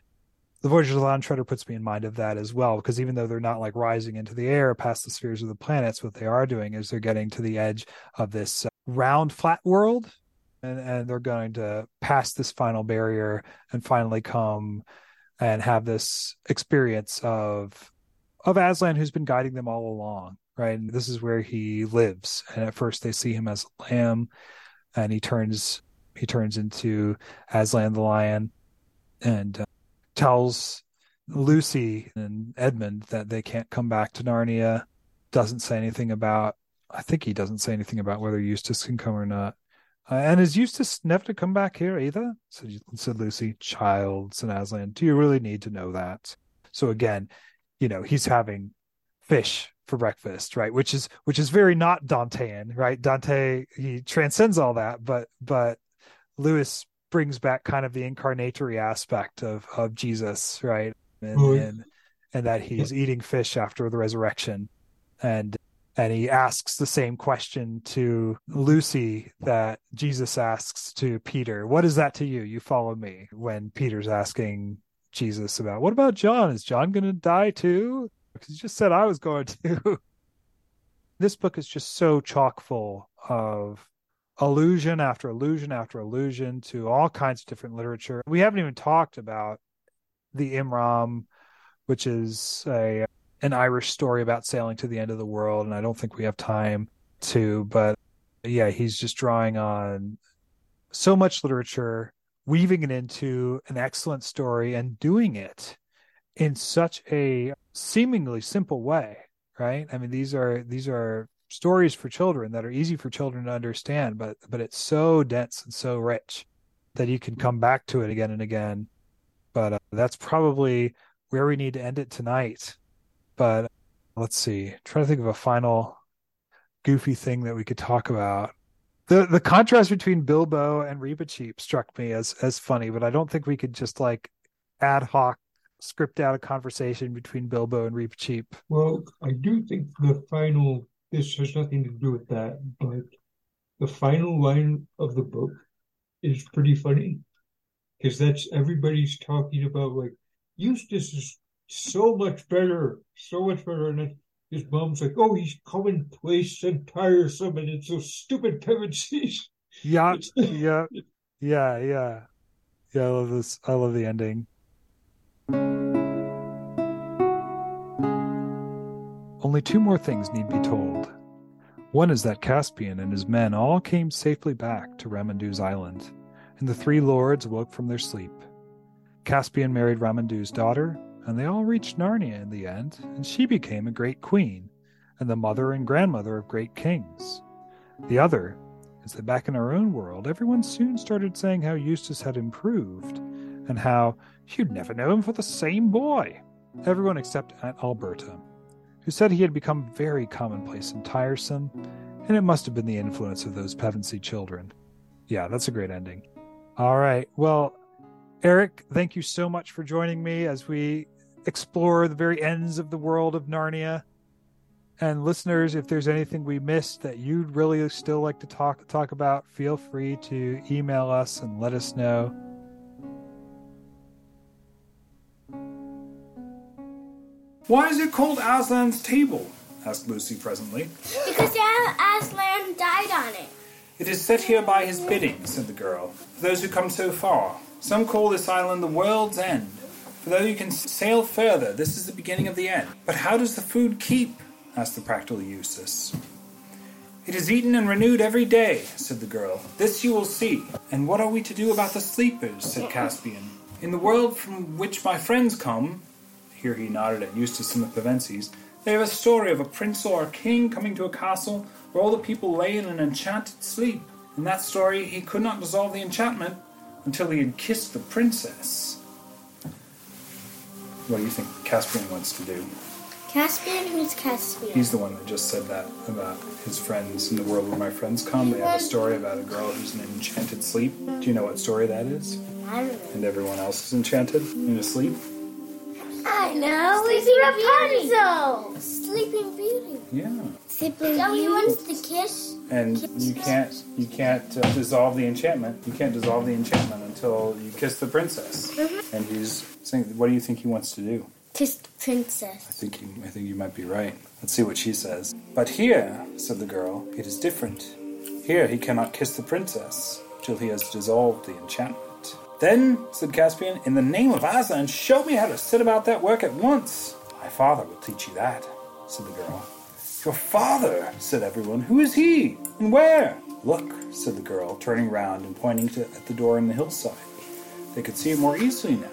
The voyage of the Dawn Treader puts me in mind of that as well because even though they're not like rising into the air past the spheres of the planets what they are doing is they're getting to the edge of this uh, round flat world and, and they're going to pass this final barrier and finally come and have this experience of of Aslan who's been guiding them all along, right? And this is where he lives. And at first they see him as a lamb and he turns he turns into Aslan the lion and uh, tells Lucy and Edmund that they can't come back to Narnia. Doesn't say anything about I think he doesn't say anything about whether Eustace can come or not. Uh, and is Eustace never to come back here either? Said, said Lucy, child, said Aslan. Do you really need to know that? So again, you know he's having fish for breakfast right? Which is which is very not dantean right? Dante he transcends all that but but lewis brings back kind of the incarnatory aspect of of jesus right? And Oh, and, and that he's eating fish after the resurrection. And and he asks the same question to lucy that jesus asks to peter. What is that to you? You follow me. When peter's asking Jesus about what about John? Is John going to die too? Because he just said I was going to. this book is just so chock full of allusion after allusion after allusion to all kinds of different literature. We haven't even talked about the Immram, which is a an Irish story about sailing to the end of the world, and I don't think we have time to. But yeah, he's just drawing on so much literature weaving it into an excellent story and doing it in such a seemingly simple way right? I mean these are these are stories for children that are easy for children to understand but but it's so dense and so rich that you can come back to it again and again. But uh, that's probably where we need to end it tonight. But let's see try to think of a final goofy thing that we could talk about. The the contrast between Bilbo and Reepicheep struck me as as funny, but I don't think we could just like ad hoc script out a conversation between Bilbo and Reepicheep. Well, I do think the final, this has nothing to do with that, but the final line of the book is pretty funny because that's everybody's talking about like Eustace is so much better, so much better. And his mom's like, oh, he's commonplace and tiresome and it's so stupid Pevensie's. Yeah, yeah, yeah, yeah. Yeah, I love this. I love the ending. Only two more things need be told. One is that Caspian and his men all came safely back to Ramandu's island, and the three lords woke from their sleep. Caspian married Ramandu's daughter, and they all reached Narnia in the end, and she became a great queen, and the mother and grandmother of great kings. The other is that back in our own world, everyone soon started saying how Eustace had improved, and how you'd never know him for the same boy. Everyone except Aunt Alberta, who said he had become very commonplace and tiresome, and it must have been the influence of those Pevensie children. Yeah, that's a great ending. All right. Well, Eric, thank you so much for joining me as we explore the very ends of the world of Narnia. And listeners, if there's anything we missed that you'd really still like to talk talk about, feel free to email us and let us know. Why is it called Aslan's table? asked Lucy presently. Because Aslan died on it. It is set here by his bidding, said the girl, for those who come so far. Some call this island the world's end. For though you can sail further, this is the beginning of the end. But how does the food keep? asked the practical Eustace. It is eaten and renewed every day, said the girl. This you will see. And what are we to do about the sleepers? said Caspian. In the world from which my friends come, here he nodded at Eustace and the Pevensies, they have a story of a prince or a king coming to a castle where all the people lay in an enchanted sleep. In that story, he could not dissolve the enchantment until he had kissed the princess. What do you think Caspian wants to do? Caspian? Who's Caspian? He's the one that just said that about his friends in the world where my friends come. They have a story about a girl who's in an enchanted sleep. Do you know what story that is? I don't know. And everyone else is enchanted in a sleep? I know. Sleeping Rapunzel. Sleeping Beauty. Yeah. Sleeping Oh, he wants to kiss. And you can't you can't uh, dissolve the enchantment. You can't dissolve the enchantment until you kiss the princess. Mm-hmm. And he's saying, "What do you think he wants to do?" Kiss the princess. I think you, I think you might be right. Let's see what she says. But here, said the girl, it is different. Here he cannot kiss the princess till he has dissolved the enchantment. Then, said Caspian, in the name of Aslan, show me how to set about that work at once. My father will teach you that, said the girl. Your father, said everyone. Who is he? And where? Look, said the girl, turning round and pointing to, at the door in the hillside. They could see it more easily now.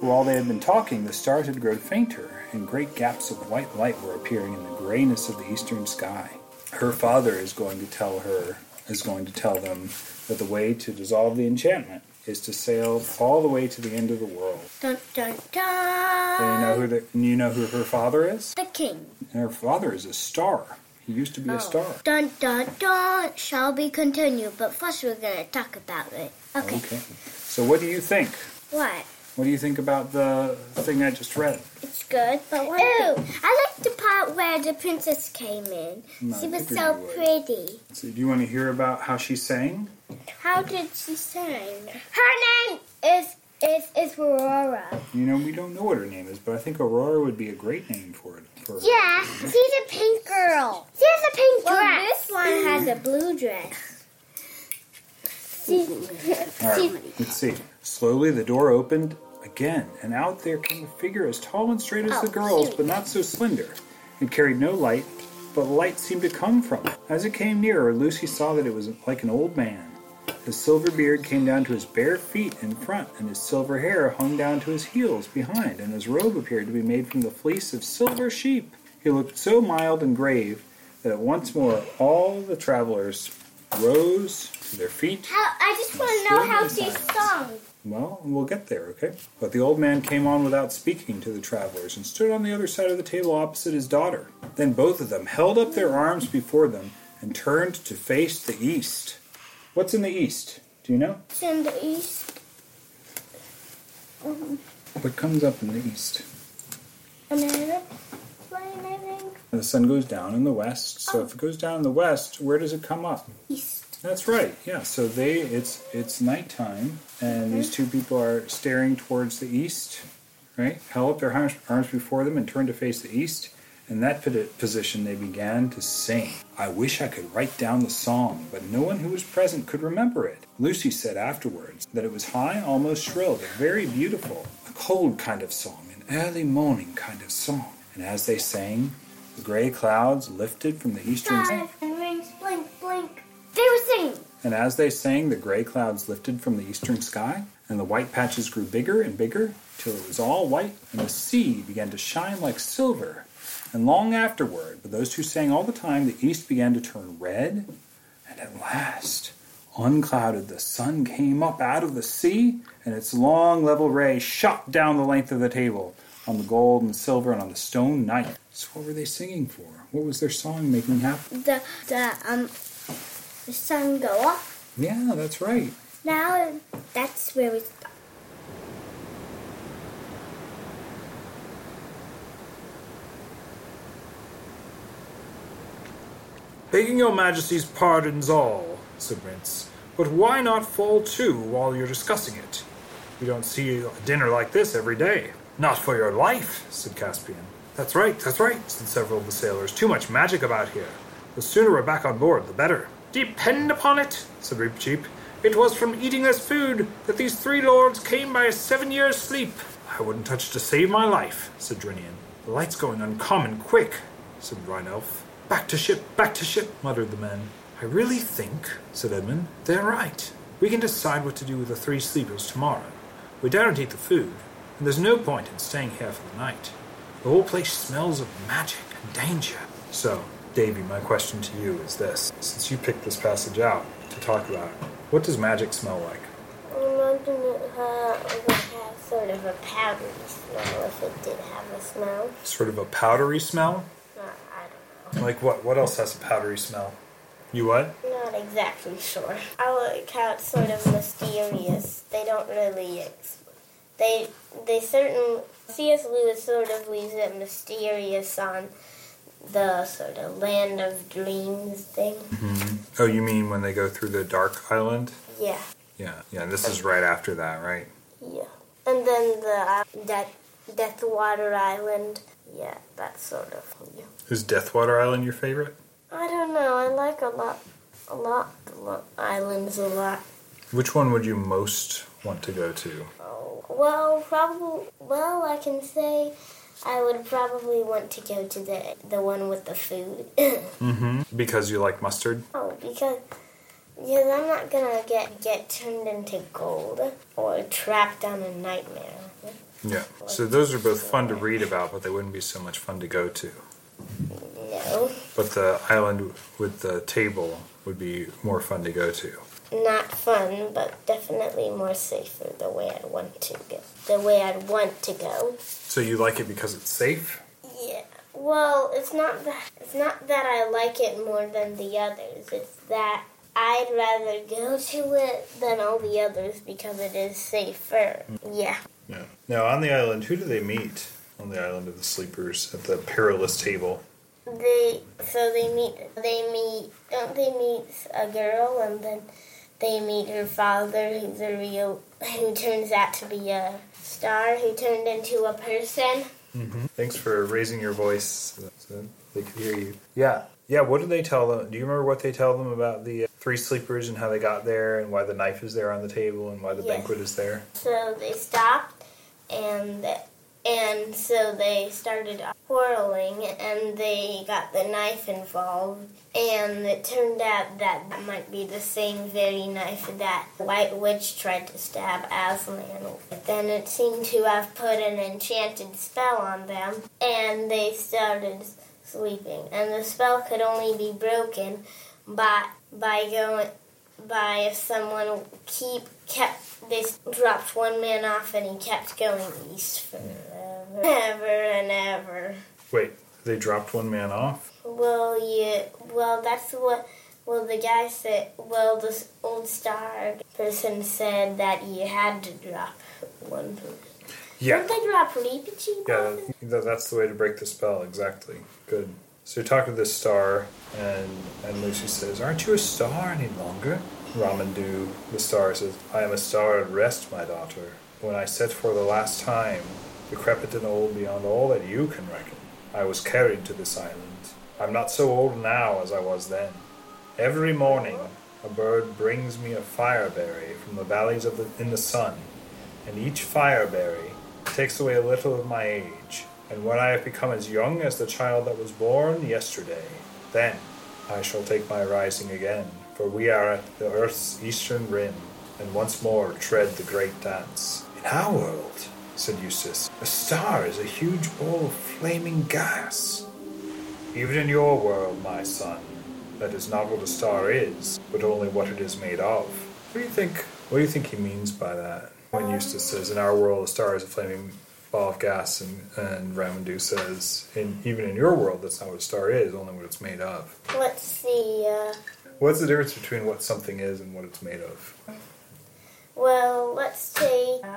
For while they had been talking, the stars had grown fainter, and great gaps of white light were appearing in the grayness of the eastern sky. Her father is going to tell her, is going to tell them that the way to dissolve the enchantment is to sail all the way to the end of the world. Dun dun dun. And you know dun. who the, and you know who her father is? The king. And her father is a star. He used to be a oh. star. Dun dun dun. Shall be continued, but first we're gonna talk about it. Okay. Okay. So what do you think? What? What do you think about the thing I just read? It's good, but one Ooh, I like the part where the princess came in. No, she was so pretty. So do you want to hear about how she sang? How did she sing? Her name is is is Aurora. You know, we don't know what her name is, but I think Aurora would be a great name for it. For her. Yeah, she's a pink girl. She has a pink dress. This one has a blue dress. She, All right, let's see. Slowly, the door opened again, and out there came a figure as tall and straight as the Oh, girls, cute. but not so slender. It carried no light, but light seemed to come from it. As it came nearer, Lucy saw that it was like an old man. His silver beard came down to his bare feet in front, and his silver hair hung down to his heels behind, and his robe appeared to be made from the fleece of silver sheep. He looked so mild and grave that once more all the travelers rose to their feet how, I just want to know how she sung. well, we'll get there, okay? But the old man came on without speaking to the travelers and stood on the other side of the table opposite his daughter. Then both of them held up their arms before them and turned to face the east. What's in the east? Do you know? It's in the east. Um, What comes up in the east? an airplane, I think. The sun goes down in the west. So if it goes down in the west, where does it come up? East. That's right. Yeah. So they it's it's nighttime, and these two people are staring towards the east. Right. Held up their arms, arms before them and turned to face the east. In that position, they began to sing. I wish I could write down the song, but no one who was present could remember it. Lucy said afterwards that it was high, almost shrill, but very beautiful. A cold kind of song, an early morning kind of song. And as they sang, the gray clouds lifted from the eastern sky. and rings blink blink. They were singing. and as they sang, the gray clouds lifted from the eastern sky, and the white patches grew bigger and bigger till it was all white, and the sea began to shine like silver. And long afterward, but those who sang all the time, the east began to turn red, and at last, unclouded, the sun came up out of the sea, and its long level ray shot down the length of the table on the gold and silver and on the stone knife. So what were they singing for? What was their song making happen? The the um the sun go up. Yeah, that's right. Now that's where we stop. Begging your majesty's pardons all, said Rhince, but why not fall to while you're discussing it? We don't see a dinner like this every day. Not for your life, said Caspian. That's right, that's right, said several of the sailors. Too much magic about here. The sooner we're back on board, the better. Depend upon it, said Reepicheep. It was from eating this food that these three lords came by a seven years' sleep. I wouldn't touch to save my life, said Drinian. The light's going uncommon quick, said Rynelf. Back to ship, back to ship, muttered the men. I really think, said Edmund, they're right. We can decide what to do with the three sleepers tomorrow. We daren't eat the food, and there's no point in staying here for the night. The whole place smells of magic and danger. So, Davy, my question to you is this. Since you picked this passage out to talk about, what does magic smell like? I imagine it ha- would have sort of a powdery smell if it did have a smell. Sort of a powdery smell? Not, I Like what? What else has a powdery smell? You what? Not exactly sure. I like how it's sort of mysterious. They don't really. Ex- they they certain C.S. Lewis sort of leaves it mysterious on the sort of land of dreams thing. Oh, you mean when they go through the dark island? Yeah, Yeah, yeah. This is right after that, right? yeah. And then the uh, Death water Island. Yeah, that sort of. Yeah. Is Deathwater Island your favorite? I don't know. I like a lot, a lot, a lot islands a lot. Which one would you most want to go to? Oh, Well, probably. Well, I can say I would probably want to go to the the one with the food. Mm-hmm. Because you like mustard? oh, because because I'm not gonna get get turned into gold or trapped on a nightmare. Yeah. So those are both fun to read about, but they wouldn't be so much fun to go to. No, But the island with the table would be more fun to go to. not fun, but definitely more safer the way I want to go. The way I'd want to go. So you like it because it's safe? Yeah. Well, it's not that it's not that I like it more than the others. It's that I'd rather go to it than all the others because it is safer. Mm. Yeah. Yeah. Now on the island, who do they meet on the island of the sleepers at the perilous table? They so they meet they meet don't they meet a girl and then they meet her father who's a real who turns out to be a star who turned into a person. Mm-hmm. Thanks for raising your voice so they could hear you. Yeah. Yeah, what do they tell them? Do you remember what they tell them about the uh, three sleepers and how they got there and why the knife is there on the table and why the Yes. banquet is there? So they stopped, and and so they started quarreling, and they got the knife involved, and it turned out that that might be the same very knife that White Witch tried to stab Aslan with. Then it seemed to have put an enchanted spell on them, and they started sleeping. And the spell could only be broken by by going by if someone keep kept they dropped one man off and he kept going east forever, ever and ever. Wait, They dropped one man off. Well, yeah. Well, that's what. Well, the guy said. Well, this old star person said that you had to drop one. Person. Yeah. Don't they drop Reepichi? Yeah, that, that's the way to break the spell. Exactly. Good. So you're talking to this star, and and Lucy says, "Aren't you a star any longer?" Ramandu, the star, says, "I am a star at rest, my daughter. When I set for the last time, decrepit and old beyond all that you can reckon, I was carried to this island. I'm not so old now as I was then. Every morning, a bird brings me a fireberry from the valleys of the in the sun, and each fireberry takes away a little of my age." And when I have become as young as the child that was born yesterday, then I shall take my rising again, for we are at the earth's eastern rim, and once more tread the great dance. In our world, said Eustace, a star is a huge ball of flaming gas. Even in your world, my son, that is not what a star is, but only what it is made of. What do you think? What do you think he means by that? When Eustace says, "In our world, a star is a flaming ball of gas," and and Ramandu says, "In even in your world, that's not what a star is, only what it's made of." What's the? Uh, What's the difference between what something is and what it's made of? well, let's take uh,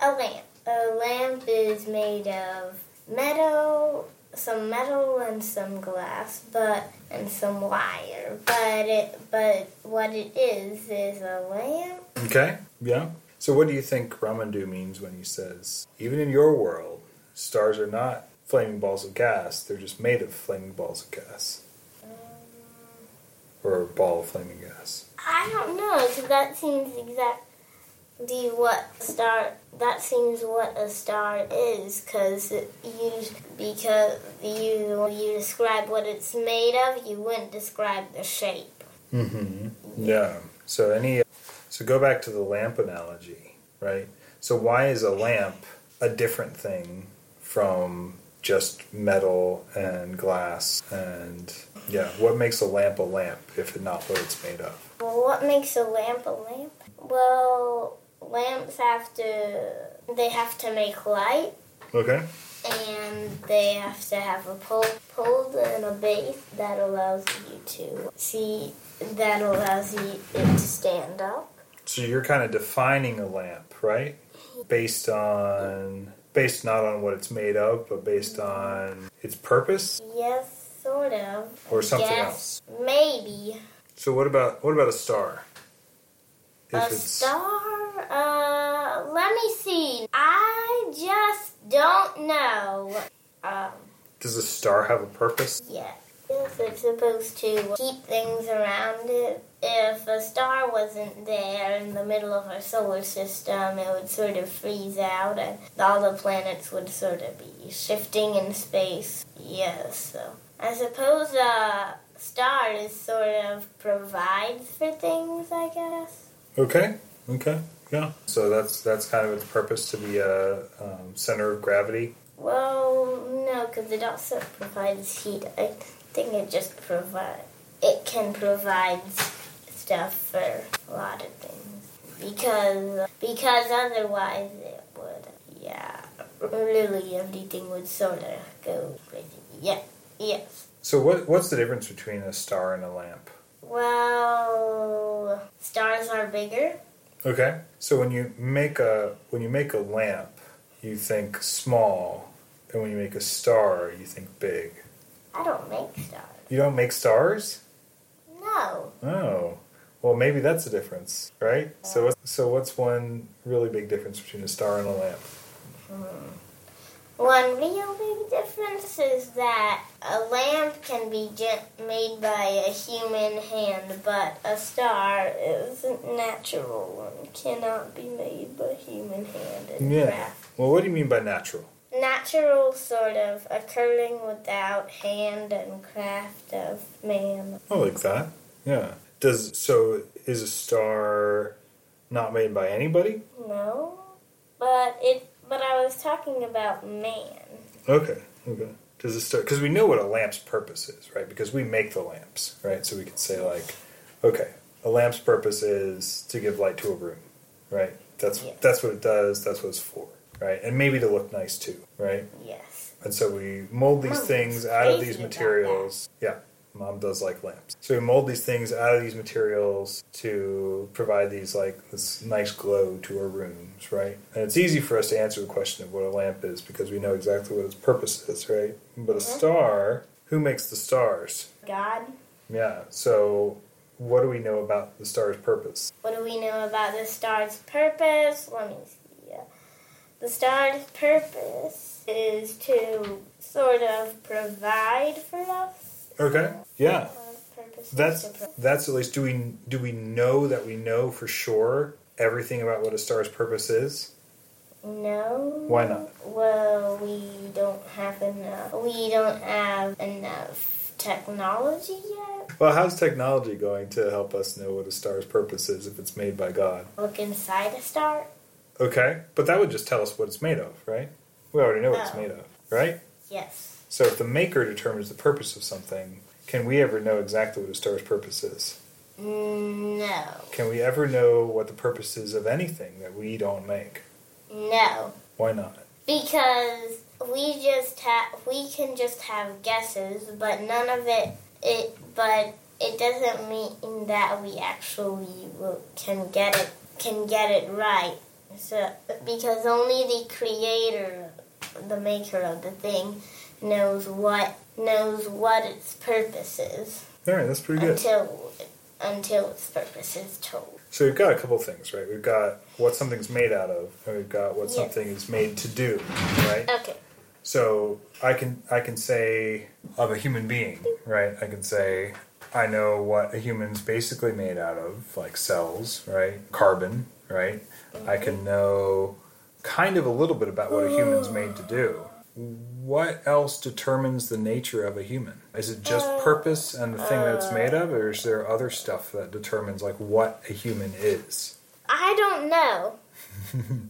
a lamp. A lamp is made of metal, some metal, and some glass, but and some wire. But it, but what it is is a lamp. Okay, yeah. So, what do you think Ramandu means when he says, "Even in your world, stars are not flaming balls of gas; they're just made of flaming balls of gas, um, or a ball of flaming gas." I don't know, because that seems exactly what star. That seems what a star is, because you because you you describe what it's made of, you wouldn't describe the shape. Mm-hmm. Yeah. So any. So go back to the lamp analogy, right? So why is a lamp a different thing from just metal and glass and yeah? What makes a lamp a lamp if it's not what it's made of? Well, what makes a lamp a lamp? Well, lamps have to they have to make light, Okay. and they have to have a pole, pole and a base that allows you to see that allows you it to stand up. So you're kind of defining a lamp, right? Based on based not on what it's made of, but based on its purpose. Yes, sort of. Or something Yes, Maybe So what about what about a star? a star. Uh, let me see. I just don't know. Um, does a star have a purpose? yeah. Yes, it's supposed to keep things around it. If a star wasn't there in the middle of our solar system, it would sort of freeze out and all the planets would sort of be shifting in space. Yes, so I suppose a star is sort of provides for things, I guess. Okay. Okay. Yeah. So that's that's kind of its purpose to be a um, center of gravity. Well, no, because it also provides heat. I think it just provide it can provide stuff for a lot of things because because otherwise it would yeah really everything would sort of go crazy. Yeah. Yes. So what what's the difference between a star and a lamp? Well, stars are bigger. Okay. So when you make a when you make a lamp, you think small, and when you make a star, you think big. I don't make stars. You don't make stars? No. Oh. Well, maybe that's the difference, right? So what's, so what's one really big difference between a star and a lamp? Hmm. One real big difference is that a lamp can be made by a human hand, but a star is natural and cannot be made by human hand and Yeah. craft. Well, what do you mean by natural? Natural, sort of, occurring without hand and craft of man. I like that. Yeah. Does so is a star not made by anybody? No, but it. But I was talking about man. Okay. Okay. Does it start? Because we know what a lamp's purpose is, right? Because we make the lamps, right? So we could say like, okay, a lamp's purpose is to give light to a room, right? That's Yeah. that's what it does. That's what it's for, right? And maybe to look nice too, right? Yes. And so we mold these things out of these materials. Yeah, mom does like lamps. So we mold these things out of these materials to provide these like this nice glow to our rooms, right? And it's easy for us to answer the question of what a lamp is because we know exactly what its purpose is, right? But a mm-hmm. star, who makes the stars? God. Yeah. So what do we know about the star's purpose? What do we know about the star's purpose? Let me see. The star's purpose is to sort of provide for us. Okay. Yeah. That's that's at least do we do we know that we know for sure everything about what a star's purpose is? no. Why not? Well, we don't have enough. We don't have enough technology yet. Well, how's technology going to help us know what a star's purpose is if it's made by God? Look inside a star. Okay, but that would just tell us what it's made of, right? We already know what it's Oh. made of, right? Yes. So if the maker determines the purpose of something, can we ever know exactly what a star's purpose is? No. Can we ever know what the purpose is of anything that we don't make? No. Why not? Because we just have we can just have guesses, but none of it it but it doesn't mean that we actually will, can get it can get it right. So because only the creator, the maker of the thing, knows what knows what its purpose is All right, that's pretty good. until until its purpose is told. So we've got a couple things, right? We've got what something's made out of, and we've got what something is made to do, right? Okay. So I can I can say of a human being, right? I can say I know what a human's basically made out of, like cells, right? Carbon, right? I can mm-hmm. know kind of a little bit about what a human's made to do. What else determines the nature of a human? Is it just uh, purpose and the thing that it's uh, made of, or is there other stuff that determines like what a human is? I don't know.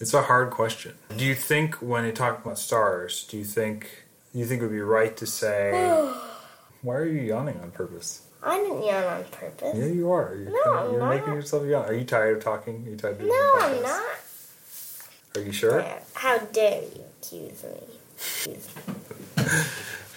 It's a hard question. Do you think when you talk about stars, do you think you think it would be right to say why are you yawning on purpose? I didn't yawn on purpose. Yeah, you are. You're, No, I'm you're not. making yourself yawn. Are you tired of talking? Are you tired of No, I'm not. Are you sure? How dare you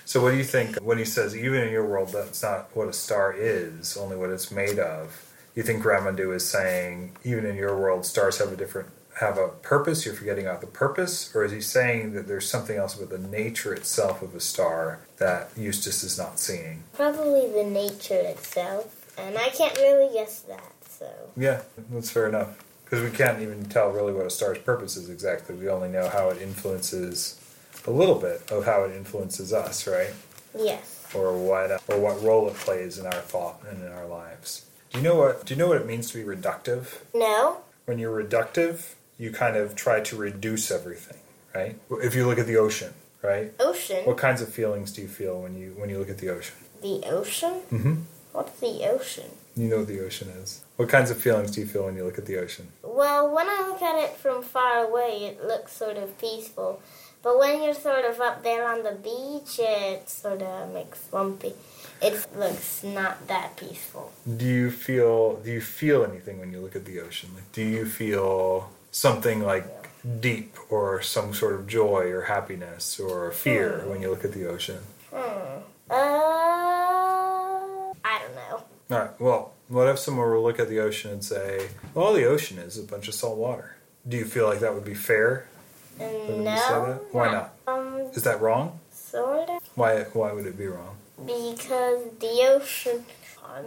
So what do you think when he says even in your world that's not what a star is, only what it's made of? You think Ramandu is saying even in your world stars have a different have a purpose, you're forgetting about the purpose, or is he saying that there's something else about the nature itself of a star that Eustace is not seeing? Probably the nature itself, and I can't really guess that. So Yeah, that's fair enough. Because we can't even tell really what a star's purpose is exactly. We only know how it influences a little bit of how it influences us, right? yes, Or what or what role it plays in our thought and in our lives. Do you know what do you know what it means to be reductive? no, When you're reductive, you kind of try to reduce everything, right? If you look at the ocean, right? ocean. What kinds of feelings do you feel when you when you look at the ocean? The ocean. Mm-hmm. What's the ocean? You know what the ocean is. What kinds of feelings do you feel when you look at the ocean? Well, when I look at it from far away, it looks sort of peaceful. But when you're sort of up there on the beach, it sort of makes slumpy. It looks not that peaceful. Do you feel do you feel anything when you look at the ocean? Like do you feel something like deep or some sort of joy or happiness or fear when you look at the ocean? Hmm. Uh, I don't know. All right. Well, what if someone were to look at the ocean and say, "Well, all the ocean is a bunch of salt water"? Do you feel like that would be fair? for them to say No. Why not? Um, Is that wrong? sort of. Why? Why would it be wrong? Because the ocean.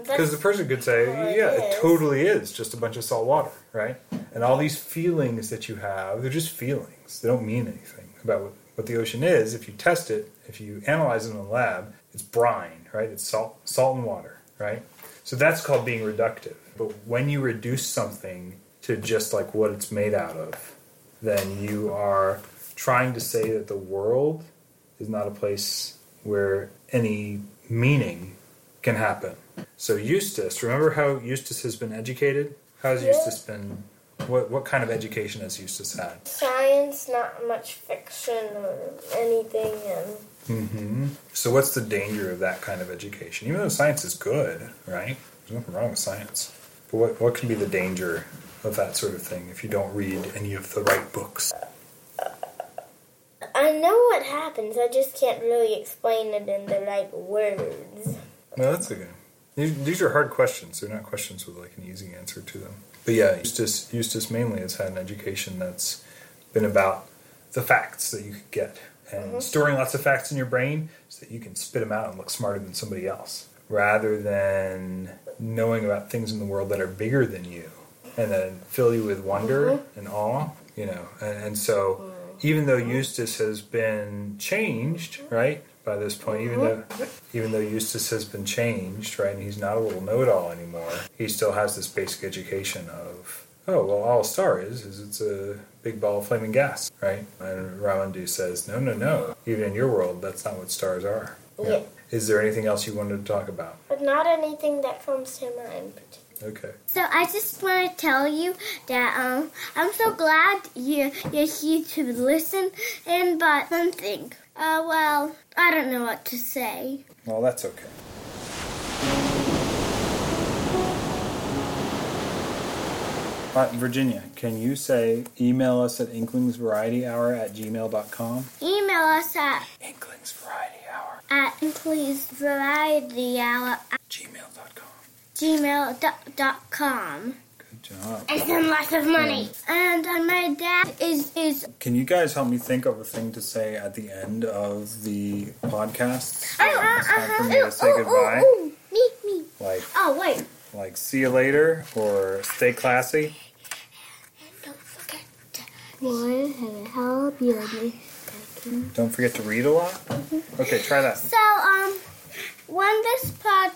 Because the person could say, it "Yeah, it is. totally is just a bunch of salt water, right?" And all these feelings that you have—they're just feelings. They don't mean anything about what, what the ocean is. If you test it, if you analyze it in the lab, it's brine, right? It's salt, salt and water, right? So that's called being reductive. But when you reduce something to just like what it's made out of, then you are trying to say that the world is not a place where any meaning can happen. So Eustace, remember how Eustace has been educated? How has Yeah. Eustace been? What what kind of education has Eustace had? Science, not much fiction or anything, and hmm So what's the danger of that kind of education? Even though science is good, right? There's nothing wrong with science. But what what can be the danger of that sort of thing if you don't read any of the right books? I know what happens. I just can't really explain it in the right words. No, that's okay. These these are hard questions. They're not questions with like an easy answer to them. But yeah, Eustace, Eustace mainly has had an education that's been about the facts that you could get and mm-hmm. storing lots of facts in your brain so that you can spit them out and look smarter than somebody else rather than knowing about things in the world that are bigger than you and then fill you with wonder mm-hmm. and awe you know and, and so mm-hmm. even though eustace has been changed right by this point even though even though eustace has been changed right and he's not a little know-it-all anymore he still has this basic education of oh well all a star is is it's a big ball of flaming gas right and ramandu says no no no even in your world that's not what stars are Yeah. is there anything else you wanted to talk about But not anything that comes to mind. okay So I just want to tell you that um I'm so glad you you're here to listen. And but something. Uh well I don't know what to say. well that's okay Uh, Virginia, can you say email us at inklingsvarietyhour at gmail.com? Email us at inklingsvarietyhour Variety Hour at Inklings Variety Hour at gmail.com. gmail dot, dot com. Good job. And some lots of money. And uh, my dad is is Can you guys help me think of a thing to say at the end of the podcast? uh, uh, It's time for uh, me to say goodbye. ooh. Me me. Like, Oh wait. Like, see you later or stay classy. Can help you? Don't forget to read a lot. Okay, try that. So, um, when this pod,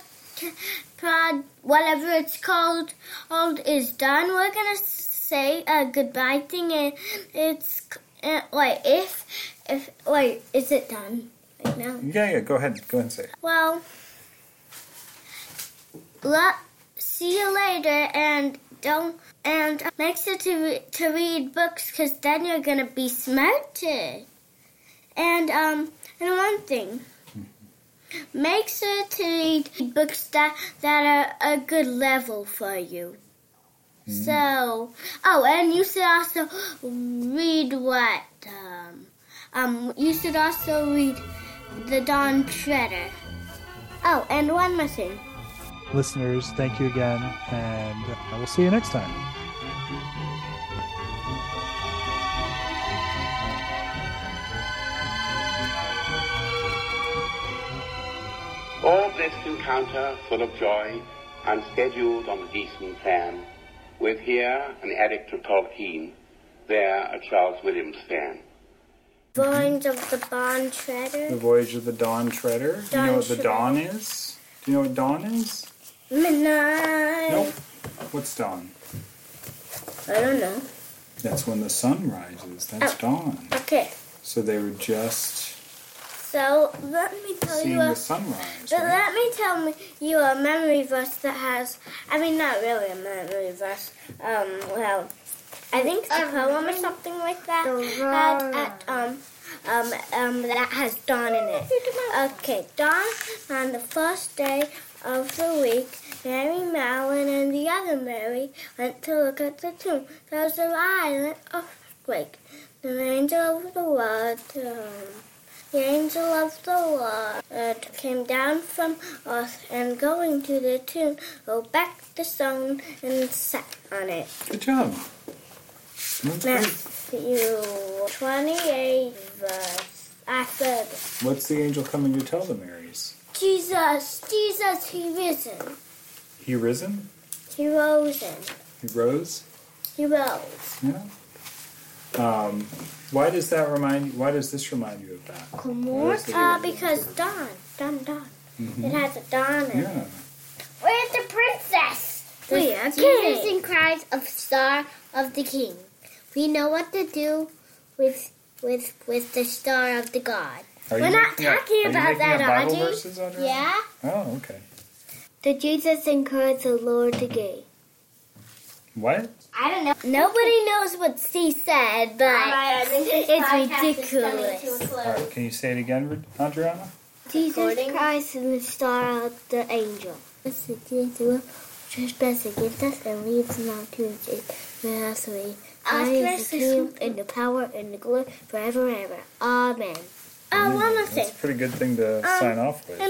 pod, whatever it's called, old is done, we're gonna say a goodbye thing, and it's uh, wait if if wait is it done right now? Yeah, yeah, go ahead. Go ahead and say it. Well, let see you later, and don't and make sure to re- to read books, cause then you're gonna be smarter. And um, and one thing, make sure to read books that that are a good level for you. So, oh, and you should also read what um, um, you should also read the Dawn Treader. Oh, and one more thing. Listeners, thank you again, and I will see you next time. All this encounter full of joy and scheduled on a decent plan, with here an addict of Tolkien, there a Charles Williams fan. Voyage of the Bond The Voyage of the Dawn Treader. Do you know what the Treader. dawn is? Do you know what dawn is? Midnight. Nope. What's dawn? I don't know. That's when the sun rises. That's dawn. Okay, So they were just so let me tell seeing you a the sunrise. But right? let me tell me you a memory verse that has, I mean, not really a memory verse. Um, well, I think it's a poem or something like that. At, at, um, um, um, that has dawn in it. Okay, dawn on the first day of the week. Mary Mallon and the other Mary went to look at the tomb. There was a violent earthquake. The angel of the world. Um, the angel of the Lord came down from earth and going to the tomb, rolled back the stone and sat on it. Good job. That's great. Matthew 28, verse. I said, What's the angel coming to tell the Marys? Jesus, Jesus, he risen. He risen? He rose. He rose? He rose. Yeah. Um, why does that remind you? Why does this remind you of that? Where's Uh, because dawn, dawn, dawn. Mhm. It has a dawn in it. Yeah. Where's the princess? We are Jesus king. in cries of star of the king. We know what to do with with with the star of the god. Are We're not talking are, about are that, Bible Audrey. Verses, Audrey. Yeah. Oh, okay. Did Jesus encourage the Lord to gay? What? I don't know. Nobody knows what she said, but it's ridiculous. All right, can you say it again, Adriana? Jesus Christ is the star of the angel. Trespass against us and leads not to us away. I am the kingdom and the power and the glory forever and ever. Amen. It's a pretty good thing to um, sign off with.